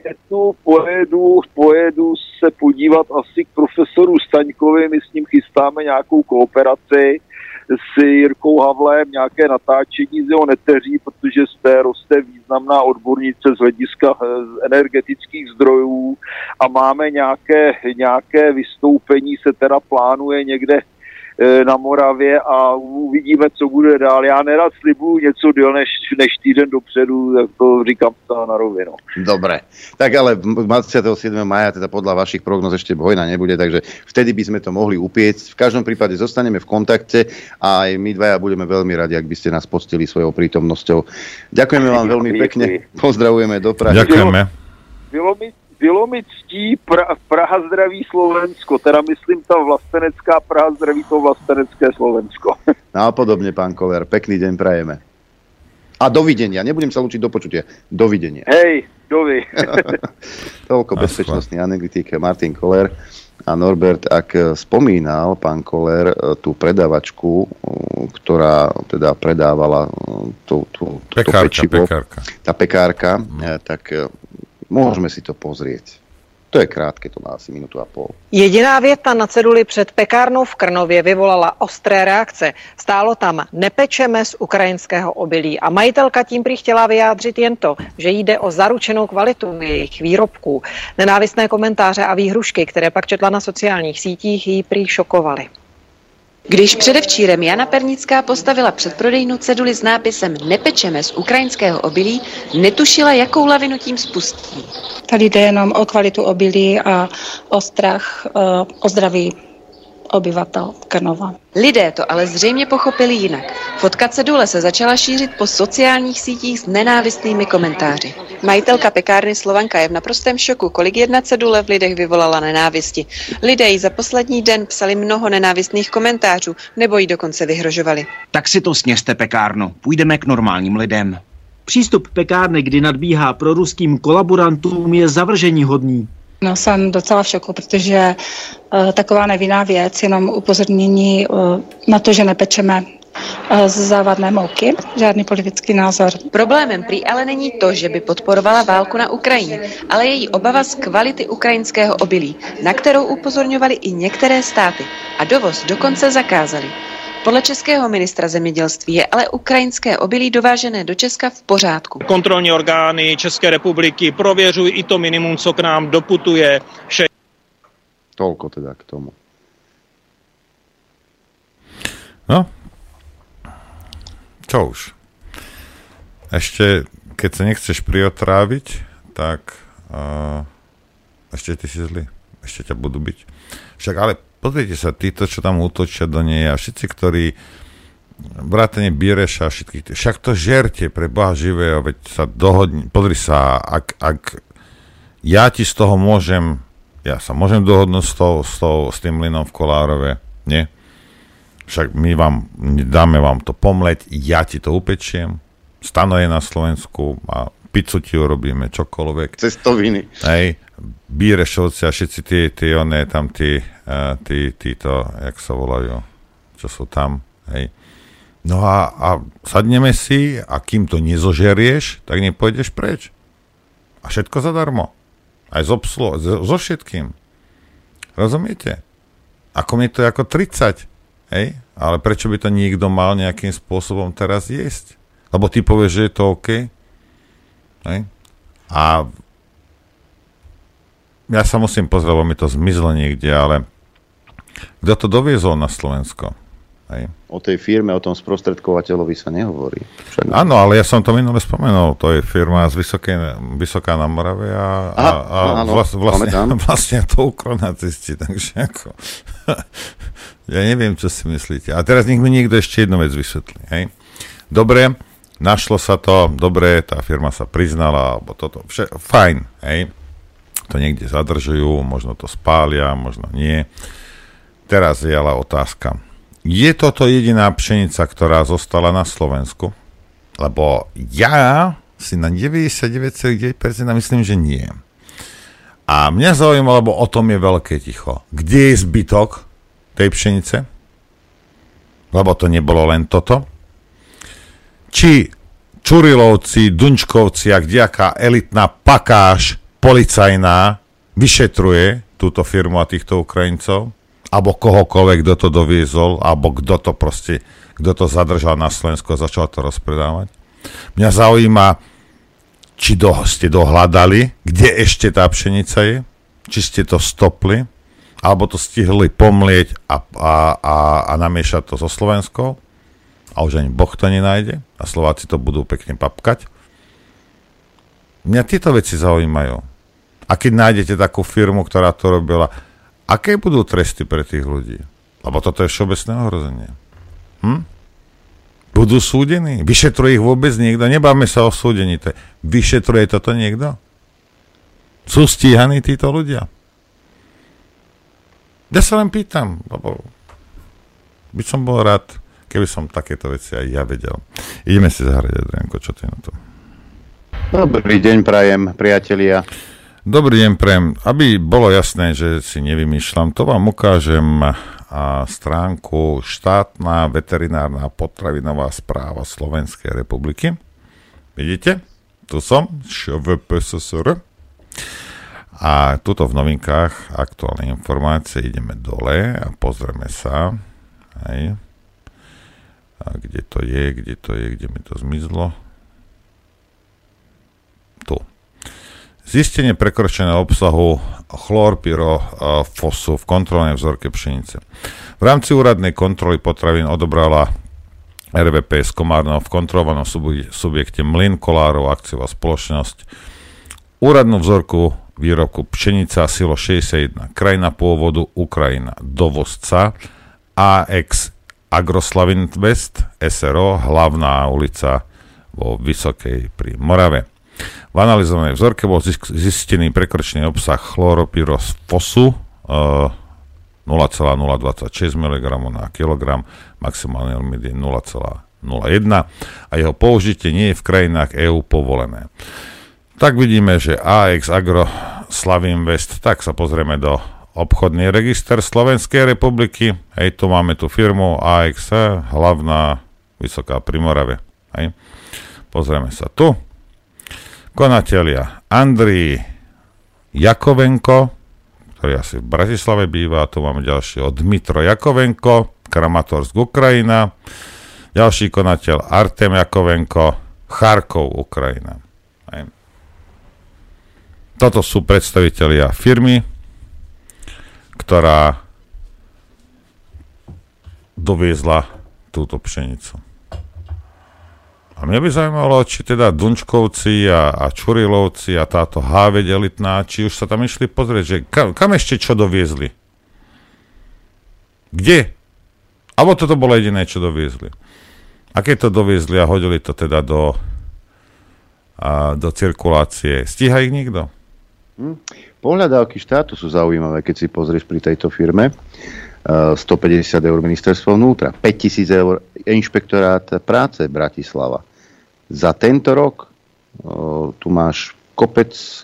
květnu pojedu, pojedu se podívat asi k profesoru Staňkovi, my s ním chystáme nějakou kooperaci s Jirkou Havlem, nějaké natáčení z jeho neteří, protože z té roste významná odbornice z hlediska eh, energetických zdrojů. A máme nějaké, nějaké vystoupení, se teda plánuje někde na Moravě a uvidíme, co bude dál. Já nerad slibuju něco díl než, než týden dopředu, tak to říkám to na rovinu. Dobre. Tak ale 27. maja teda podľa vašich prognoz ešte vojna nebude, takže vtedy by sme to mohli upiecť. V každom prípade zostaneme v kontakte a aj my dvaja budeme veľmi radi, ak by ste nás poctili svojou prítomnosťou. Ďakujeme vám veľmi pekne. Pozdravujeme do Prahy. Ďakujeme. Bylo mi, bylo mi ctí pra, Praha zdraví Slovensko, teda myslím ta vlastenecká Praha zdraví to vlastenecké Slovensko. [laughs] No a podobne, pán Koller. Pekný deň prajeme. A dovidenia. Nebudem sa učiť do počutia. Dovidenia. Hej, dovi. [laughs] Toľko bezpečnostný analytik Martin Koller. A Norbert, ak spomínal pán Koller tú predavačku, ktorá teda predávala tú, tú, tú, to Pekárka, pečivo, pekárka. tá pekárka, eh, tak eh, môžeme si to pozrieť. To je krátke, to má asi minútu a pol. Jediná věta na ceduli před pekárnou v Krnově vyvolala ostré reakce. Stálo tam nepečeme z ukrajinského obilí a majitelka tím prý chtěla vyjádřit jen to, že jde o zaručenou kvalitu jejich výrobků. Nenávistné komentáře a výhrušky, které pak četla na sociálních sítích, jí prý šokovaly. Když předevčírem Jana Pernická postavila před prodejnu ceduli s nápisem Nepečeme z ukrajinského obilí, netušila, jakou lavinu tím spustí. Tady jde jenom o kvalitu obilí a o strach, eh, o zdraví obyvatel Krnova. Lidé to ale zřejmě pochopili jinak. Fotka cedule se začala šířit po sociálních sítích s nenávistnými komentáři. Majitelka pekárny Slovanka je v naprostém šoku, kolik jedna cedule v lidech vyvolala nenávisti. Lidé jí za poslední den psali mnoho nenávistných komentářů, nebo jí dokonce vyhrožovali. Tak si to sněste pekárno, půjdeme k normálním lidem. Přístup pekárny, kdy nadbíhá pro ruským kolaborantům, je zavržení hodný. No, jsem docela v šoku, protože uh, taková nevinná věc, jenom upozornění uh, na to, že nepečeme uh, z závadné mouky, žádný politický názor. Problémem prý ale není to, že by podporovala válku na Ukrajině, ale její obava z kvality ukrajinského obilí, na kterou upozorňovali i některé státy a dovoz dokonce zakázali. Podle českého ministra zemědělství je ale ukrajinské obilí dovážené do Česka v pořádku. Kontrolní orgány České republiky prověřují i to minimum, co k nám doputuje. Vše Toľko teda k tomu. No, čo už. Ešte, keď sa nechceš priotráviť, tak uh, ešte ty si zlý. Ešte ťa budú byť. Však ale pozrite sa, títo, čo tam útočia do nej a všetci, ktorí vrátane Bireša a všetkých, však to žerte pre Boha živého, veď sa dohodni, pozri sa, ak, ak ja ti z toho môžem, ja sa môžem dohodnúť s, tou, s, tou, s tým linom v Kolárove, nie? Však my vám, dáme vám to pomleť, ja ti to upečiem, stano je na Slovensku a pizzu ti urobíme, čokoľvek. Cestoviny. Hej, Bírešovci a všetci tí, tí, oné, tam tí, tí, títo, jak sa volajú, čo sú tam, hej. No a, a sadneme si a kým to nezožerieš, tak nepôjdeš preč. A všetko zadarmo. Aj z obslu, so, so všetkým. Rozumiete? Ako mi to je ako 30. Hej? Ale prečo by to niekto mal nejakým spôsobom teraz jesť? Lebo ty povieš, že je to OK. Hej? A ja sa musím pozrieť, lebo mi to zmizlo niekde, ale kto to doviezol na Slovensko? Hej. O tej firme, o tom sprostredkovateľovi sa nehovorí. Však... Áno, ale ja som to minule spomenul. To je firma z Vysoké, Vysoká na Morave a, a, a áno, vlast, vlastne, [laughs] vlastne to ukronacisti. Takže ako... [laughs] ja neviem, čo si myslíte. A teraz nech mi niekto ešte jednu vec vysvetlí. Hej. Dobre, našlo sa to, dobre, tá firma sa priznala, alebo toto, vše, fajn, hej. To niekde zadržujú, možno to spália, možno nie. Teraz je ale otázka je toto jediná pšenica, ktorá zostala na Slovensku? Lebo ja si na 99,9% myslím, že nie. A mňa zaujíma, lebo o tom je veľké ticho. Kde je zbytok tej pšenice? Lebo to nebolo len toto. Či Čurilovci, Dunčkovci a kdejaká elitná pakáž policajná vyšetruje túto firmu a týchto Ukrajincov? alebo kohokoľvek, kto to doviezol, alebo kto to proste, kto to zadržal na Slovensku a začal to rozpredávať. Mňa zaujíma, či do, ste dohľadali, kde ešte tá pšenica je, či ste to stopli, alebo to stihli pomlieť a, a, a, a namiešať to so Slovenskou a už ani Boh to nenájde a Slováci to budú pekne papkať. Mňa tieto veci zaujímajú. A keď nájdete takú firmu, ktorá to robila, aké budú tresty pre tých ľudí? Lebo toto je všeobecné ohrozenie. Hm? Budú súdení? Vyšetruje ich vôbec niekto? Nebáme sa o súdení. To je. Vyšetruje toto niekto? Sú stíhaní títo ľudia? Ja sa len pýtam, lebo by som bol rád, keby som takéto veci aj ja vedel. Ideme si zahrať, Adrianko, čo ty na to? Dobrý deň, prajem, priatelia. Dobrý deň, Prem. Aby bolo jasné, že si nevymýšľam, to vám ukážem a stránku štátna veterinárna potravinová správa Slovenskej republiky. Vidíte? Tu som, ŠVPSSR. A tuto v novinkách aktuálne informácie ideme dole a pozrieme sa. Hej. A kde to je, kde to je, kde mi to zmizlo. Tu. Zistenie prekročeného obsahu chlorpyrofosu v kontrolnej vzorke pšenice. V rámci úradnej kontroly potravín odobrala RVP z Komárno v kontrolovanom subjekte Mlin Kolárov akciová spoločnosť úradnú vzorku výrobku pšenica silo 61 krajina pôvodu Ukrajina dovozca AX Agroslavin West SRO hlavná ulica vo Vysokej pri Morave. V analyzovanej vzorke bol zistený prekročený obsah chloropyrosfosu uh, 0,026 mg na kilogram, maximálny limit je 0,01 a jeho použitie nie je v krajinách EÚ povolené. Tak vidíme, že AX Agro Slavin West, tak sa pozrieme do obchodný register Slovenskej republiky. Hej, tu máme tú firmu AX, hlavná Vysoká Primorave. Hej. Pozrieme sa tu. Konatelia Andrii Jakovenko, ktorý asi v Bratislave býva, tu máme ďalšieho Dmitro Jakovenko, Kramatorsk Ukrajina, ďalší konateľ Artem Jakovenko, Charkov Ukrajina. Aj. Toto sú predstavitelia firmy, ktorá doviezla túto pšenicu. A mňa by zaujímalo, či teda Dunčkovci a, a Čurilovci a táto háveď elitná, či už sa tam išli pozrieť, že kam, kam ešte čo doviezli? Kde? Abo toto bolo jediné, čo doviezli. A keď to doviezli a hodili to teda do, a, do cirkulácie, stíha ich nikto? Hm. Pohľadávky štátu sú zaujímavé, keď si pozrieš pri tejto firme. 150 eur ministerstvo vnútra, 5000 eur inšpektorát práce Bratislava. Za tento rok tu tu máš kopec e,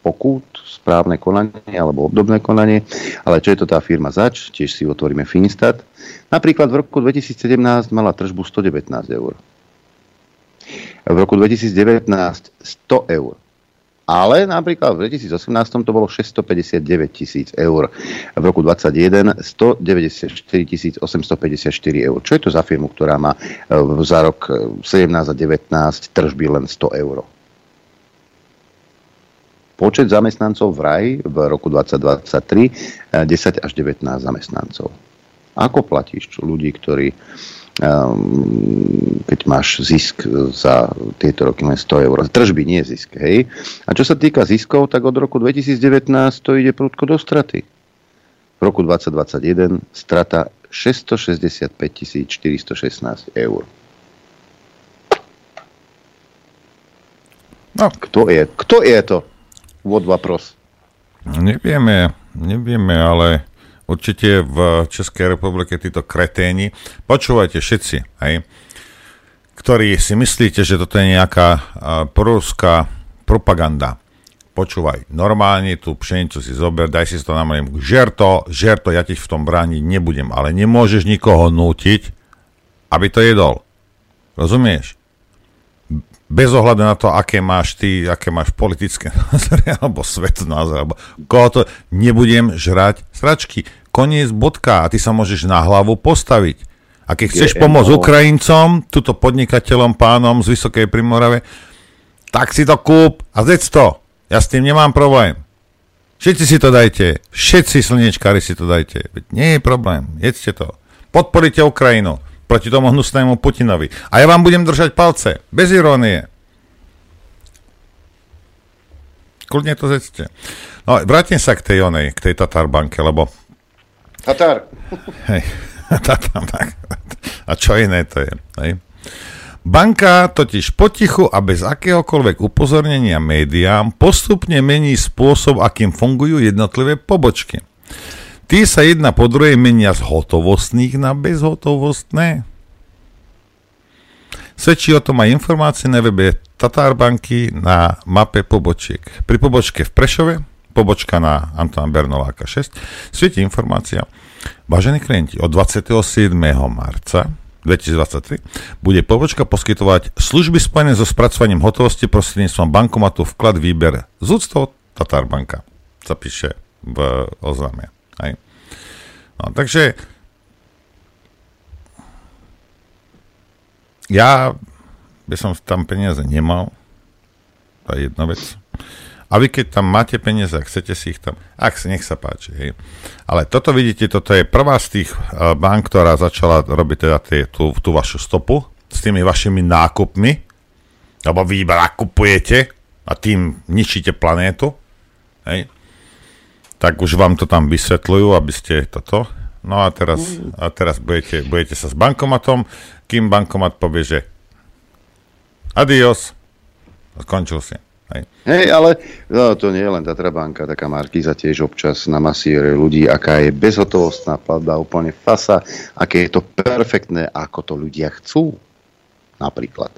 pokút, správne konanie alebo obdobné konanie, ale čo je to tá firma Zač, tiež si otvoríme Finstat. Napríklad v roku 2017 mala tržbu 119 eur. V roku 2019 100 eur. Ale napríklad v 2018 to bolo 659 tisíc eur. V roku 2021 194 854 eur. Čo je to za firmu, ktorá má e, za rok 17 a 19 tržby len 100 eur? Počet zamestnancov v RAI v roku 2023 10 e, až 19 zamestnancov. Ako platíš ľudí, ktorí keď máš zisk za tieto roky len 100 eur. Tržby, nie zisk. Hej? A čo sa týka ziskov, tak od roku 2019 to ide prudko do straty. V roku 2021 strata 665 416 eur. No. Kto je? Kto je to? Vod vapros. Nevieme, nevieme, ale určite v Českej republike títo kreténi, počúvajte všetci, aj, ktorí si myslíte, že toto je nejaká uh, proruská propaganda. Počúvaj, normálne tú pšenicu si zober, daj si to na mojim, žer to, žer to, ja ti v tom brániť nebudem, ale nemôžeš nikoho nútiť, aby to jedol. Rozumieš? Bez ohľadu na to, aké máš ty, aké máš politické [laughs] názory, alebo názor, alebo koho to, nebudem žrať sračky. Koniec bodka a ty sa môžeš na hlavu postaviť. A keď chceš pomôcť no. Ukrajincom, túto podnikateľom, pánom z Vysokej Primorave, tak si to kúp a zdec to. Ja s tým nemám problém. Všetci si to dajte. Všetci slnečkári si to dajte. Veď nie je problém. Jedzte to. Podporite Ukrajinu proti tomu hnusnému Putinovi. A ja vám budem držať palce, bez irónie. Kľudne to zecte. No, vrátim sa k tej onej, k tej Tatar banke, lebo... Tatar. Hej, [laughs] Tatar, tak. A čo iné to je, hej? Banka totiž potichu a bez akéhokoľvek upozornenia médiám postupne mení spôsob, akým fungujú jednotlivé pobočky. Tí sa jedna po druhej menia z hotovostných na bezhotovostné. Svedčí o tom aj informácie na webe Tatar banky na mape pobočiek. Pri pobočke v Prešove, pobočka na Antona Bernoláka 6, svieti informácia. Vážení klienti, od 27. marca 2023 bude pobočka poskytovať služby spojené so spracovaním hotovosti prostredníctvom bankomatu vklad výber z úctou Tatar banka. Sa píše v oznáme. Hej. No, takže ja by som tam peniaze nemal. To je jedna vec. A vy keď tam máte peniaze a chcete si ich tam, ak si nech sa páči. Hej. Ale toto vidíte, toto je prvá z tých uh, bank, ktorá začala robiť teda tie, tú, tú vašu stopu s tými vašimi nákupmi, lebo vy iba nakupujete a tým ničíte planétu. Hej tak už vám to tam vysvetľujú, aby ste toto. No a teraz, a teraz budete, budete sa s bankomatom, kým bankomat povie, že adios, skončil si. Hej. Hej, ale no, to nie je len Tatra banka, taká Markíza tiež občas na masíre ľudí, aká je bezhotovostná platba, úplne fasa, aké je to perfektné, ako to ľudia chcú napríklad.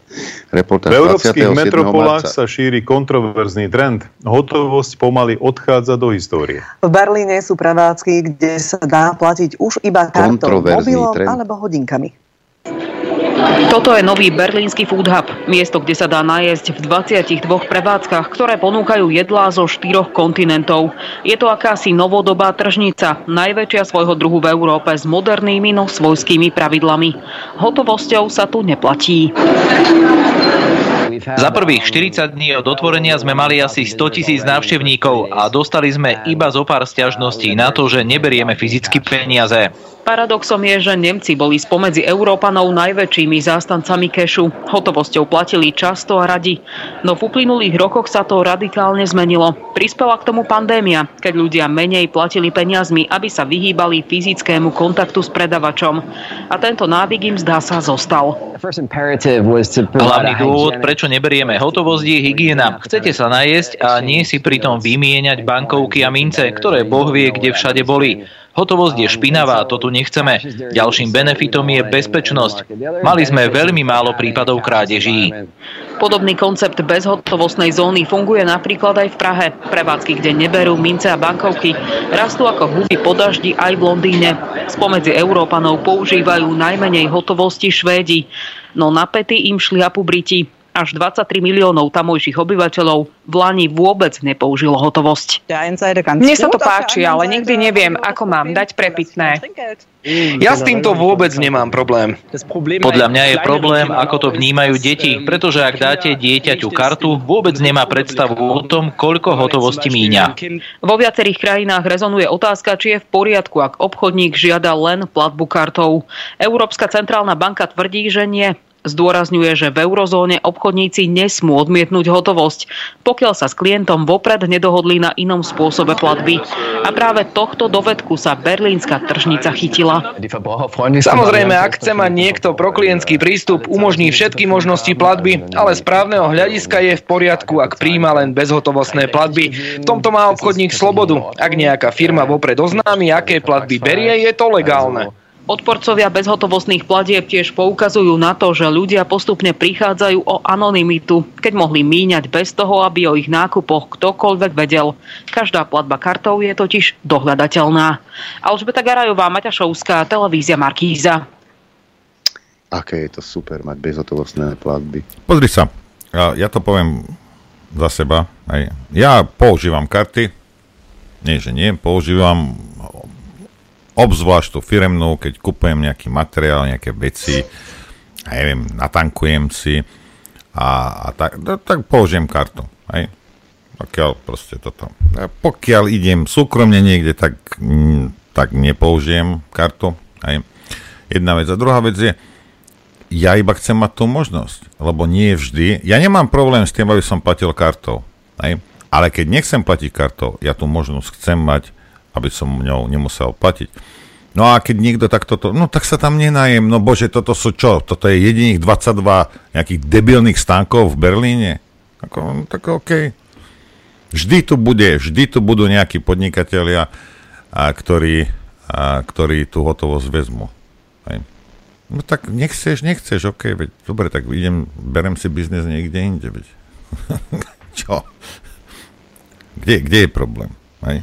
Reportáž v európskych metropolách marca. sa šíri kontroverzný trend. Hotovosť pomaly odchádza do histórie. V Berlíne sú prevádzky, kde sa dá platiť už iba kartou, mobilom trend. alebo hodinkami. Toto je nový berlínsky food hub, miesto, kde sa dá najesť v 22 prevádzkach, ktoré ponúkajú jedlá zo štyroch kontinentov. Je to akási novodobá tržnica, najväčšia svojho druhu v Európe s modernými, no svojskými pravidlami. Hotovosťou sa tu neplatí. Za prvých 40 dní od otvorenia sme mali asi 100 tisíc návštevníkov a dostali sme iba zo pár stiažností na to, že neberieme fyzicky peniaze. Paradoxom je, že Nemci boli spomedzi Európanov najväčšími zástancami kešu. Hotovosťou platili často a radi. No v uplynulých rokoch sa to radikálne zmenilo. Prispela k tomu pandémia, keď ľudia menej platili peniazmi, aby sa vyhýbali fyzickému kontaktu s predavačom. A tento návyk im zdá sa zostal. Hlavný dôvod, prečo neberieme hotovosť, je hygiena. Chcete sa najesť a nie si pritom vymieňať bankovky a mince, ktoré Boh vie, kde všade boli. Hotovosť je špinavá, to tu nechceme. Ďalším benefitom je bezpečnosť. Mali sme veľmi málo prípadov krádeží. Podobný koncept bezhotovostnej zóny funguje napríklad aj v Prahe. Prevádzky, kde neberú mince a bankovky, rastú ako huby po daždi aj v Londýne. Spomedzi Európanov používajú najmenej hotovosti Švédi, no na pety im šliapu Briti až 23 miliónov tamojších obyvateľov v Lani vôbec nepoužilo hotovosť. Mne sa to páči, ale nikdy neviem, ako mám dať prepitné. Ja s týmto vôbec nemám problém. Podľa mňa je problém, ako to vnímajú deti, pretože ak dáte dieťaťu kartu, vôbec nemá predstavu o tom, koľko hotovosti míňa. Vo viacerých krajinách rezonuje otázka, či je v poriadku, ak obchodník žiada len platbu kartou. Európska centrálna banka tvrdí, že nie. Zdôrazňuje, že v eurozóne obchodníci nesmú odmietnúť hotovosť, pokiaľ sa s klientom vopred nedohodli na inom spôsobe platby. A práve tohto dovedku sa berlínska tržnica chytila. Samozrejme, ak chce mať niekto proklientský prístup, umožní všetky možnosti platby, ale z právneho hľadiska je v poriadku, ak príjma len bezhotovostné platby. V tomto má obchodník slobodu. Ak nejaká firma vopred oznámi, aké platby berie, je to legálne. Odporcovia bezhotovostných platieb tiež poukazujú na to, že ľudia postupne prichádzajú o anonymitu, keď mohli míňať bez toho, aby o ich nákupoch ktokoľvek vedel. Každá platba kartou je totiž dohľadateľná. Alžbeta Garajová, Maťašovská, televízia Markíza. Aké je to super mať bezhotovostné platby. Pozri sa, ja to poviem za seba. Aj. Ja používam karty, nie že nie, používam obzvlášť tú firemnú, keď kupujem nejaký materiál, nejaké veci, ja neviem, natankujem si a, a tak, no, tak použijem kartu. Hej. Pokiaľ proste toto. A pokiaľ idem súkromne niekde, tak, tak nepoužijem kartu. Hej. Jedna vec. A druhá vec je, ja iba chcem mať tú možnosť, lebo nie vždy, ja nemám problém s tým, aby som platil kartou, hej? ale keď nechcem platiť kartou, ja tú možnosť chcem mať aby som ňou nemusel platiť. No a keď niekto takto, to, no tak sa tam nenajem, no bože, toto sú čo? Toto je jediných 22 nejakých debilných stánkov v Berlíne? Ako, no, tak OK. Vždy tu bude, vždy tu budú nejakí podnikatelia, a, ktorí, a, ktorí tú hotovosť vezmú. Hej. No tak nechceš, nechceš, OK, veď, dobre, tak idem, berem si biznes niekde inde, veď. [laughs] čo? Kde, kde je problém? Hej?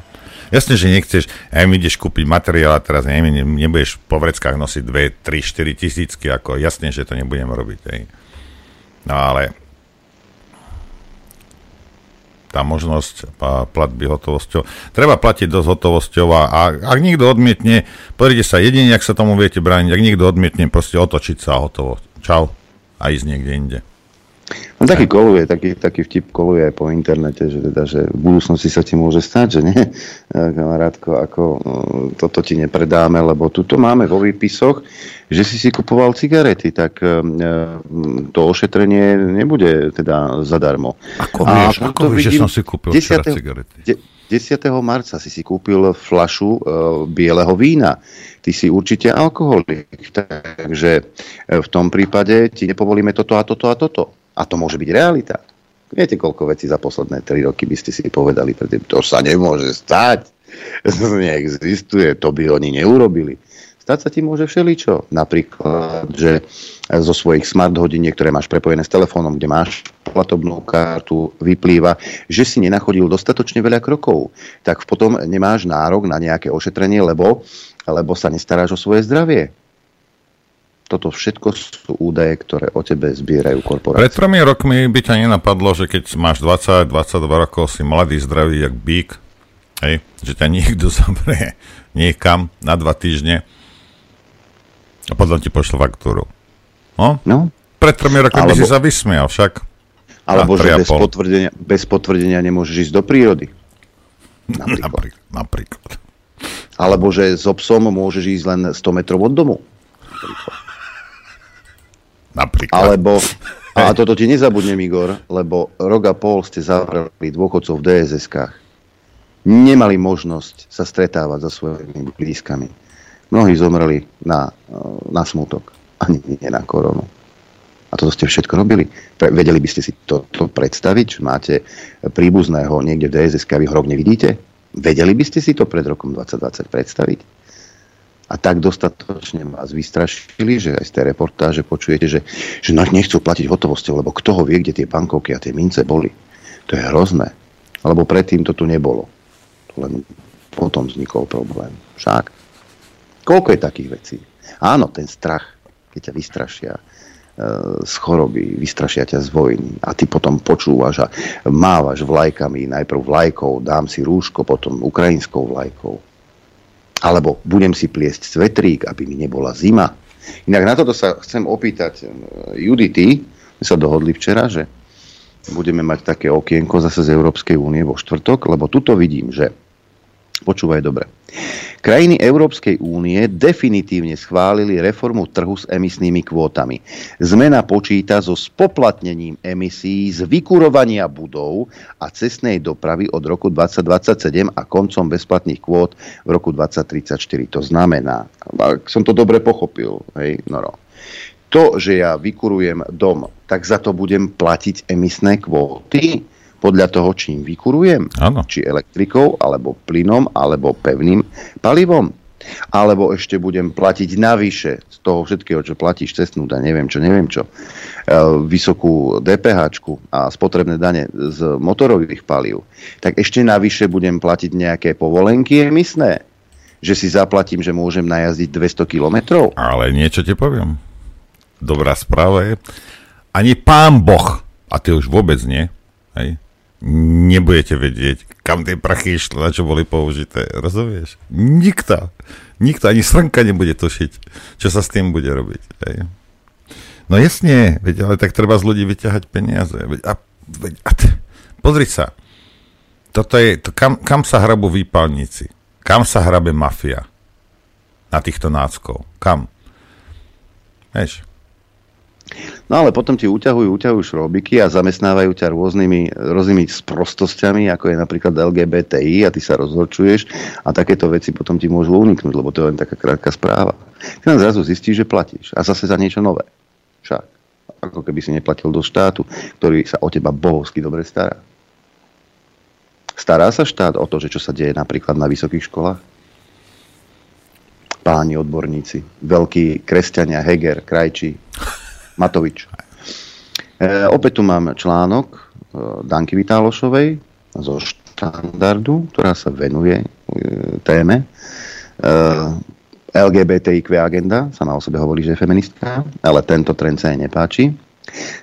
Jasne, že nechceš, aj mi ideš kúpiť materiál a teraz neviem, nebudeš po vreckách nosiť 2, 3, 4 tisícky, ako jasne, že to nebudem robiť. Hej. No ale tá možnosť platby hotovosťou. Treba platiť dosť hotovosťou a, a ak niekto odmietne, pozrite sa, jedine, ak sa tomu viete brániť, ak niekto odmietne, proste otočiť sa a hotovo. Čau a ísť niekde inde. No taký koluje, taký, taký vtip koluje aj po internete, že, teda, že v budúcnosti sa ti môže stať, že nie, kamarátko, ako mm, toto ti nepredáme, lebo tuto máme vo výpisoch, že si si kupoval cigarety, tak mm, to ošetrenie nebude teda zadarmo. Ako vieš, ako vieš, že som si kúpil 10. cigarety? 10. marca si si kúpil flašu uh, bieleho vína. Ty si určite alkoholik, takže e, v tom prípade ti nepovolíme toto a toto a toto a to môže byť realita. Viete, koľko vecí za posledné 3 roky by ste si povedali, pretože to sa nemôže stať. [laughs] Neexistuje, to by oni neurobili. Stať sa ti môže všeličo. Napríklad, že zo svojich smart hodiniek, ktoré máš prepojené s telefónom, kde máš platobnú kartu, vyplýva, že si nenachodil dostatočne veľa krokov. Tak potom nemáš nárok na nejaké ošetrenie, lebo, lebo sa nestaráš o svoje zdravie toto všetko sú údaje, ktoré o tebe zbierajú korporácie. Pred tromi rokmi by ťa nenapadlo, že keď máš 20-22 rokov, si mladý, zdravý, jak bík, hej, že ťa niekto [laughs] zobrie niekam na dva týždne a potom ti pošle faktúru. No? no? Pred tromi rokmi Alebo... by si sa vysmial však. Alebo že bez potvrdenia, bez potvrdenia nemôžeš ísť do prírody. Napríklad. Napríklad. Alebo že so psom môžeš ísť len 100 metrov od domu. Napríklad. Napríklad. Alebo, [laughs] a toto ti nezabudnem, Igor, lebo rok a pol ste zavreli dôchodcov v DSS-kách. Nemali možnosť sa stretávať so svojimi blízkami. Mnohí zomreli na, na smutok, ani nie na koronu. A toto ste všetko robili. Pre, vedeli by ste si to, to predstaviť, že máte príbuzného niekde v DSS, a vy ho rok nevidíte? Vedeli by ste si to pred rokom 2020 predstaviť? A tak dostatočne vás vystrašili, že aj z tej reportáže počujete, že, že nechcú platiť hotovosťou, lebo kto ho vie, kde tie bankovky a tie mince boli. To je hrozné. Lebo predtým to tu nebolo. Len potom vznikol problém. Však. Koľko je takých vecí? Áno, ten strach, keď ťa vystrašia e, z choroby, vystrašia ťa z vojny a ty potom počúvaš a mávaš vlajkami, najprv vlajkou, dám si rúško, potom ukrajinskou vlajkou alebo budem si pliesť svetrík, aby mi nebola zima. Inak na toto sa chcem opýtať Judity. My sa dohodli včera, že budeme mať také okienko zase z Európskej únie vo štvrtok, lebo tuto vidím, že Počúvaj dobre. Krajiny Európskej únie definitívne schválili reformu trhu s emisnými kvótami. Zmena počíta so spoplatnením emisí z vykurovania budov a cestnej dopravy od roku 2027 a koncom bezplatných kvót v roku 2034. To znamená, ak som to dobre pochopil, hej, no, no. to, že ja vykurujem dom, tak za to budem platiť emisné kvóty podľa toho, čím vykurujem. Ano. Či elektrikou, alebo plynom, alebo pevným palivom. Alebo ešte budem platiť navyše z toho všetkého, čo platíš cestnú daň, neviem čo, neviem čo, e, vysokú DPH a spotrebné dane z motorových palív, tak ešte navyše budem platiť nejaké povolenky emisné, že si zaplatím, že môžem najazdiť 200 kilometrov. Ale niečo ti poviem. Dobrá správa je, ani pán Boh, a ty už vôbec nie, hej, nebudete vedieť, kam tie prachy išli, na čo boli použité. Rozumieš? Nikto. Nikto, ani srnka nebude tušiť, čo sa s tým bude robiť. Hej. No jasne, veď, ale tak treba z ľudí vyťahať peniaze. Veď, a, veď, a t- pozri sa. Toto je, to, kam, kam sa hrabú výpalníci? Kam sa hrabe mafia? Na týchto náckov. Kam? Vieš? No ale potom ti uťahujú, uťahujú šrobiky a zamestnávajú ťa rôznymi, rôznymi sprostosťami, ako je napríklad LGBTI a ty sa rozhorčuješ a takéto veci potom ti môžu uniknúť, lebo to je len taká krátka správa. Ty len zrazu zistíš, že platíš a zase za niečo nové. Však. Ako keby si neplatil do štátu, ktorý sa o teba bohovsky dobre stará. Stará sa štát o to, že čo sa deje napríklad na vysokých školách? Páni odborníci, veľkí kresťania, Heger, Krajčí, Matovič. E, opäť tu mám článok e, Danky Vitálošovej zo štandardu, ktorá sa venuje e, téme. E, LGBTIQ agenda, sama o sebe hovorí, že je feministka, ale tento trend sa jej nepáči.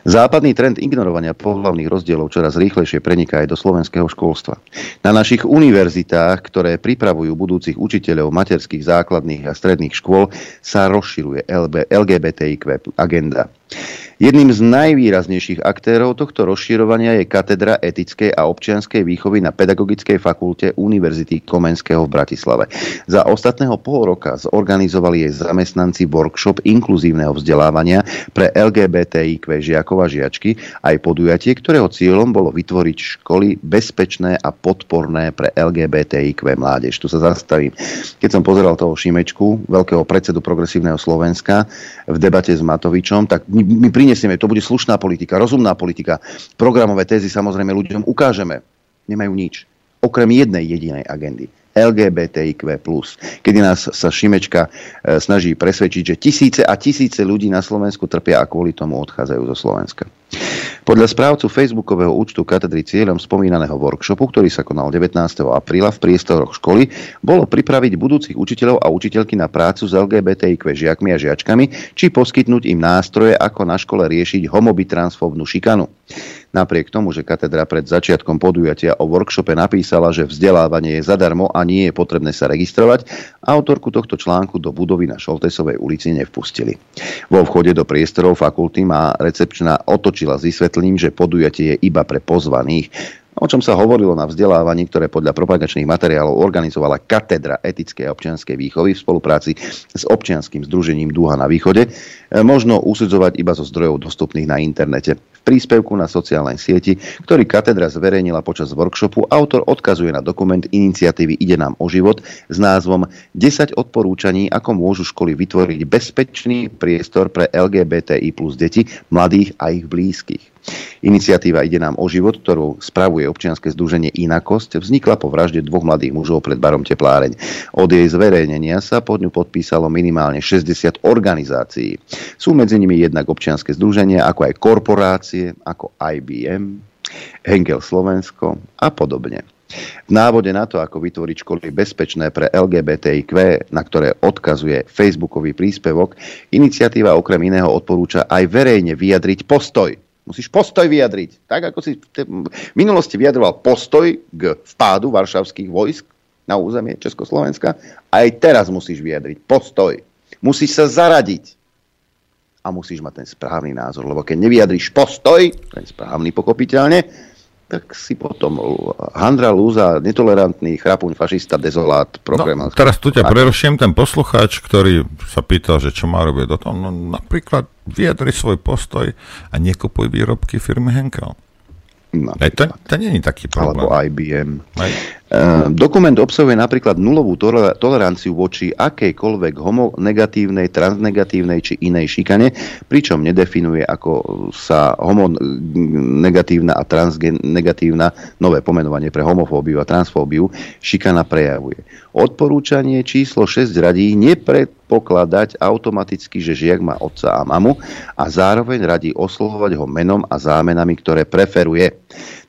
Západný trend ignorovania pohľavných rozdielov čoraz rýchlejšie preniká aj do slovenského školstva. Na našich univerzitách, ktoré pripravujú budúcich učiteľov materských základných a stredných škôl, sa rozširuje LGBTIQ agenda. Jedným z najvýraznejších aktérov tohto rozširovania je katedra etickej a občianskej výchovy na Pedagogickej fakulte Univerzity Komenského v Bratislave. Za ostatného pol roka zorganizovali jej zamestnanci workshop inkluzívneho vzdelávania pre LGBTIQ žiakov a žiačky, aj podujatie, ktorého cieľom bolo vytvoriť školy bezpečné a podporné pre LGBTIQ mládež. Tu sa zastavím. Keď som pozeral toho Šimečku, veľkého predsedu Progresívneho Slovenska, v debate s Matovičom, tak mi, mi prinesieme, to bude slušná politika, rozumná politika. Programové tézy samozrejme ľuďom ukážeme. Nemajú nič. Okrem jednej jedinej agendy. LGBTIQ+. Kedy nás sa Šimečka e, snaží presvedčiť, že tisíce a tisíce ľudí na Slovensku trpia a kvôli tomu odchádzajú zo Slovenska. Podľa správcu facebookového účtu katedry cieľom spomínaného workshopu, ktorý sa konal 19. apríla v priestoroch školy, bolo pripraviť budúcich učiteľov a učiteľky na prácu s LGBTIQ žiakmi a žiačkami, či poskytnúť im nástroje, ako na škole riešiť homoby transfóbnu šikanu. Napriek tomu, že katedra pred začiatkom podujatia o workshope napísala, že vzdelávanie je zadarmo a nie je potrebné sa registrovať, autorku tohto článku do budovy na Šoltesovej ulici nevpustili. Vo vchode do priestorov fakulty má recepčná otočila s vysvetlením, že podujatie je iba pre pozvaných o čom sa hovorilo na vzdelávaní, ktoré podľa propagačných materiálov organizovala Katedra etickej a občianskej výchovy v spolupráci s občianským združením Dúha na východe, možno usudzovať iba zo zdrojov dostupných na internete. V príspevku na sociálnej sieti, ktorý katedra zverejnila počas workshopu, autor odkazuje na dokument iniciatívy Ide nám o život s názvom 10 odporúčaní, ako môžu školy vytvoriť bezpečný priestor pre LGBTI plus deti, mladých a ich blízkych. Iniciatíva Ide nám o život, ktorú spravuje občianske združenie Inakosť, vznikla po vražde dvoch mladých mužov pred barom Tepláreň. Od jej zverejnenia sa pod ňu podpísalo minimálne 60 organizácií. Sú medzi nimi jednak občianske združenia, ako aj korporácie, ako IBM, Henkel Slovensko a podobne. V návode na to, ako vytvoriť školy bezpečné pre LGBTIQ, na ktoré odkazuje Facebookový príspevok, iniciatíva okrem iného odporúča aj verejne vyjadriť postoj. Musíš postoj vyjadriť. Tak, ako si v minulosti vyjadroval postoj k vpádu varšavských vojsk na územie Československa, aj teraz musíš vyjadriť postoj. Musíš sa zaradiť a musíš mať ten správny názor, lebo keď nevyjadríš postoj, ten správny pokopiteľne, tak si potom Handra Lúza, netolerantný chrapuň, fašista, dezolát, program. No, teraz tu ťa preruším, ten poslucháč, ktorý sa pýtal, že čo má robiť do toho, no napríklad vyjadri svoj postoj a nekupuj výrobky firmy Henkel. Aj to, to je taký problém. Alebo IBM. Aj. Uh, dokument obsahuje napríklad nulovú toleranciu voči akejkoľvek homonegatívnej, transnegatívnej či inej šikane, pričom nedefinuje, ako sa homonegatívna a transnegatívna, nové pomenovanie pre homofóbiu a transfóbiu, šikana prejavuje. Odporúčanie číslo 6 radí nepredpokladať automaticky, že žiak má otca a mamu a zároveň radí oslovovať ho menom a zámenami, ktoré preferuje.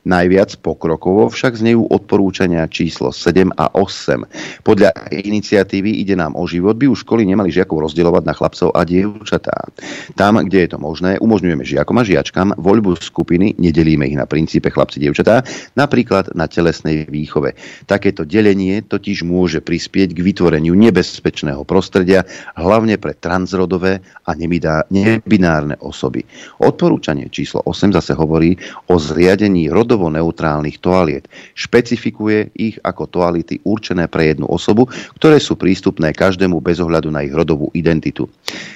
Najviac pokrokovo však znejú odporúčania číslo 7 a 8. Podľa iniciatívy Ide nám o život by už školy nemali žiakov rozdielovať na chlapcov a dievčatá. Tam, kde je to možné, umožňujeme žiakom a žiačkam voľbu skupiny, nedelíme ich na princípe chlapci dievčatá, napríklad na telesnej výchove. Takéto delenie totiž môže prispieť k vytvoreniu nebezpečného prostredia, hlavne pre transrodové a nebinárne osoby. Odporúčanie číslo 8 zase hovorí o zriadení rodov rodovo neutrálnych toaliet. Špecifikuje ich ako toality určené pre jednu osobu, ktoré sú prístupné každému bez ohľadu na ich rodovú identitu.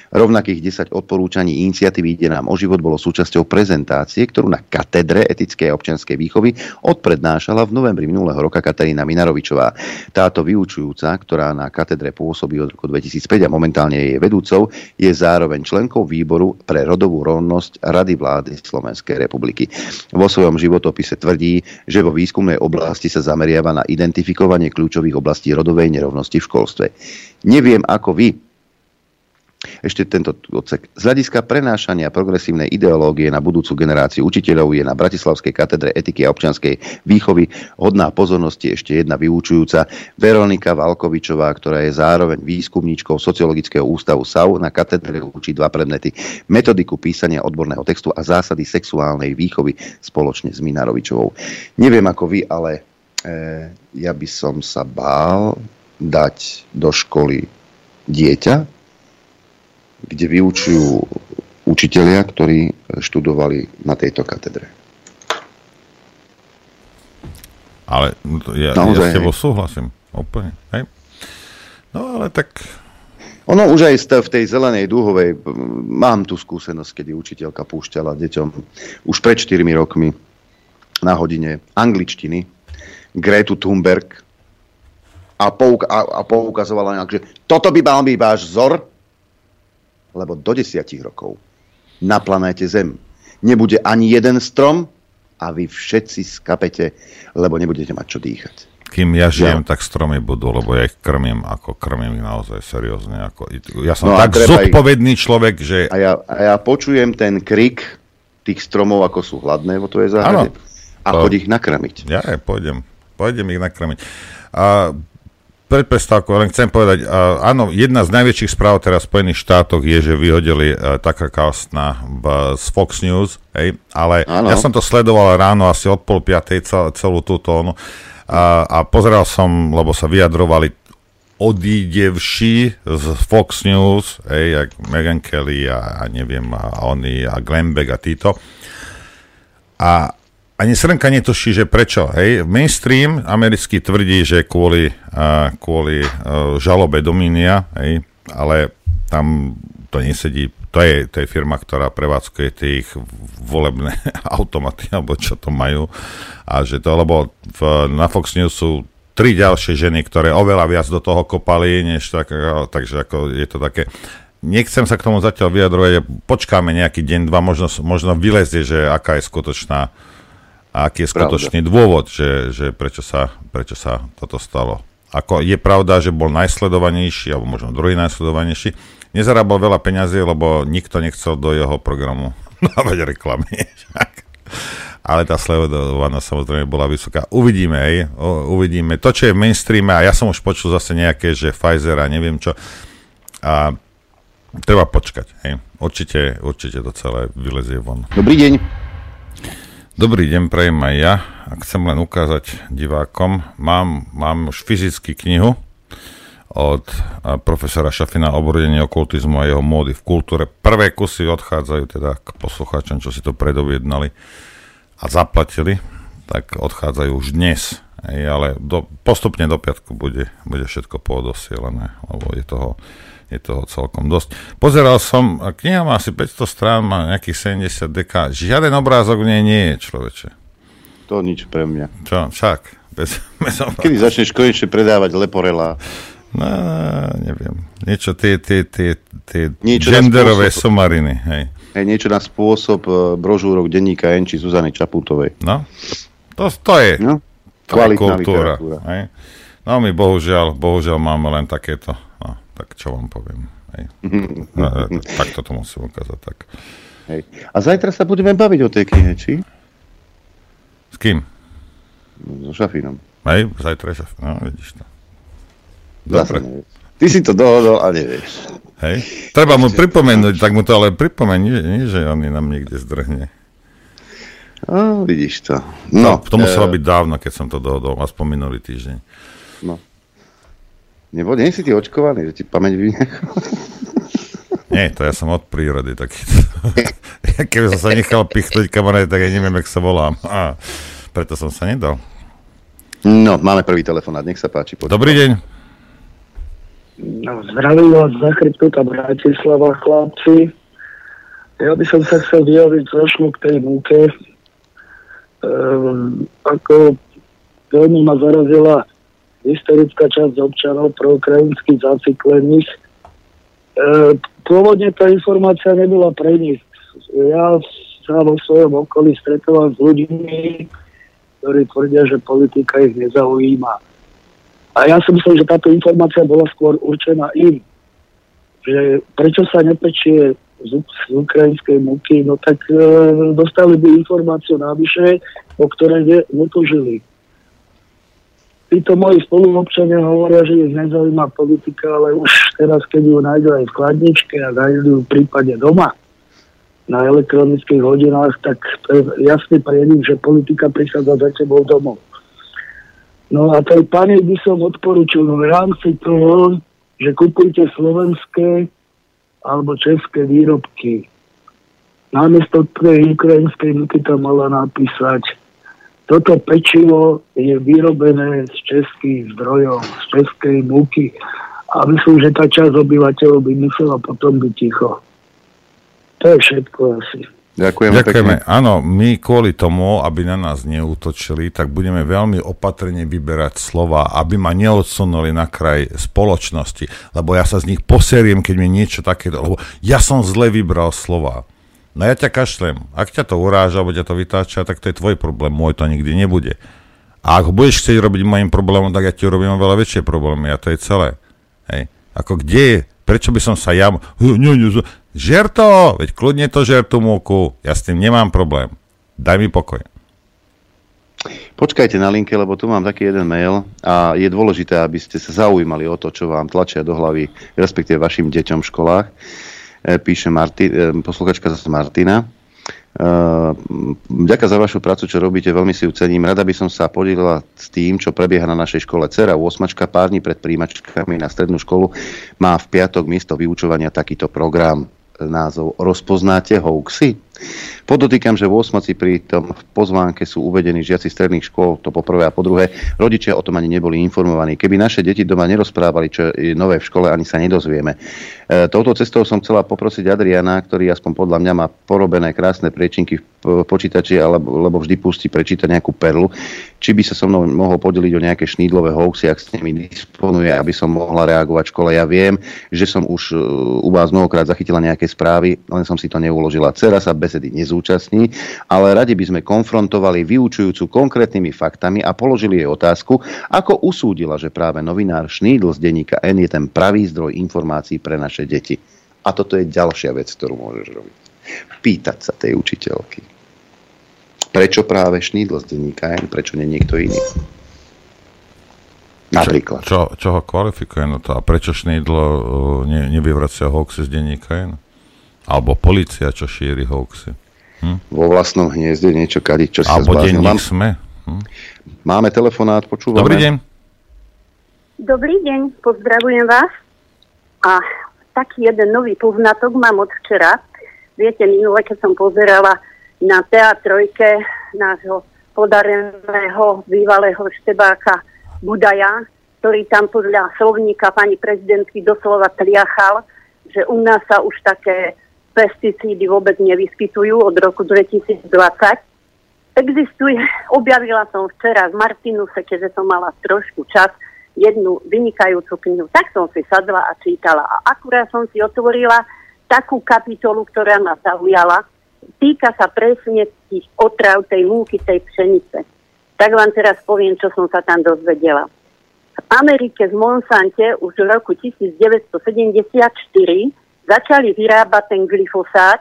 Rovnakých 10 odporúčaní iniciatívy Ide nám o život bolo súčasťou prezentácie, ktorú na katedre etickej a občianskej výchovy odprednášala v novembri minulého roka Katarína Minarovičová. Táto vyučujúca, ktorá na katedre pôsobí od roku 2005 a momentálne je vedúcou, je zároveň členkou výboru pre rodovú rovnosť Rady vlády Slovenskej republiky. Vo svojom životopise tvrdí, že vo výskumnej oblasti sa zameriava na identifikovanie kľúčových oblastí rodovej nerovnosti v školstve. Neviem ako vy, ešte tento odsek. Z hľadiska prenášania progresívnej ideológie na budúcu generáciu učiteľov je na Bratislavskej katedre etiky a občianskej výchovy hodná pozornosti ešte jedna vyučujúca Veronika Valkovičová, ktorá je zároveň výskumníčkou Sociologického ústavu SAU na katedre učí dva predmety. Metodiku písania odborného textu a zásady sexuálnej výchovy spoločne s Minarovičovou. Neviem ako vy, ale e, ja by som sa bál dať do školy dieťa, kde vyučujú učitelia, ktorí študovali na tejto katedre. Ale ja, Naozaj, ja s tebou súhlasím. Úplne. Hej. No ale tak... Ono už aj v tej zelenej dúhovej, mám tu skúsenosť, kedy učiteľka púšťala deťom už pred 4 rokmi na hodine angličtiny Gretu Thunberg a, pouk- a, a poukazovala nejak, že toto by mal byť váš vzor, lebo do desiatich rokov na planéte Zem nebude ani jeden strom a vy všetci skapete, lebo nebudete mať čo dýchať. Kým ja žijem, ja. tak stromy budú, lebo ja ich krmím, ako krmím ich naozaj seriózne. Ako, ja som no tak zodpovedný ich... človek, že... A ja, a ja počujem ten krik tých stromov, ako sú hladné vo tvojej záhrade. A choď ich nakrmiť. Ja aj pôjdem. Pôjdem ich nakrmiť. A pred prestávkou len chcem povedať, áno, jedna z najväčších správ teraz v Spojených štátoch je, že vyhodili Tucker Carlsona v, z Fox News, hej, ale áno. ja som to sledoval ráno asi od pol piatej cel, celú túto onu, a, a pozeral som, lebo sa vyjadrovali odídevší z Fox News, hej, jak Megan Kelly a, a neviem, a oni a Glenn Beck a títo. A ani srnka netuší, že prečo. Hej? Mainstream americký tvrdí, že kvôli, uh, kvôli uh, žalobe Dominia, hej? ale tam to nesedí. To je, to je firma, ktorá prevádzkuje tie ich volebné [laughs] automaty, alebo čo to majú. A že to, lebo v, na Fox News sú tri ďalšie ženy, ktoré oveľa viac do toho kopali, než tak, takže ako je to také nechcem sa k tomu zatiaľ vyjadrovať, počkáme nejaký deň, dva, možno, možno vylezie, že aká je skutočná a aký je skutočný pravda. dôvod, že, že prečo, sa, prečo sa toto stalo. Ako je pravda, že bol najsledovanejší, alebo možno druhý najsledovanejší. Nezarábal veľa peňazí, lebo nikto nechcel do jeho programu [laughs] dávať reklamy. Ale tá sledovanosť samozrejme bola vysoká. Uvidíme, hej, uvidíme. To, čo je v mainstreame, a ja som už počul zase nejaké, že Pfizer a neviem čo, a treba počkať, hej. Určite, určite to celé vylezie von. Dobrý deň. Dobrý deň, prejem aj ja. A chcem len ukázať divákom, mám, mám už fyzicky knihu od profesora Šafina obrodenie okultizmu a jeho módy v kultúre. Prvé kusy odchádzajú teda k poslucháčom, čo si to predoviednali a zaplatili, tak odchádzajú už dnes. Ej, ale do, postupne do piatku bude, bude všetko poodosielané, lebo je toho je toho celkom dosť. Pozeral som, kniha má asi 500 strán, má nejakých 70 dk. Žiaden obrázok v nej nie je, človeče. To nič pre mňa. Čo, však. Bez, [laughs] bez Kedy začneš konečne predávať leporela? No, neviem. Niečo tie, tie, tie, tie niečo genderové spôsob, somariny, hej. hej. Niečo na spôsob uh, brožúrok denníka N či Zuzany Čaputovej. No, to, to je, no? to je kultúra. Hej. No my bohužiaľ, bohužiaľ máme len takéto tak čo vám poviem. Hej. No, tak toto musím ukázať. Tak. Hej. A zajtra sa budeme baviť o tej knihe, či? S kým? So Šafinom. Hej, zajtra je Šafin. No, vidíš to. Dobre. Ty si to dohodol a nevieš. Hej. Treba mu pripomenúť, tak mu to ale pripomeň, nie, nie že on nám niekde zdrhne. No, vidíš to. No, no to muselo e... byť dávno, keď som to dohodol, aspoň minulý týždeň. No. Nebo nie si ty očkovaný, že ti pamäť vynechal? [laughs] Nie, to ja som od prírody taký. [laughs] Keby som sa nechal pichnúť kamarát, tak ja neviem, jak sa volám. A preto som sa nedal. No, máme prvý telefonát, nech sa páči. Počúva. Dobrý deň. No, zdravím vás za chryptúta Bratislava, chlapci. Ja by som sa chcel vyjaviť trošku k tej múke. Ehm, ako veľmi ma zarazila historická časť občanov proukrajinských zaciklených. E, pôvodne tá informácia nebola pre nich. Ja sa vo svojom okolí stretávam s ľuďmi, ktorí tvrdia, že politika ich nezaujíma. A ja si myslím, že táto informácia bola skôr určená im. Že prečo sa nepečie z, z ukrajinskej múky, no tak e, dostali by informáciu navyše, o ktorej ne, netužili títo moji spoluobčania hovoria, že ich nezaujíma politika, ale už teraz, keď ju nájdu aj v chladničke a nájdu ju v prípade doma na elektronických hodinách, tak to je jasný prienik, že politika prichádza za tebou domov. No a tej pani by som odporučil v rámci toho, že kupujte slovenské alebo české výrobky. Namiesto tej ukrajinskej nuky tam mala napísať toto pečivo je vyrobené z českých zdrojov, z českej múky. A myslím, že tá časť obyvateľov by musela potom byť ticho. To je všetko asi. Ďakujem Ďakujeme. Pekne. Áno, my kvôli tomu, aby na nás neútočili, tak budeme veľmi opatrne vyberať slova, aby ma neodsunuli na kraj spoločnosti, lebo ja sa z nich poseriem, keď mi niečo také, lebo ja som zle vybral slova. No ja ťa kašlem. Ak ťa to uráža, alebo ťa to vytáča, tak to je tvoj problém. Môj to nikdy nebude. A ak budeš chcieť robiť mojim problémom, tak ja ti urobím veľa väčšie problémy. A to je celé. Hej. Ako kde je? Prečo by som sa ja... [laughs] Žer to! Veď kľudne to žer tú múku. Ja s tým nemám problém. Daj mi pokoj. Počkajte na linke, lebo tu mám taký jeden mail a je dôležité, aby ste sa zaujímali o to, čo vám tlačia do hlavy, respektíve vašim deťom v školách. E, píše Marti, e, posluchačka zase Martina. Ďakujem za vašu prácu, čo robíte, veľmi si ju cením. Rada by som sa podelila s tým, čo prebieha na našej škole. Cera 8. pár dní pred príjimačkami na strednú školu má v piatok miesto vyučovania takýto program názov Rozpoznáte hoaxy? Podotýkam, že v osmoci pri tom pozvánke sú uvedení žiaci stredných škôl, to po prvé a po druhé. Rodičia o tom ani neboli informovaní. Keby naše deti doma nerozprávali, čo je nové v škole, ani sa nedozvieme. E, touto cestou som chcela poprosiť Adriana, ktorý aspoň podľa mňa má porobené krásne priečinky v počítači, alebo, lebo vždy pustí prečítať nejakú perlu. či by sa so mnou mohol podeliť o nejaké šnídlové hoaxy, ak s nimi disponuje, aby som mohla reagovať v škole. Ja viem, že som už uh, u vás mnohokrát zachytila nejaké správy, len som si to neuložila. Cera sa besedy nezúčastní, ale radi by sme konfrontovali vyučujúcu konkrétnymi faktami a položili jej otázku, ako usúdila, že práve novinár Šnídl z denníka N je ten pravý zdroj informácií pre naše deti. A toto je ďalšia vec, ktorú môžeš robiť. Pýtať sa tej učiteľky. Prečo práve Šnídl z denníka N, prečo nie niekto iný? Napríklad. Čo, čo, čo ho kvalifikuje na to? A prečo Šnídl uh, ne, nevyvracia hoaxy z denníka N? Alebo policia, čo šíri hoaxy? Hm? Vo vlastnom hniezde niečo kadiť, čo si Alebo denník Mám... sme. Hm? Máme telefonát, počúvame. Dobrý deň. Dobrý deň, pozdravujem vás. A taký jeden nový poznatok mám od včera. Viete, minule, keď som pozerala na teatrojke nášho podareného bývalého štebáka Budaja, ktorý tam podľa slovníka pani prezidentky doslova triachal, že u nás sa už také pesticídy vôbec nevyskytujú od roku 2020. Existuje, [laughs] objavila som včera v Martinuse, keďže som mala trošku čas, jednu vynikajúcu knihu. Tak som si sadla a čítala. A akurát som si otvorila takú kapitolu, ktorá ma zaujala. Týka sa presne tých otrav tej múky, tej pšenice. Tak vám teraz poviem, čo som sa tam dozvedela. V Amerike z Monsante už v roku 1974 začali vyrábať ten glyfosát.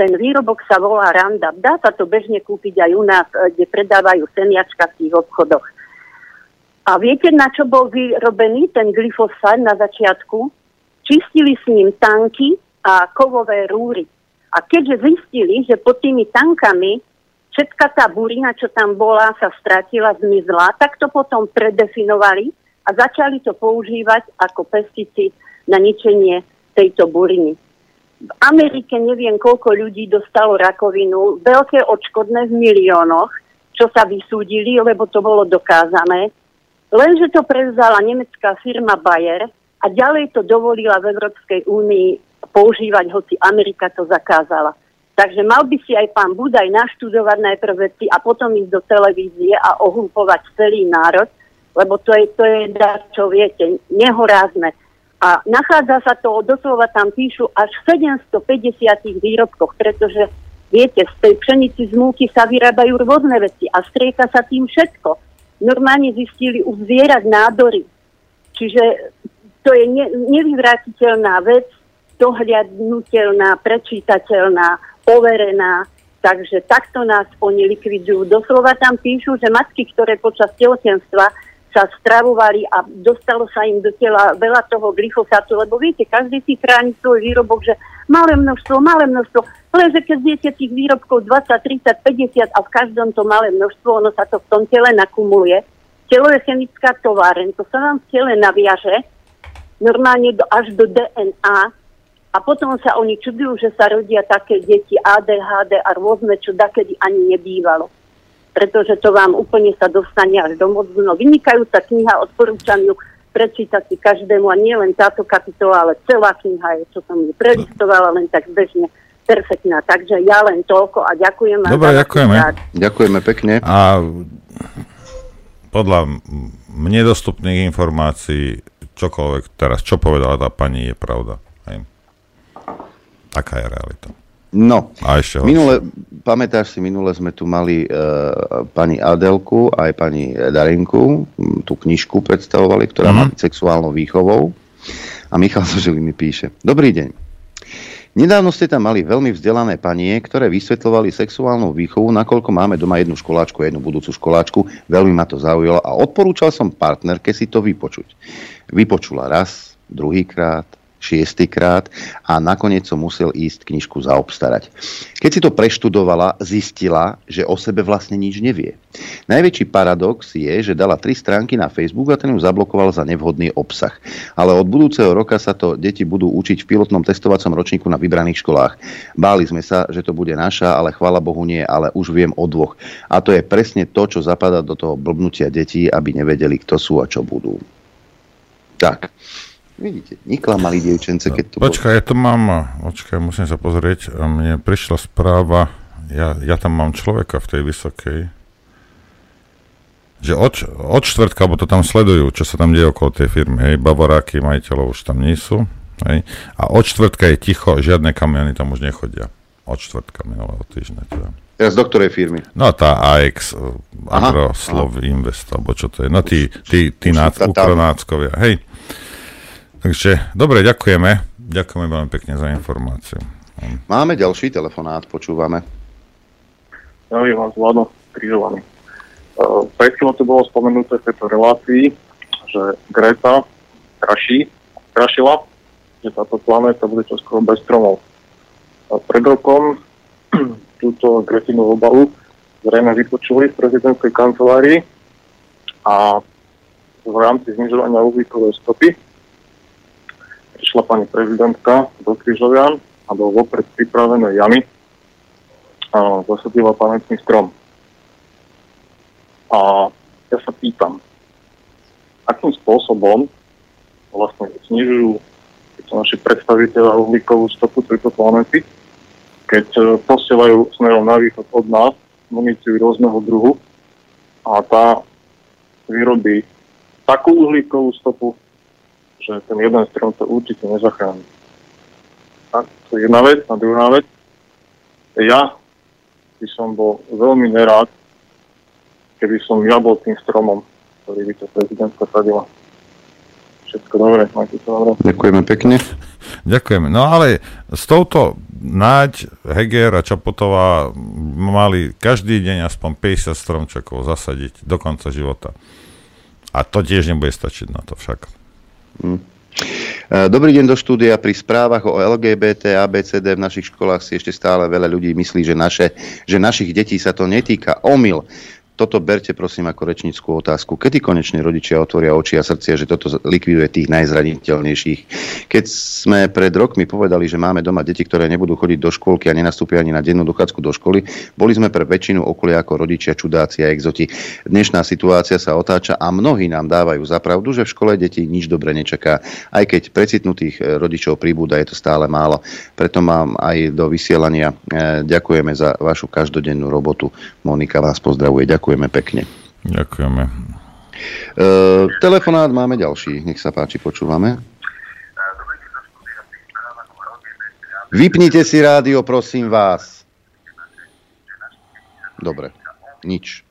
Ten výrobok sa volá Roundup. Dá sa to bežne kúpiť aj u nás, kde predávajú semiačka v tých obchodoch. A viete, na čo bol vyrobený ten glyfosát na začiatku? Čistili s ním tanky a kovové rúry. A keďže zistili, že pod tými tankami všetka tá burina, čo tam bola, sa stratila, zmizla, tak to potom predefinovali a začali to používať ako pesticíd na ničenie tejto buriny. V Amerike neviem, koľko ľudí dostalo rakovinu, veľké odškodné v miliónoch, čo sa vysúdili, lebo to bolo dokázané. Lenže to prevzala nemecká firma Bayer a ďalej to dovolila v Európskej únii používať, hoci Amerika to zakázala. Takže mal by si aj pán Budaj naštudovať najprv veci a potom ísť do televízie a ohlupovať celý národ, lebo to je, to je čo viete, nehorázne. A nachádza sa to, doslova tam píšu, až v 750 výrobkoch, pretože viete, z tej pšenici z múky sa vyrábajú rôzne veci a strieka sa tým všetko normálne zistili u zvierat nádory. Čiže to je ne, nevyvratiteľná vec, dohľadnutelná, prečítateľná, overená. Takže takto nás oni likvidujú. Doslova tam píšu, že matky, ktoré počas tehotenstva sa stravovali a dostalo sa im do tela veľa toho glyfosátu, lebo viete, každý si chráni svoj výrobok, že malé množstvo, malé množstvo, lenže keď zjete tých výrobkov 20, 30, 50 a v každom to malé množstvo, ono sa to v tom tele nakumuluje. Telo je chemická továreň, to sa vám v tele naviaže normálne do, až do DNA a potom sa oni čudujú, že sa rodia také deti ADHD a rôzne, čo dakedy ani nebývalo pretože to vám úplne sa dostane až do mozgu. No vynikajúca kniha, odporúčam ju prečítať si každému a nie len táto kapitola, ale celá kniha je, čo som ju prelistovala, len tak bežne perfektná. Takže ja len toľko a ďakujem vám. Dobre, ďakujeme. Ďakujeme pekne. A podľa mne dostupných informácií čokoľvek teraz, čo povedala tá pani, je pravda. Hej. Taká je realita. No, a ešte minule, pamätáš si, minule sme tu mali uh, pani Adelku aj pani Darinku, tú knižku predstavovali, ktorá mm-hmm. má sexuálnou výchovou. A Michal Zožili mi píše. Dobrý deň. Nedávno ste tam mali veľmi vzdelané panie, ktoré vysvetľovali sexuálnu výchovu, nakoľko máme doma jednu školáčku, jednu budúcu školáčku. Veľmi ma to zaujalo a odporúčal som partnerke si to vypočuť. Vypočula raz, druhýkrát, šiestýkrát a nakoniec som musel ísť knižku zaobstarať. Keď si to preštudovala, zistila, že o sebe vlastne nič nevie. Najväčší paradox je, že dala tri stránky na Facebook a ten ju zablokoval za nevhodný obsah. Ale od budúceho roka sa to deti budú učiť v pilotnom testovacom ročníku na vybraných školách. Báli sme sa, že to bude naša, ale chvala Bohu nie, ale už viem o dvoch. A to je presne to, čo zapadá do toho blbnutia detí, aby nevedeli, kto sú a čo budú. Tak. Vidíte, neklamali dievčence, keď to Počkaj, bolo. ja to mám, počkaj, musím sa pozrieť. Mne prišla správa, ja, ja tam mám človeka v tej vysokej. že od, od štvrtka, bo to tam sledujú, čo sa tam deje okolo tej firmy, hej, Bavoráky, majiteľov už tam nie sú, hej, a od štvrtka je ticho, žiadne kamiony tam už nechodia. Od štvrtka minulého týždňa teda. Teraz do ktorej firmy? No tá AX, uh, Agroslov Invest, alebo čo to je. No tí, tí, tí nác, ukronáckovia, hej. Takže, dobre, ďakujeme. Ďakujeme veľmi pekne za informáciu. Máme ďalší telefonát, počúvame. Ja vás Vlado, križovaný. Uh, pred chvíľou to bolo spomenuté v tejto relácii, že Greta kraší, krašila, že táto planéta bude čoskoro bez stromov. A pred rokom [clears throat] túto Gretinu obalu zrejme vypočuli v prezidentskej kancelárii a v rámci znižovania uhlíkovej stopy prišla pani prezidentka do Križovian a do vopred pripravené jamy a zasadila pamätný strom. A ja sa pýtam, akým spôsobom vlastne znižujú naši predstaviteľa uhlíkovú stopu tejto planety, keď e, posielajú smerom na východ od nás muníciu rôzneho druhu a tá vyrobí takú uhlíkovú stopu, že ten jeden strom to určite nezachráni. A to je jedna vec. A druhá vec, ja by som bol veľmi nerád, keby som ja bol tým stromom, ktorý by to prezidentka sadila. Všetko dobre, majte sa dobre. Ďakujeme pekne. Ďakujeme. No ale s touto Naď, Heger a Čapotová mali každý deň aspoň 50 stromčekov zasadiť do konca života. A to tiež nebude stačiť na to však. Hmm. Dobrý deň do štúdia. Pri správach o LGBT ABCD v našich školách si ešte stále veľa ľudí myslí, že, naše, že našich detí sa to netýka. Omyl toto berte prosím ako rečnickú otázku. Kedy konečne rodičia otvoria oči a srdcia, že toto likviduje tých najzraniteľnejších? Keď sme pred rokmi povedali, že máme doma deti, ktoré nebudú chodiť do škôlky a nenastúpia ani na dennú dochádzku do školy, boli sme pre väčšinu okolia ako rodičia, čudáci a exoti. Dnešná situácia sa otáča a mnohí nám dávajú za pravdu, že v škole deti nič dobre nečaká. Aj keď precitnutých eh, rodičov pribúda, je to stále málo. Preto mám aj do vysielania eh, ďakujeme za vašu každodennú robotu. Monika vás pozdravuje. Ďakujem Ďakujeme pekne. Ďakujeme. E, telefonát máme ďalší. Nech sa páči, počúvame. Vypnite si rádio, prosím vás. Dobre, nič.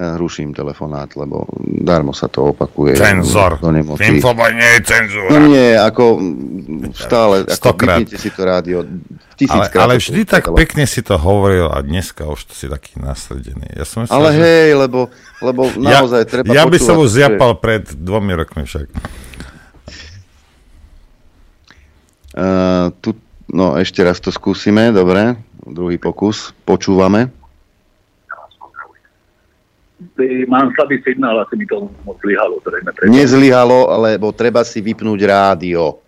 Ruším telefonát, lebo darmo sa to opakuje. Cenzor. Do Infoboj nie je cenzúra. No nie, ako stále, ako si to rádio. Ale, ale vždy tak telefon. pekne si to hovoril a dneska už to si taký nasledený. Ja som myslel, ale že... hej, lebo, lebo naozaj ja, treba Ja by som už zjapal že... pred dvomi rokmi však. Uh, tu, no ešte raz to skúsime, dobre. Druhý pokus. Počúvame mám slabý signál, asi mi to moc zlyhalo. Nezlyhalo, lebo treba si vypnúť rádio.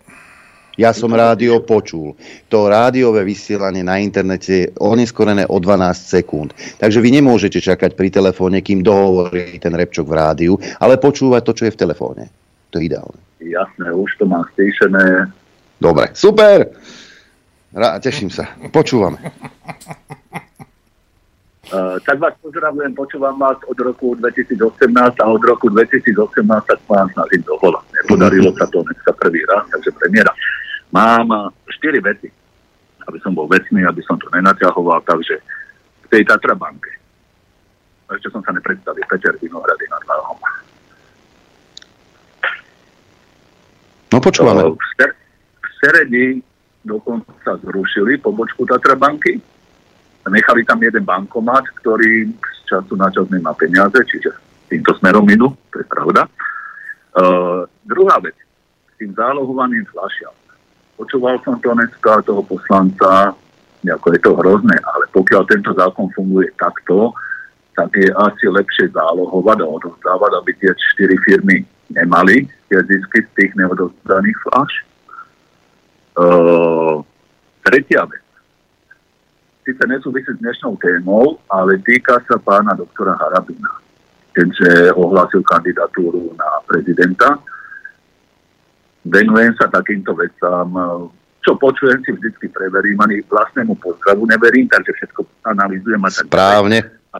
Ja som rádio počul. To rádiové vysielanie na internete je oneskorené o 12 sekúnd. Takže vy nemôžete čakať pri telefóne, kým dohovorí ten repčok v rádiu, ale počúvať to, čo je v telefóne. To je ideálne. Jasné, už to mám stíšené. Dobre, super. Rá, teším sa. Počúvame. Uh, tak vás pozdravujem, počúvam vás od roku 2018 a od roku 2018 sa k vám snažím dovolať. Nepodarilo sa to dneska prvý raz, takže premiéra. Mám 4 veci, aby som bol vecný, aby som to nenaťahoval, takže v tej Tatra banke. Ešte som sa nepredstavil, Peter Vinohrady nad Váhom. No počúvame. Uh, v Seredi dokonca zrušili pobočku Tatra banky, nechali tam jeden bankomat, ktorý z času na čas nemá peniaze, čiže týmto smerom idú, to je pravda. Uh, druhá vec, s tým zálohovaným fľašiam. Počúval som to dneska toho poslanca, ako je to hrozné, ale pokiaľ tento zákon funguje takto, tak je asi lepšie zálohovať a odovzdávať, aby tie štyri firmy nemali tie zisky z tých neodovzdaných fľaš. Uh, tretia vec síce nesúvisí s dnešnou témou, ale týka sa pána doktora Harabina, keďže ohlásil kandidatúru na prezidenta. Venujem sa takýmto vecám, čo počujem si vždy preverím, ani vlastnému pozdravu neverím, takže všetko analýzujem. A tak Správne. A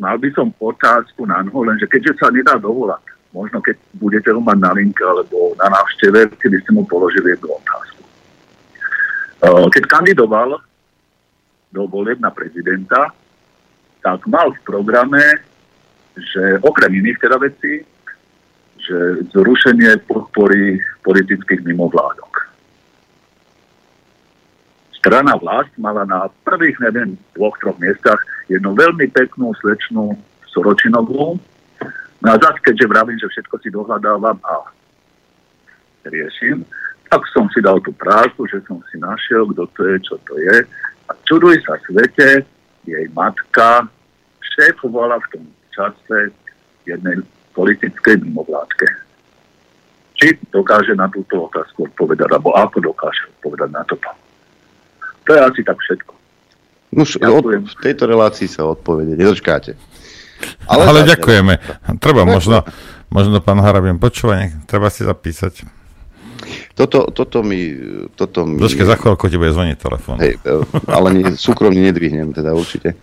mal by som otázku na noho, lenže keďže sa nedá dovolať, možno keď budete ho mať na linke alebo na návšteve, keby ste mu položili jednu otázku. Keď kandidoval do volieb na prezidenta, tak mal v programe, že okrem iných teda vecí, že zrušenie podpory politických mimovládok. Strana vlast mala na prvých, neviem, dvoch, troch miestach jednu veľmi peknú slečnú Soročinovú. No a zase, keďže vravím, že všetko si dohľadávam a riešim, tak som si dal tú prácu, že som si našiel, kto to je, čo to je. A čuduj sa svete, jej matka šéfovala v tom čase jednej politickej mimovládke. Či dokáže na túto otázku odpovedať, alebo ako dokáže odpovedať na toto. To je asi tak všetko. No, od, v tejto relácii sa odpovede nedočkáte. Ale, Ale ďakujeme. Treba [laughs] možno, možno pán Harabien počúvať, treba si zapísať. Toto, toto mi... Toto mi... Počkej, za chvíľku ti bude zvoniť telefón. Hej, e, ale nie, súkromne nedvihnem, teda určite.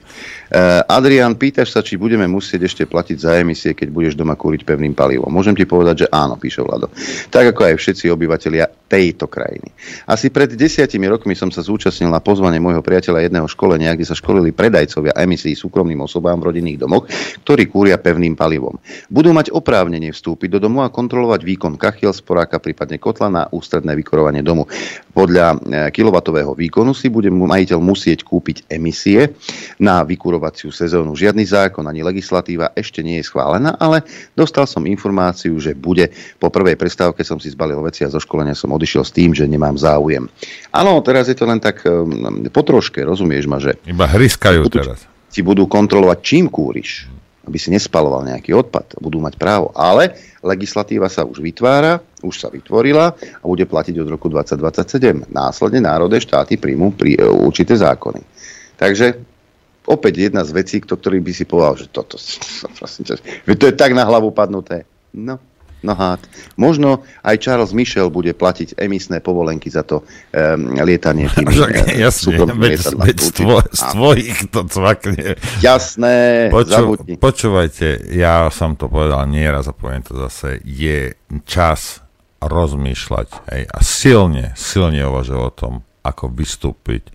Uh, Adrian, pýtaš sa, či budeme musieť ešte platiť za emisie, keď budeš doma kúriť pevným palivom. Môžem ti povedať, že áno, píše Vlado. Tak ako aj všetci obyvateľia tejto krajiny. Asi pred desiatimi rokmi som sa zúčastnil na pozvanie môjho priateľa jedného školenia, kde sa školili predajcovia emisí súkromným osobám v rodinných domoch, ktorí kúria pevným palivom. Budú mať oprávnenie vstúpiť do domu a kontrolovať výkon kachiel, sporáka, prípadne kotla na ústredné vykurovanie domu. Podľa e, kilovatového výkonu si bude majiteľ musieť kúpiť emisie na vykurovaciu sezónu. Žiadny zákon ani legislatíva ešte nie je schválená, ale dostal som informáciu, že bude. Po prvej prestávke som si zbalil veci a zo školenia som odišiel s tým, že nemám záujem. Áno, teraz je to len tak um, potroške, rozumieš ma, že... Iba hryskajú teraz. Ti budú kontrolovať, čím kúriš, aby si nespaloval nejaký odpad. Budú mať právo. Ale legislatíva sa už vytvára, už sa vytvorila a bude platiť od roku 2027. Následne národné štáty príjmú prí, e, určité zákony. Takže opäť jedna z vecí, ktorých by si povedal, že toto, to je tak na hlavu padnuté. No, No hád. Možno aj Charles Michel bude platiť emisné povolenky za to um, lietanie tým [laughs] Však, jasne, veď, veď z, tvoj, z tvojich to cvakne. Jasné, Poču, Počúvajte, ja som to povedal nieraz a poviem to zase, je čas rozmýšľať hej, a silne, silne uvažovať o tom, ako vystúpiť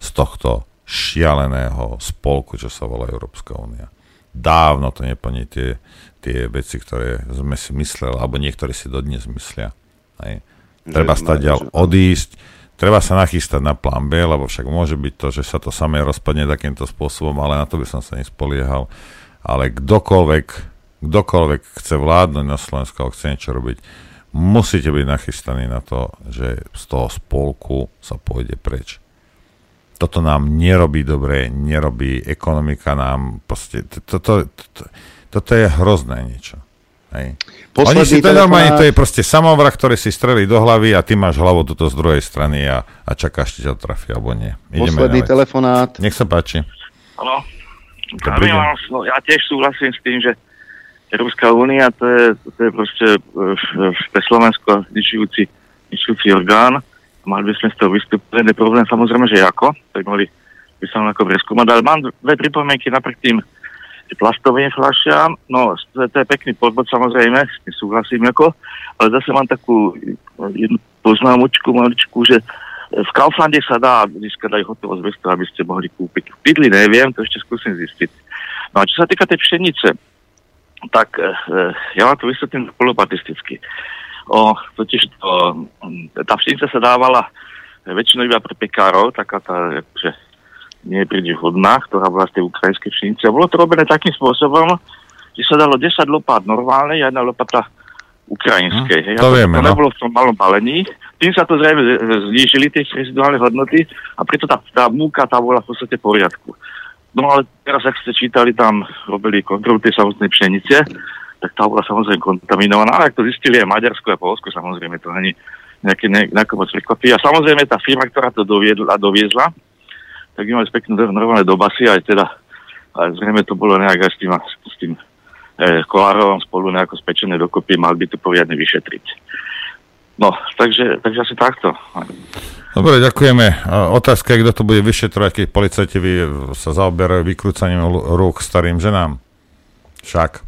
z tohto šialeného spolku, čo sa volá Európska únia. Dávno to neplní tie tie veci, ktoré sme si mysleli, alebo niektorí si dodnes myslia. Hej. Treba stať odísť, treba sa nachystať na plán B, lebo však môže byť to, že sa to samé rozpadne takýmto spôsobom, ale na to by som sa nespoliehal. Ale kdokoľvek, kdokoľvek chce vládnuť na Slovensku chce niečo robiť, musíte byť nachystaní na to, že z toho spolku sa pôjde preč. Toto nám nerobí dobre, nerobí ekonomika nám, proste, to, to, to, to, toto je hrozné niečo. Hej. Oni si to normálne, to je proste samovrah, ktorý si strelí do hlavy a ty máš hlavu tuto z druhej strany a, a čakáš, či ťa trafí, alebo nie. Ideme Posledný telefonát. Nech sa páči. Áno. No, ja tiež súhlasím s tým, že Európska únia to je, to je proste e, pre Slovensko zničujúci orgán. Mali by sme z toho vystúpiť. problém samozrejme, že ako. Tak mali by sa ako preskúmať. Ale mám dve pripomienky napriek tým plastovým fľašiam. No, to, to je pekný podbod samozrejme, s tým súhlasím ako, ale zase mám takú jednu poznámočku maličku, že v Kauflande sa dá získať aj hotovosť bez toho, aby ste mohli kúpiť. V Pidli neviem, to ešte skúsim zistiť. No a čo sa týka tej pšenice, tak e, ja vám to vysvetlím polopatisticky. O, totiž to, tá pšenica sa dávala väčšinou iba pre pekárov, taká tá, že nie príliš hodná, ktorá bola z tej ukrajinskej pšenice. A bolo to robené takým spôsobom, že sa dalo 10 lopát normálne a jedna lopata ukrajinskej. Hm, to vieme, to no. nebolo v tom malom balení. Tým sa to zrejme znížili tie reziduálne hodnoty a preto tá, tá múka tá bola v podstate v poriadku. No ale teraz, ak ste čítali, tam robili kontrolu tej samotnej pšenice, tak tá bola samozrejme kontaminovaná, ale ak to zistili aj Maďarsko a Polsko, samozrejme to není nejaké, nejaké moc prekvapí. A samozrejme tá firma, ktorá to doviedla, doviezla, tak by mali pekné normálne do basy, aj teda, ale zrejme to bolo nejak aj s tým, s tým e, Kolárovom spolu nejako spečené dokopy, mal by to poriadne vyšetriť. No, takže, takže asi takto. Dobre, ďakujeme. Otázka je, kto to bude vyšetrovať, keď policajti sa zaoberajú vykrúcaním rúk starým ženám. Však.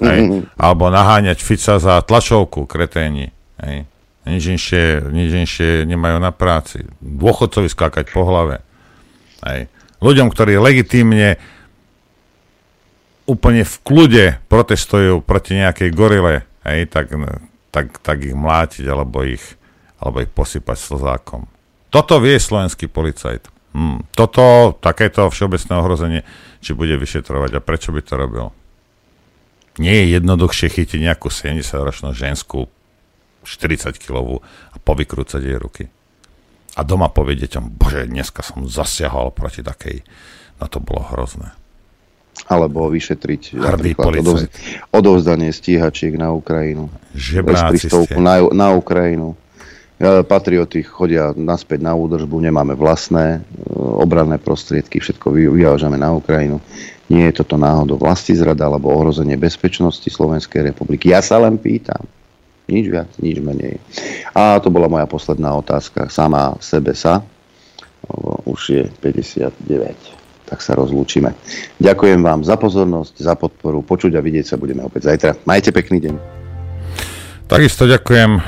Hej. Alebo naháňať Fica za tlačovku, kreténi. Hej. Nič inšie, nič inšie nemajú na práci. Dôchodcovi skákať po hlave. Hej. Ľuďom, ktorí legitímne úplne v kľude protestujú proti nejakej gorile, hej, tak, tak, tak ich mlátiť alebo ich, alebo ich posypať slzákom. Toto vie slovenský policajt. Hmm. Toto, takéto všeobecné ohrozenie, či bude vyšetrovať a prečo by to robil. Nie je jednoduchšie chytiť nejakú 70-ročnú ženskú 40-kilovú a povykrúcať jej ruky. A doma povie deťom, bože, dneska som zasiahol proti takej, no to bolo hrozné. Alebo vyšetriť Hrdý odovz, odovzdanie stíhačiek na Ukrajinu. Žebráci ste. Na, na Ukrajinu. Patrioty chodia naspäť na údržbu, nemáme vlastné e, obranné prostriedky, všetko vyvážame na Ukrajinu. Nie je toto náhodou vlasti zrada alebo ohrozenie bezpečnosti Slovenskej republiky. Ja sa len pýtam. Nič viac, nič menej. A to bola moja posledná otázka. Sama sebe sa. Už je 59. Tak sa rozlúčime. Ďakujem vám za pozornosť, za podporu. Počuť a vidieť sa budeme opäť zajtra. Majte pekný deň. Takisto ďakujem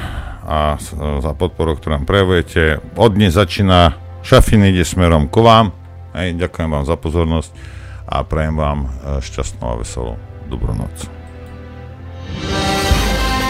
a za podporu, ktorú nám prejavujete. Od dnes začína Šafin ide smerom ku vám. Hej, ďakujem vám za pozornosť a prajem vám e, šťastnú a veselú dobrú noc.